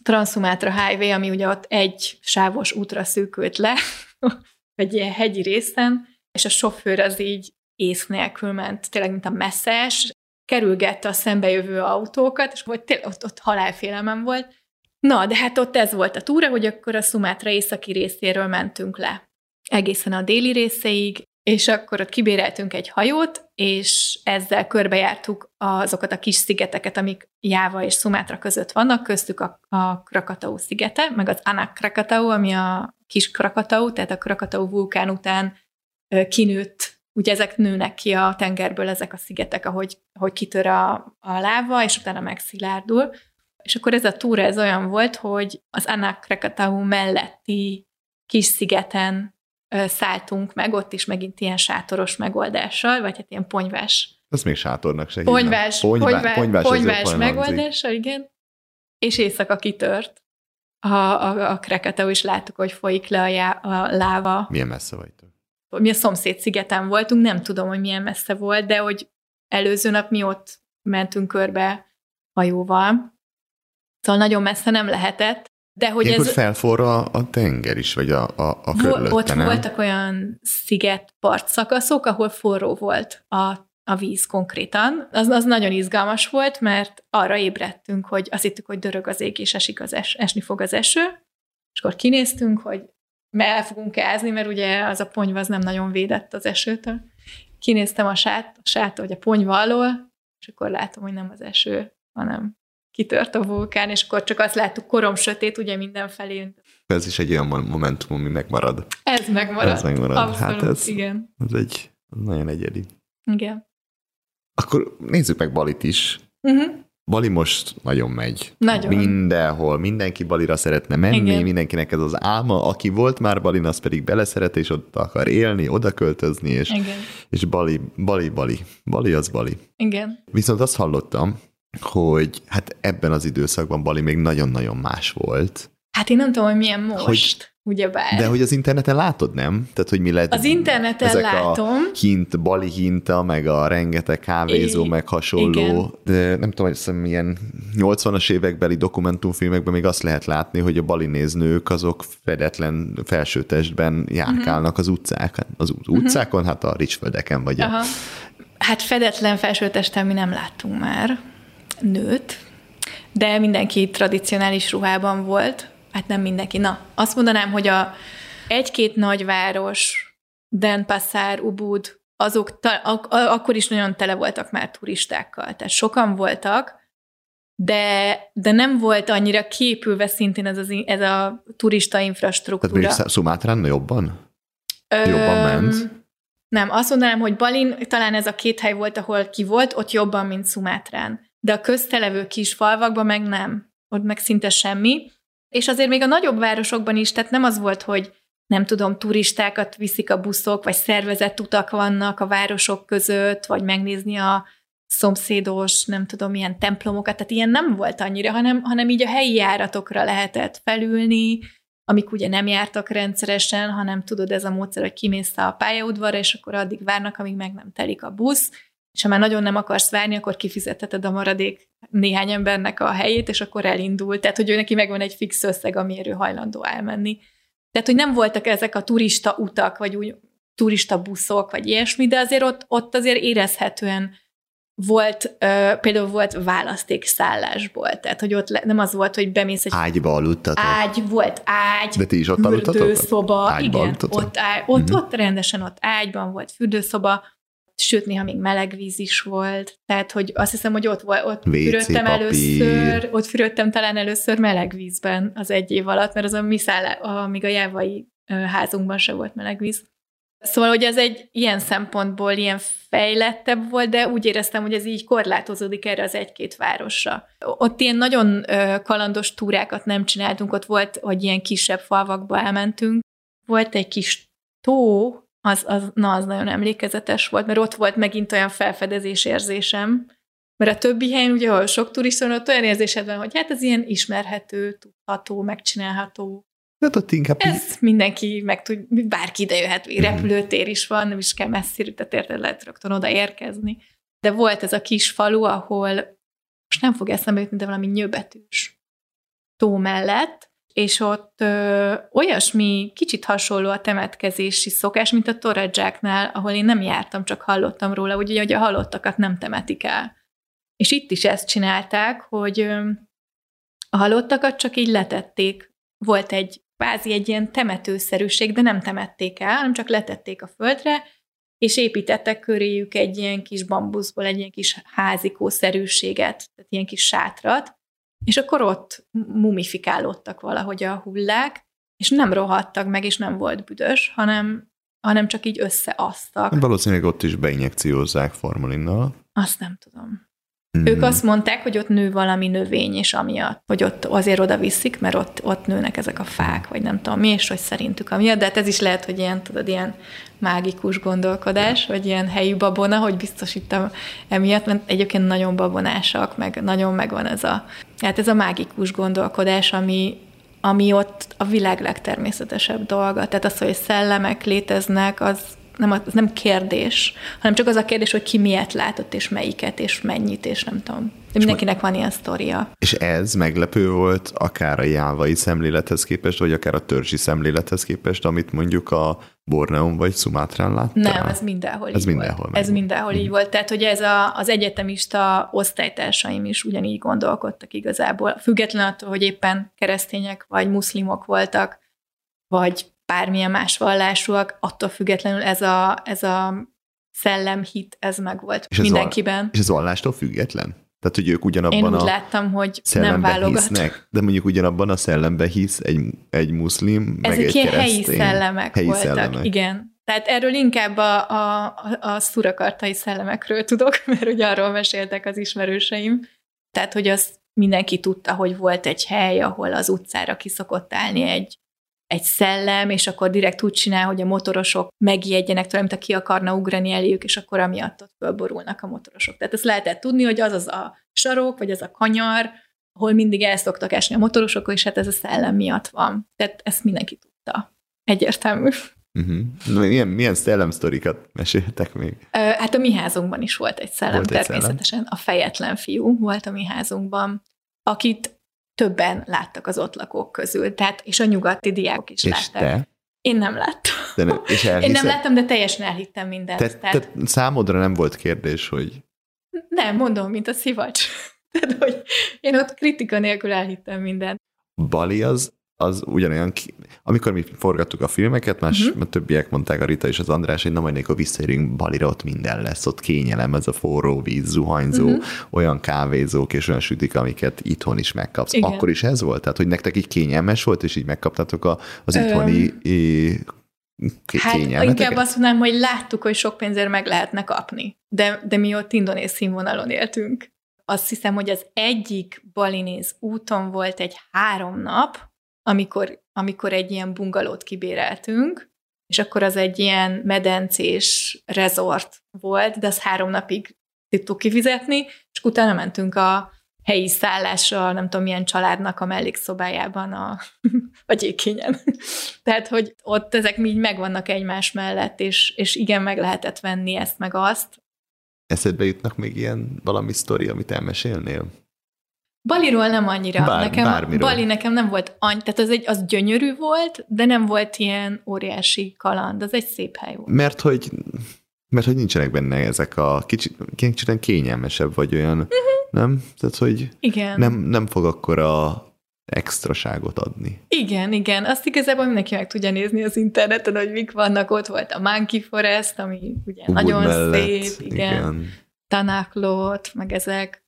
Transzumatra Highway, ami ugye ott egy sávos útra szűkült le, *laughs* egy ilyen hegyi részen, és a sofőr az így ész nélkül ment, tényleg mint a messzes, kerülgette a szembejövő autókat, és hogy tényleg ott, ott halálfélelmem volt. Na, de hát ott ez volt a túra, hogy akkor a Szumátra északi részéről mentünk le egészen a déli részeig, és akkor ott kibéreltünk egy hajót, és ezzel körbejártuk azokat a kis szigeteket, amik Jáva és Szumátra között vannak, köztük a, a Krakatau szigete, meg az Anak Krakatau, ami a kis Krakatau, tehát a Krakatau vulkán után kinőtt ugye ezek nőnek ki a tengerből, ezek a szigetek, ahogy, ahogy kitör a, a láva, és utána megszilárdul. És akkor ez a túra ez olyan volt, hogy az Anak Krakatau melletti kis szigeten szálltunk meg, ott is megint ilyen sátoros megoldással, vagy hát ilyen ponyvás. Ez még sátornak se Ponyvás, ponyvá, ponyvás, ponyvás, ponyvás megoldással, igen. És éjszaka kitört. A, a, a Krakatau is láttuk, hogy folyik le a, já, a láva. Milyen messze vagytok? mi a szomszéd szigeten voltunk, nem tudom, hogy milyen messze volt, de hogy előző nap mi ott mentünk körbe hajóval. Szóval nagyon messze nem lehetett. De hogy Ilyenkor ez... felforra a tenger is, vagy a, a, a körülötte, Ott nem? voltak olyan sziget-part szakaszok, ahol forró volt a, a víz konkrétan. Az, az nagyon izgalmas volt, mert arra ébredtünk, hogy azt hittük, hogy dörög az ég, és esik az es, esni fog az eső, és akkor kinéztünk, hogy el fogunk ázni, mert ugye az a ponyva az nem nagyon védett az esőtől. Kinéztem a sát, a sát, vagy a ponyva alól, és akkor látom, hogy nem az eső, hanem kitört a vulkán, és akkor csak azt láttuk, korom sötét, ugye mindenfelé. Ez is egy olyan momentum, ami megmarad. Ez megmarad. Ez megmarad. Abszolút, hát ez, igen. ez egy nagyon egyedi. Igen. Akkor nézzük meg Balit is. Uh-huh. Bali most nagyon megy. Nagyon. Mindenhol. Mindenki Balira szeretne menni, Igen. mindenkinek ez az álma. Aki volt már Balin, az pedig beleszeret, és ott akar élni, oda költözni, és, Igen. és Bali, Bali, Bali. Bali az Bali. Igen. Viszont azt hallottam, hogy hát ebben az időszakban Bali még nagyon-nagyon más volt. Hát én nem tudom, hogy milyen most, hogy, ugyebár. De hogy az interneten látod, nem? Tehát, hogy mi lehet... Az interneten ezek látom. A hint, Bali hinta, meg a rengeteg kávézó, I- meg hasonló. igen. De nem tudom, hogy hiszem, ilyen 80-as évekbeli dokumentumfilmekben még azt lehet látni, hogy a bali néznők azok fedetlen felsőtestben járkálnak az utcákon. Az ut- utcákon, hát a ricsföldeken vagy a Aha. Hát fedetlen felsőtesten mi nem láttunk már nőt, de mindenki tradicionális ruhában volt. Hát nem mindenki. Na, azt mondanám, hogy a egy-két nagyváros, Denpasar, Ubud, azok ta, ak- akkor is nagyon tele voltak már turistákkal. Tehát sokan voltak, de, de nem volt annyira képülve szintén ez, az, ez a turista infrastruktúra. Tehát mondjuk Szumátrán jobban? Jobban ment? Nem, azt mondanám, hogy Balin talán ez a két hely volt, ahol ki volt, ott jobban, mint Szumátrán. De a köztelevő kis falvakban meg nem. Ott meg szinte semmi. És azért még a nagyobb városokban is, tehát nem az volt, hogy nem tudom, turistákat viszik a buszok, vagy szervezett utak vannak a városok között, vagy megnézni a szomszédos, nem tudom, milyen templomokat, tehát ilyen nem volt annyira, hanem, hanem így a helyi járatokra lehetett felülni, amik ugye nem jártak rendszeresen, hanem tudod, ez a módszer, hogy kimész a pályaudvarra, és akkor addig várnak, amíg meg nem telik a busz, és ha már nagyon nem akarsz várni, akkor kifizetheted a maradék néhány embernek a helyét, és akkor elindul. Tehát, hogy ő neki megvan egy fix összeg, amiért ő hajlandó elmenni. Tehát, hogy nem voltak ezek a turista utak, vagy úgy turista buszok, vagy ilyesmi, de azért ott, ott azért érezhetően volt, uh, például volt választékszállásból, tehát hogy ott le, nem az volt, hogy bemész egy... Ágyba aludtatok? Ágy, volt ágy, De ti is ott? Fürdőszoba, Ágyba igen, aludtatok? ott, ágy, ott, Mhm. ott rendesen ott ágyban volt fürdőszoba, sőt, néha még meleg víz is volt, tehát, hogy azt hiszem, hogy ott, ott WC fürödtem papír. először, ott fürödtem talán először meleg vízben az egy év alatt, mert az a mi szállá, amíg a jávai házunkban se volt meleg víz. Szóval, hogy ez egy ilyen szempontból ilyen fejlettebb volt, de úgy éreztem, hogy ez így korlátozódik erre az egy-két városra. Ott ilyen nagyon kalandos túrákat nem csináltunk, ott volt, hogy ilyen kisebb falvakba elmentünk. Volt egy kis tó, az, az, na, az nagyon emlékezetes volt, mert ott volt megint olyan felfedezés érzésem, mert a többi helyen, ugye, ahol sok turista van, ott olyan érzésed van, hogy hát ez ilyen ismerhető, tudható, megcsinálható, Hát ott inkább így- ez mindenki meg tud, bárki ide jöhet, Mhm. repülőtér is van, nem is kell messzire, tehát érted, lehet rögtön oda érkezni. De volt ez a kis falu, ahol most nem fog eszembe jutni, de valami nyöbetűs tó mellett, és ott ö, olyasmi kicsit hasonló a temetkezési szokás, mint a Toradzsáknál, ahol én nem jártam, csak hallottam róla, ugye, hogy a halottakat nem temetik el. És itt is ezt csinálták, hogy ö, a halottakat csak így letették. Volt egy kvázi egy ilyen temetőszerűség, de nem temették el, hanem csak letették a földre, és építettek köréjük egy ilyen kis bambuszból, egy ilyen kis házikószerűséget, tehát ilyen kis sátrat, és akkor ott mumifikálódtak valahogy a hullák, és nem rohadtak meg, és nem volt büdös, hanem, hanem csak így összeasztak. valószínűleg ott is beinjekciózzák formalinnal. Azt nem tudom. Mm. Ők azt mondták, hogy ott nő valami növény, és amiatt, hogy ott azért oda viszik, mert ott, ott nőnek ezek a fák, vagy nem tudom mi, és hogy szerintük amiatt, de hát ez is lehet, hogy ilyen, tudod, ilyen mágikus gondolkodás, vagy ilyen helyi babona, hogy biztos itt a, emiatt, mert egyébként nagyon babonásak, meg nagyon megvan ez a, hát ez a mágikus gondolkodás, ami, ami ott a világ legtermészetesebb dolga. Tehát az, hogy szellemek léteznek, az nem, az nem kérdés, hanem csak az a kérdés, hogy ki miért látott, és melyiket, és mennyit, és nem tudom. De mindenkinek van ilyen sztoria. És ez meglepő volt akár a jávai szemlélethez képest, vagy akár a törzsi szemlélethez képest, amit mondjuk a Borneon vagy Szumátrán láttál? Nem, ez mindenhol Ez így mindenhol volt. Ez mindenhol így volt. Tehát, hogy ez a, az egyetemista osztálytársaim is ugyanígy gondolkodtak igazából. Független attól, hogy éppen keresztények vagy muszlimok voltak, vagy bármilyen más vallásúak, attól függetlenül ez a, ez a szellemhit, ez meg volt És ez mindenkiben. És ez vallástól független? Tehát, hogy ők ugyanabban Én úgy a láttam, hogy nem válogat. hisznek, de mondjuk ugyanabban a szellemben hisz egy, egy muszlim, meg Ezek egy ilyen helyi szellemek helyi voltak. szellemek. Igen. Tehát erről inkább a, a, a, a szurakartai szellemekről tudok, *laughs* mert ugye arról meséltek az ismerőseim. Tehát, hogy az mindenki tudta, hogy volt egy hely, ahol az utcára kiszokott állni egy, egy szellem, és akkor direkt úgy csinál, hogy a motorosok megijedjenek tőle, mint a ki akarna ugrani eléjük, és akkor amiatt ott fölborulnak a motorosok. Tehát ezt lehetett tudni, hogy az az a sarok, vagy az a kanyar, ahol mindig el szoktak esni a motorosok, és hát ez a szellem miatt van. Tehát ezt mindenki tudta. Egyértelmű. Uh-huh. Milyen, milyen szellemsztorikat meséltek még? Ö, Hát a mi házunkban is volt egy szellem, Volt egy természetesen. A fejetlen fiú volt a mi házunkban, akit többen láttak az ott lakók közül, tehát, és a nyugati diákok is És látták. te? Én nem láttam. De nem, és Én nem láttam, de teljesen elhittem mindent. Te, tehát, te, számodra nem volt kérdés, hogy Nem, mondom, mint a szivacs. *laughs* Tehát, hogy én ott kritika nélkül elhittem mindent. Bali az az ugyanolyan, ki... amikor mi forgattuk a filmeket, más uh-huh. a többiek mondták, a Rita és az András, hogy na majd amikor visszaérünk Balira, ott minden lesz, ott kényelem, ez a forró víz, zuhanyzó, uh-huh. olyan kávézók és olyan sütik, amiket itthon is megkapsz. Igen. Akkor is ez volt? Tehát, hogy nektek így kényelmes volt, és így megkaptatok a, az itthoni ké- Hát inkább azt mondanám, hogy láttuk, hogy sok pénzért meg lehetne kapni, de, de mi ott indonéz színvonalon éltünk. Azt hiszem, hogy az egyik balinéz úton volt egy három nap, amikor, amikor egy ilyen bungalót kibéreltünk, és akkor az egy ilyen medencés rezort volt, de az három napig tudtuk kifizetni, és utána mentünk a helyi szállásra, nem tudom milyen családnak a mellékszobájában a, *laughs* a gyékényen. Tehát, hogy ott ezek így megvannak egymás mellett, és, és igen, meg lehetett venni ezt meg azt. Eszedbe jutnak még ilyen valami sztori, amit elmesélnél? Baliról nem annyira. Bár- nekem, bármiről. Bali nekem nem volt annyi, tehát az, egy, az gyönyörű volt, de nem volt ilyen óriási kaland, az egy szép hely volt. Mert hogy mert hogy nincsenek benne ezek a kicsit, kicsit kényelmesebb, vagy olyan, uh-huh. nem? Tehát, hogy Igen. nem, nem fog akkor a extraságot adni. Igen, igen. Azt igazából mindenki meg tudja nézni az interneten, hogy mik vannak. Ott volt a Monkey Forest, ami ugye Ubud nagyon mellett, szép, igen. igen. Tanáklót, meg ezek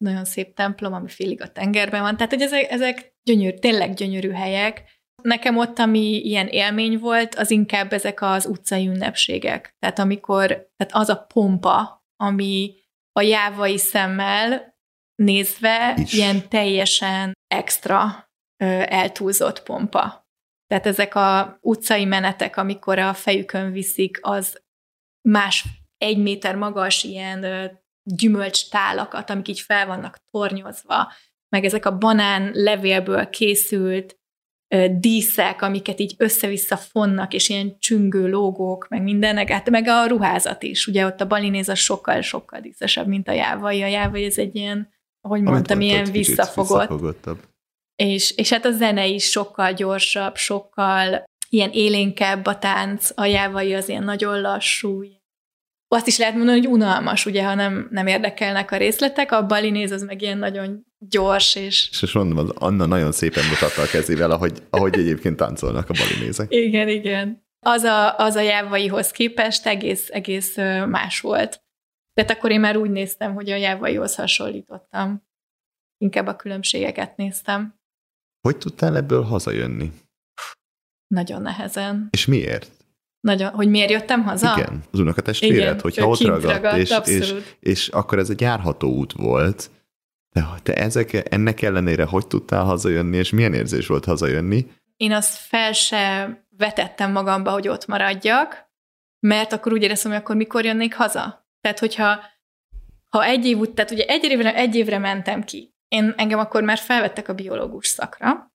nagyon szép templom, ami félig a tengerben van. Tehát, hogy ezek, ezek gyönyörű, tényleg gyönyörű helyek. Nekem ott, ami ilyen élmény volt, az inkább ezek az utcai ünnepségek. Tehát amikor, tehát az a pompa, ami a jávai szemmel nézve Is. ilyen teljesen extra ö, eltúlzott pompa. Tehát ezek a utcai menetek, amikor a fejükön viszik, az más egy méter magas ilyen gyümölcstálakat, amik így fel vannak tornyozva, meg ezek a banán levélből készült díszek, amiket így össze-vissza fonnak, és ilyen csüngő logók, meg mindenek, hát meg a ruházat is. Ugye ott a balinéz az sokkal-sokkal díszesebb, mint a jávai. A jávai ez egy ilyen, ahogy mondtam, Amit ilyen visszafogott. visszafogottabb. És, és hát a zene is sokkal gyorsabb, sokkal ilyen élénkebb a tánc, a jávai az ilyen nagyon lassú. Azt is lehet mondani, hogy unalmas, ugye, ha nem, nem érdekelnek a részletek, a balinéz az meg ilyen nagyon gyors, és És most mondom, az Anna nagyon szépen mutatta a kezével, ahogy, ahogy egyébként táncolnak a balinézek. igen, igen. Az a, az a jávaihoz képest egész, egész más volt. Tehát akkor én már úgy néztem, hogy a jávaihoz hasonlítottam. Inkább a különbségeket néztem. Hogy tudtál ebből hazajönni? Nagyon nehezen. És miért? Nagyon, hogy miért jöttem haza? Igen, az unokatestvéred, hogyha ott ragadt, ragadt, és, és, és akkor ez egy járható út volt, de te ezek, ennek ellenére hogy tudtál hazajönni, és milyen érzés volt hazajönni? Én azt fel se vetettem magamba, hogy ott maradjak, mert akkor úgy éreztem, hogy akkor mikor jönnék haza. Tehát, hogyha ha egy év ut- tehát ugye egy évre, egy évre mentem ki, én engem akkor már felvettek a biológus szakra,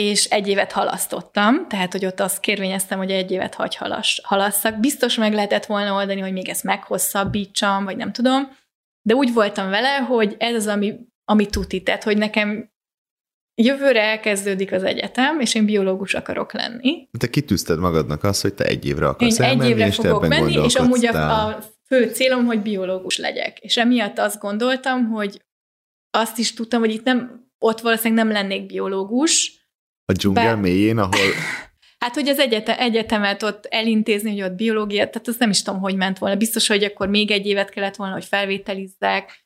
és egy évet halasztottam, tehát, hogy ott azt kérvényeztem, hogy egy évet hagy halass, halasszak. Biztos meg lehetett volna oldani, hogy még ezt meghosszabbítsam, vagy nem tudom, de úgy voltam vele, hogy ez az, ami, ami tuti, tehát, hogy nekem jövőre elkezdődik az egyetem, és én biológus akarok lenni. Te kitűzted magadnak azt, hogy te egy évre Én akarsz egy elmenni, évre és te fogok ebben menni, és amúgy a, a fő célom, hogy biológus legyek. És emiatt azt gondoltam, hogy azt is tudtam, hogy itt nem, ott valószínűleg nem lennék biológus. A dzsungel Be- mélyén, ahol *laughs* Hát, hogy az egyete, egyetemet ott elintézni, hogy ott biológia, tehát azt nem is tudom, hogy ment volna. Biztos, hogy akkor még egy évet kellett volna, hogy felvételizzek.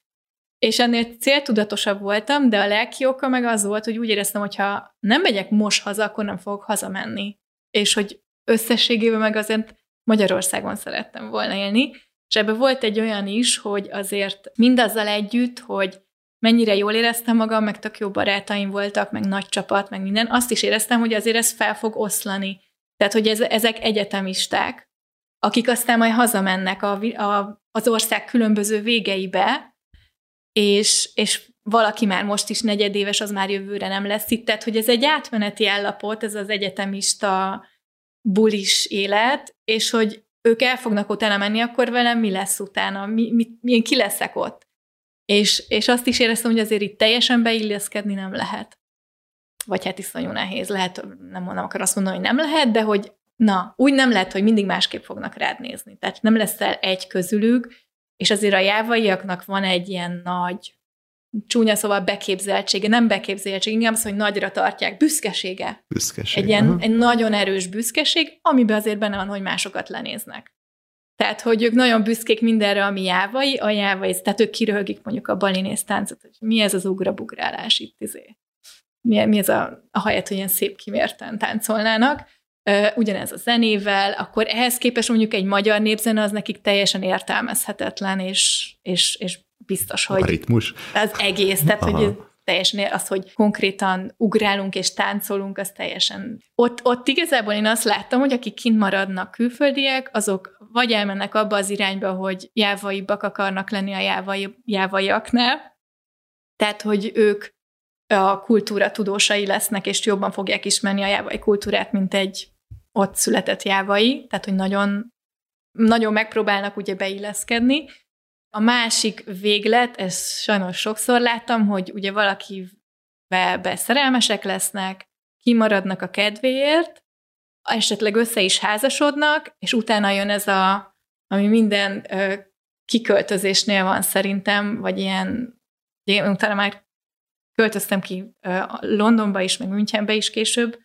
És ennél céltudatosabb voltam, de a lelki oka meg az volt, hogy úgy éreztem, hogy ha nem megyek most haza, akkor nem fogok hazamenni. És hogy összességében meg azért Magyarországon szerettem volna élni. És ebben volt egy olyan is, hogy azért mindazzal együtt, hogy mennyire jól éreztem magam, meg tök jó barátaim voltak, meg nagy csapat, meg minden, azt is éreztem, hogy azért ez fel fog oszlani. Tehát, hogy ez, ezek egyetemisták, akik aztán majd hazamennek a, a, az ország különböző végeibe, és, és valaki már most is negyedéves, az már jövőre nem lesz itt. Tehát, hogy ez egy átmeneti állapot, ez az egyetemista bulis élet, és hogy ők el fognak utána menni, akkor velem mi lesz utána, mi, mi, mi, ki leszek ott. És, és azt is éreztem, hogy azért itt teljesen beilleszkedni nem lehet. Vagy hát iszonyú nehéz. Lehet, nem, nem akar azt mondani, hogy nem lehet, de hogy na, úgy nem lehet, hogy mindig másképp fognak rád nézni. Tehát nem lesz el egy közülük, és azért a jávaiaknak van egy ilyen nagy csúnya szóval beképzeltsége, nem beképzeltsége, inkább az, hogy nagyra tartják, büszkesége. Büszkeség. Egy, ilyen, egy nagyon erős büszkeség, amiben azért benne van, hogy másokat lenéznek. Tehát, hogy ők nagyon büszkék mindenre, ami jávai, a jávai, tehát ők kiröhögik mondjuk a balinész táncot, hogy mi ez az ugrabugrálás itt, izé. Mi, mi ez a, a helyet, hogy ilyen szép kimérten táncolnának. Ugyanez a zenével, akkor ehhez képest mondjuk egy magyar népzene az nekik teljesen értelmezhetetlen, és, és, és biztos, A hogy ritmus. az egész, tehát Aha. hogy teljesen az, hogy konkrétan ugrálunk és táncolunk, az teljesen... Ott, ott igazából én azt láttam, hogy akik kint maradnak külföldiek, azok vagy elmennek abba az irányba, hogy jávaibbak akarnak lenni a jávai, jávaiaknál, tehát, hogy ők a kultúra tudósai lesznek, és jobban fogják ismerni a jávai kultúrát, mint egy ott született jávai, tehát, hogy nagyon, nagyon megpróbálnak ugye beilleszkedni, a másik véglet, ezt sajnos sokszor láttam, hogy ugye valakivel szerelmesek lesznek, kimaradnak a kedvéért, esetleg össze is házasodnak, és utána jön ez a, ami minden ö, kiköltözésnél van szerintem, vagy ilyen, utána már költöztem ki ö, Londonba is, meg Münchenbe is később,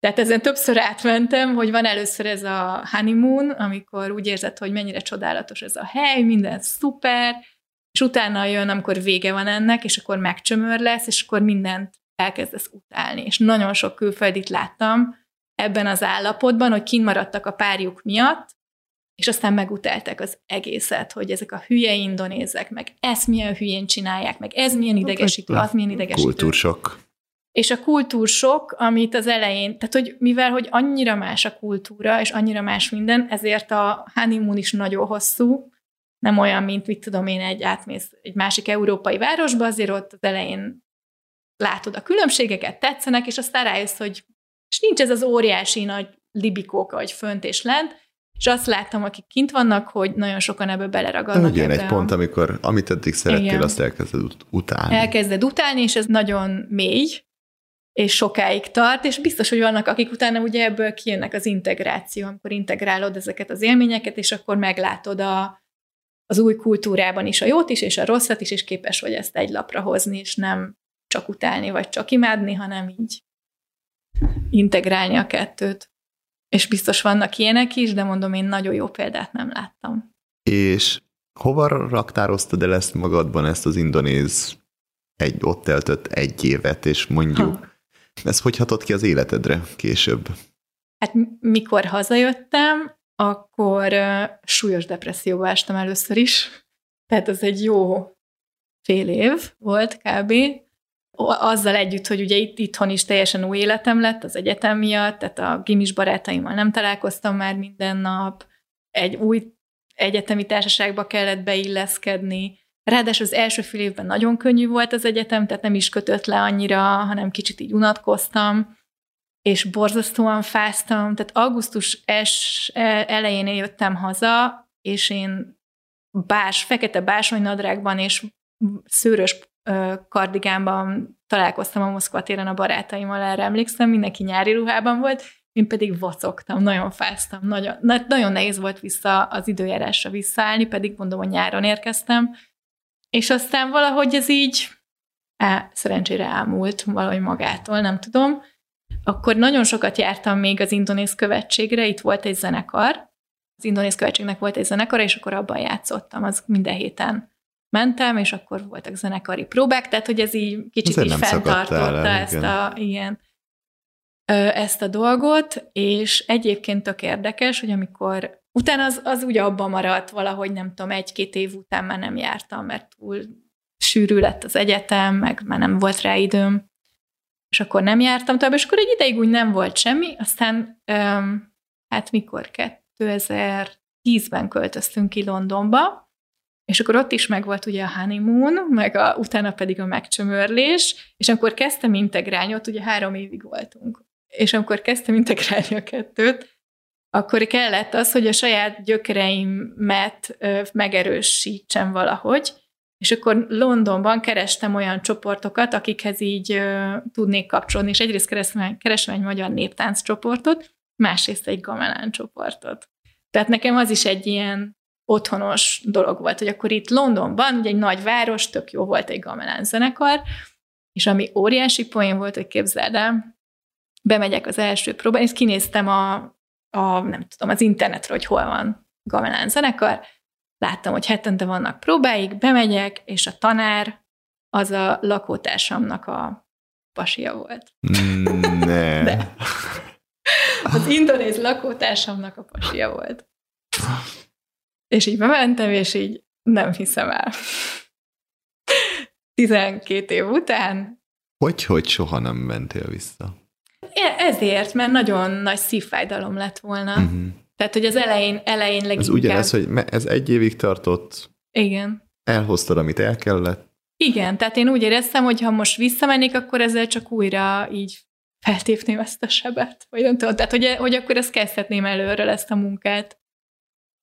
tehát ezen többször átmentem, hogy van először ez a honeymoon, amikor úgy érzed, hogy mennyire csodálatos ez a hely, minden szuper, és utána jön, amikor vége van ennek, és akkor megcsömör lesz, és akkor mindent elkezdesz utálni. És nagyon sok külföldit láttam ebben az állapotban, hogy kimaradtak a párjuk miatt, és aztán megutálták az egészet, hogy ezek a hülye indonézek, meg ezt milyen hülyén csinálják, meg ez milyen idegesítő, az milyen idegesítő. Kultúrsok. És a kultúrsok, amit az elején, tehát hogy mivel, hogy annyira más a kultúra, és annyira más minden, ezért a honeymoon is nagyon hosszú, nem olyan, mint mit tudom én, egy átmész egy másik európai városba, azért ott az elején látod a különbségeket, tetszenek, és aztán rájössz, hogy és nincs ez az óriási nagy libikóka, hogy fönt és lent, és azt láttam, akik kint vannak, hogy nagyon sokan ebbe beleragadnak. Ugye egy pont, amikor amit eddig szerettél, Igen. azt elkezded ut- utálni. elkezded utálni, és ez nagyon mély, és sokáig tart, és biztos, hogy vannak, akik utána ugye ebből kijönnek az integráció, amikor integrálod ezeket az élményeket, és akkor meglátod a, az új kultúrában is a jót is, és a rosszat is, és képes vagy ezt egy lapra hozni, és nem csak utálni, vagy csak imádni, hanem így integrálni a kettőt. És biztos vannak ilyenek is, de mondom, én nagyon jó példát nem láttam. És hova raktároztad el ezt magadban, ezt az indonéz egy, ott teltött egy évet, és mondjuk, Ha. Ez hogy hatott ki az életedre később? Hát mikor hazajöttem, akkor súlyos depresszióba estem először is. Tehát ez egy jó fél év volt kb. Azzal együtt, hogy ugye itt itthon is teljesen új életem lett az egyetem miatt, tehát a gimis barátaimmal nem találkoztam már minden nap, egy új egyetemi társaságba kellett beilleszkedni, Ráadásul az első fél évben nagyon könnyű volt az egyetem, tehát nem is kötött le annyira, hanem kicsit így unatkoztam, és borzasztóan fáztam. Tehát augusztus es, e- elején jöttem haza, és én bás, fekete básonynadrágban és szőrös kardigánban találkoztam a Moszkva téren a barátaimmal, erre emlékszem, mindenki nyári ruhában volt, én pedig vacogtam, nagyon fáztam, nagyon, na, nagyon nehéz volt vissza az időjárásra visszaállni, pedig mondom, hogy nyáron érkeztem, és aztán valahogy ez így á, szerencsére elmúlt valahogy magától, nem tudom. Akkor nagyon sokat jártam még az indonéz követségre, itt volt egy zenekar, az indonéz követségnek volt egy zenekar, és akkor abban játszottam, az minden héten mentem, és akkor voltak zenekari próbák, tehát hogy ez így kicsit Azért így fenntartotta el, ezt igen. a, ilyen, ezt a dolgot, és egyébként tök érdekes, hogy amikor utána az, az ugye abban maradt valahogy, nem tudom, egy-két év után már nem jártam, mert túl sűrű lett az egyetem, meg már nem volt rá időm, és akkor nem jártam tovább, és akkor egy ideig úgy nem volt semmi, aztán öm, hát mikor? 2010-ben költöztünk ki Londonba, és akkor ott is megvolt ugye a honeymoon, meg a, utána pedig a megcsömörlés, és amikor kezdtem integrálni, ott ugye három évig voltunk, és amikor kezdtem integrálni a kettőt, akkor kellett az, hogy a saját gyökereimet megerősítsem valahogy, és akkor Londonban kerestem olyan csoportokat, akikhez így tudnék kapcsolódni, és egyrészt kerestem egy magyar néptánc csoportot, másrészt egy gamelán csoportot. Tehát nekem az is egy ilyen otthonos dolog volt, hogy akkor itt Londonban, ugye egy nagy város, tök jó volt egy gamelán zenekar, és ami óriási poén volt, hogy képzeld el, bemegyek az első próbán, és kinéztem a, a, nem tudom, az internetről, hogy hol van gamelán zenekar, láttam, hogy hetente vannak próbáik, bemegyek, és a tanár az a lakótársamnak a pasia volt. Mm, ne. De. Az indonéz lakótársamnak a pasia volt. És így bementem, és így nem hiszem el. 12 év után. Hogy, hogy soha nem mentél vissza? Ezért, mert nagyon nagy szívfájdalom lett volna. Uh-huh. Tehát, hogy az elején, elején leginkább... Ez ugyanez, hogy ez egy évig tartott. Igen. Elhoztad, amit el kellett. Igen, tehát én úgy éreztem, hogy ha most visszamennék, akkor ezzel csak újra így feltépném ezt a sebet. Vagy nem tudom, tehát hogy, hogy akkor ezt kezdhetném előről ezt a munkát,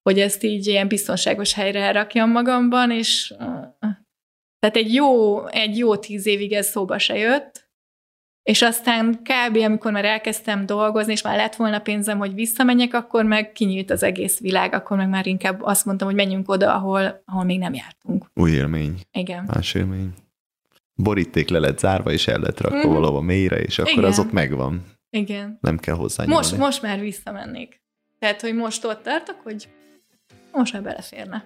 hogy ezt így ilyen biztonságos helyre elrakjam magamban, és tehát egy jó, egy jó tíz évig ez szóba se jött, és aztán kb. amikor már elkezdtem dolgozni, és már lett volna pénzem, hogy visszamenjek, akkor meg kinyílt az egész világ, akkor meg már inkább azt mondtam, hogy menjünk oda, ahol, ahol még nem jártunk. Új élmény. Igen. Más élmény. Boríték le lett zárva, és el lett rakva mm. valahova mélyre, és akkor Igen. az ott megvan. Igen. Nem kell hozzá most, most már visszamennék. Tehát, hogy most ott tartok, hogy most már beleférne.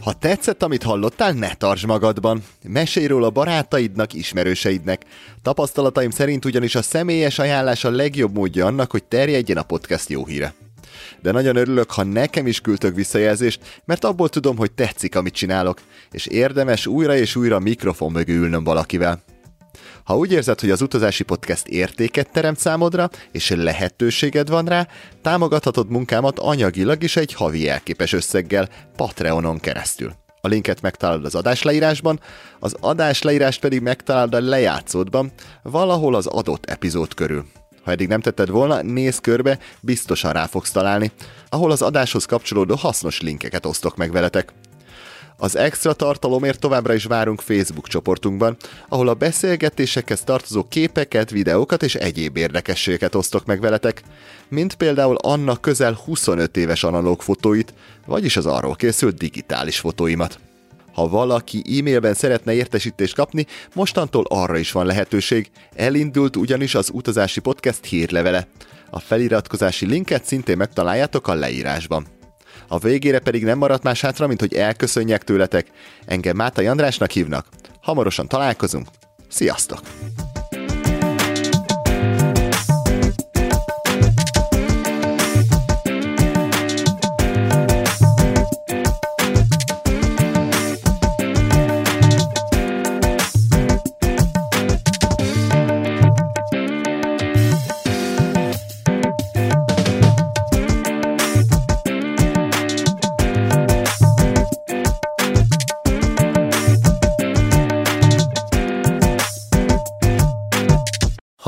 Ha tetszett, amit hallottál, ne tartsd magadban. Mesélj róla barátaidnak, ismerőseidnek. Tapasztalataim szerint ugyanis a személyes ajánlás a legjobb módja annak, hogy terjedjen a podcast jó híre. De nagyon örülök, ha nekem is küldtök visszajelzést, mert abból tudom, hogy tetszik, amit csinálok, és érdemes újra és újra mikrofon mögé ülnöm valakivel. Ha úgy érzed, hogy az utazási podcast értéket teremt számodra, és lehetőséged van rá, támogathatod munkámat anyagilag is egy havi elképes összeggel Patreonon keresztül. A linket megtalálod az adás leírásban, az adás leírást pedig megtalálod a lejátszódban, valahol az adott epizód körül. Ha eddig nem tetted volna, nézz körbe, biztosan rá fogsz találni, ahol az adáshoz kapcsolódó hasznos linkeket osztok meg veletek. Az extra tartalomért továbbra is várunk Facebook csoportunkban, ahol a beszélgetésekhez tartozó képeket, videókat és egyéb érdekességeket osztok meg veletek, mint például Anna közel 25 éves analóg fotóit, vagyis az arról készült digitális fotóimat. Ha valaki e-mailben szeretne értesítést kapni, mostantól arra is van lehetőség. Elindult ugyanis az utazási podcast hírlevele. A feliratkozási linket szintén megtaláljátok a leírásban. A végére pedig nem maradt más hátra, mint hogy elköszönjek tőletek. Engem Mátai Andrásnak hívnak. Hamarosan találkozunk. Sziasztok!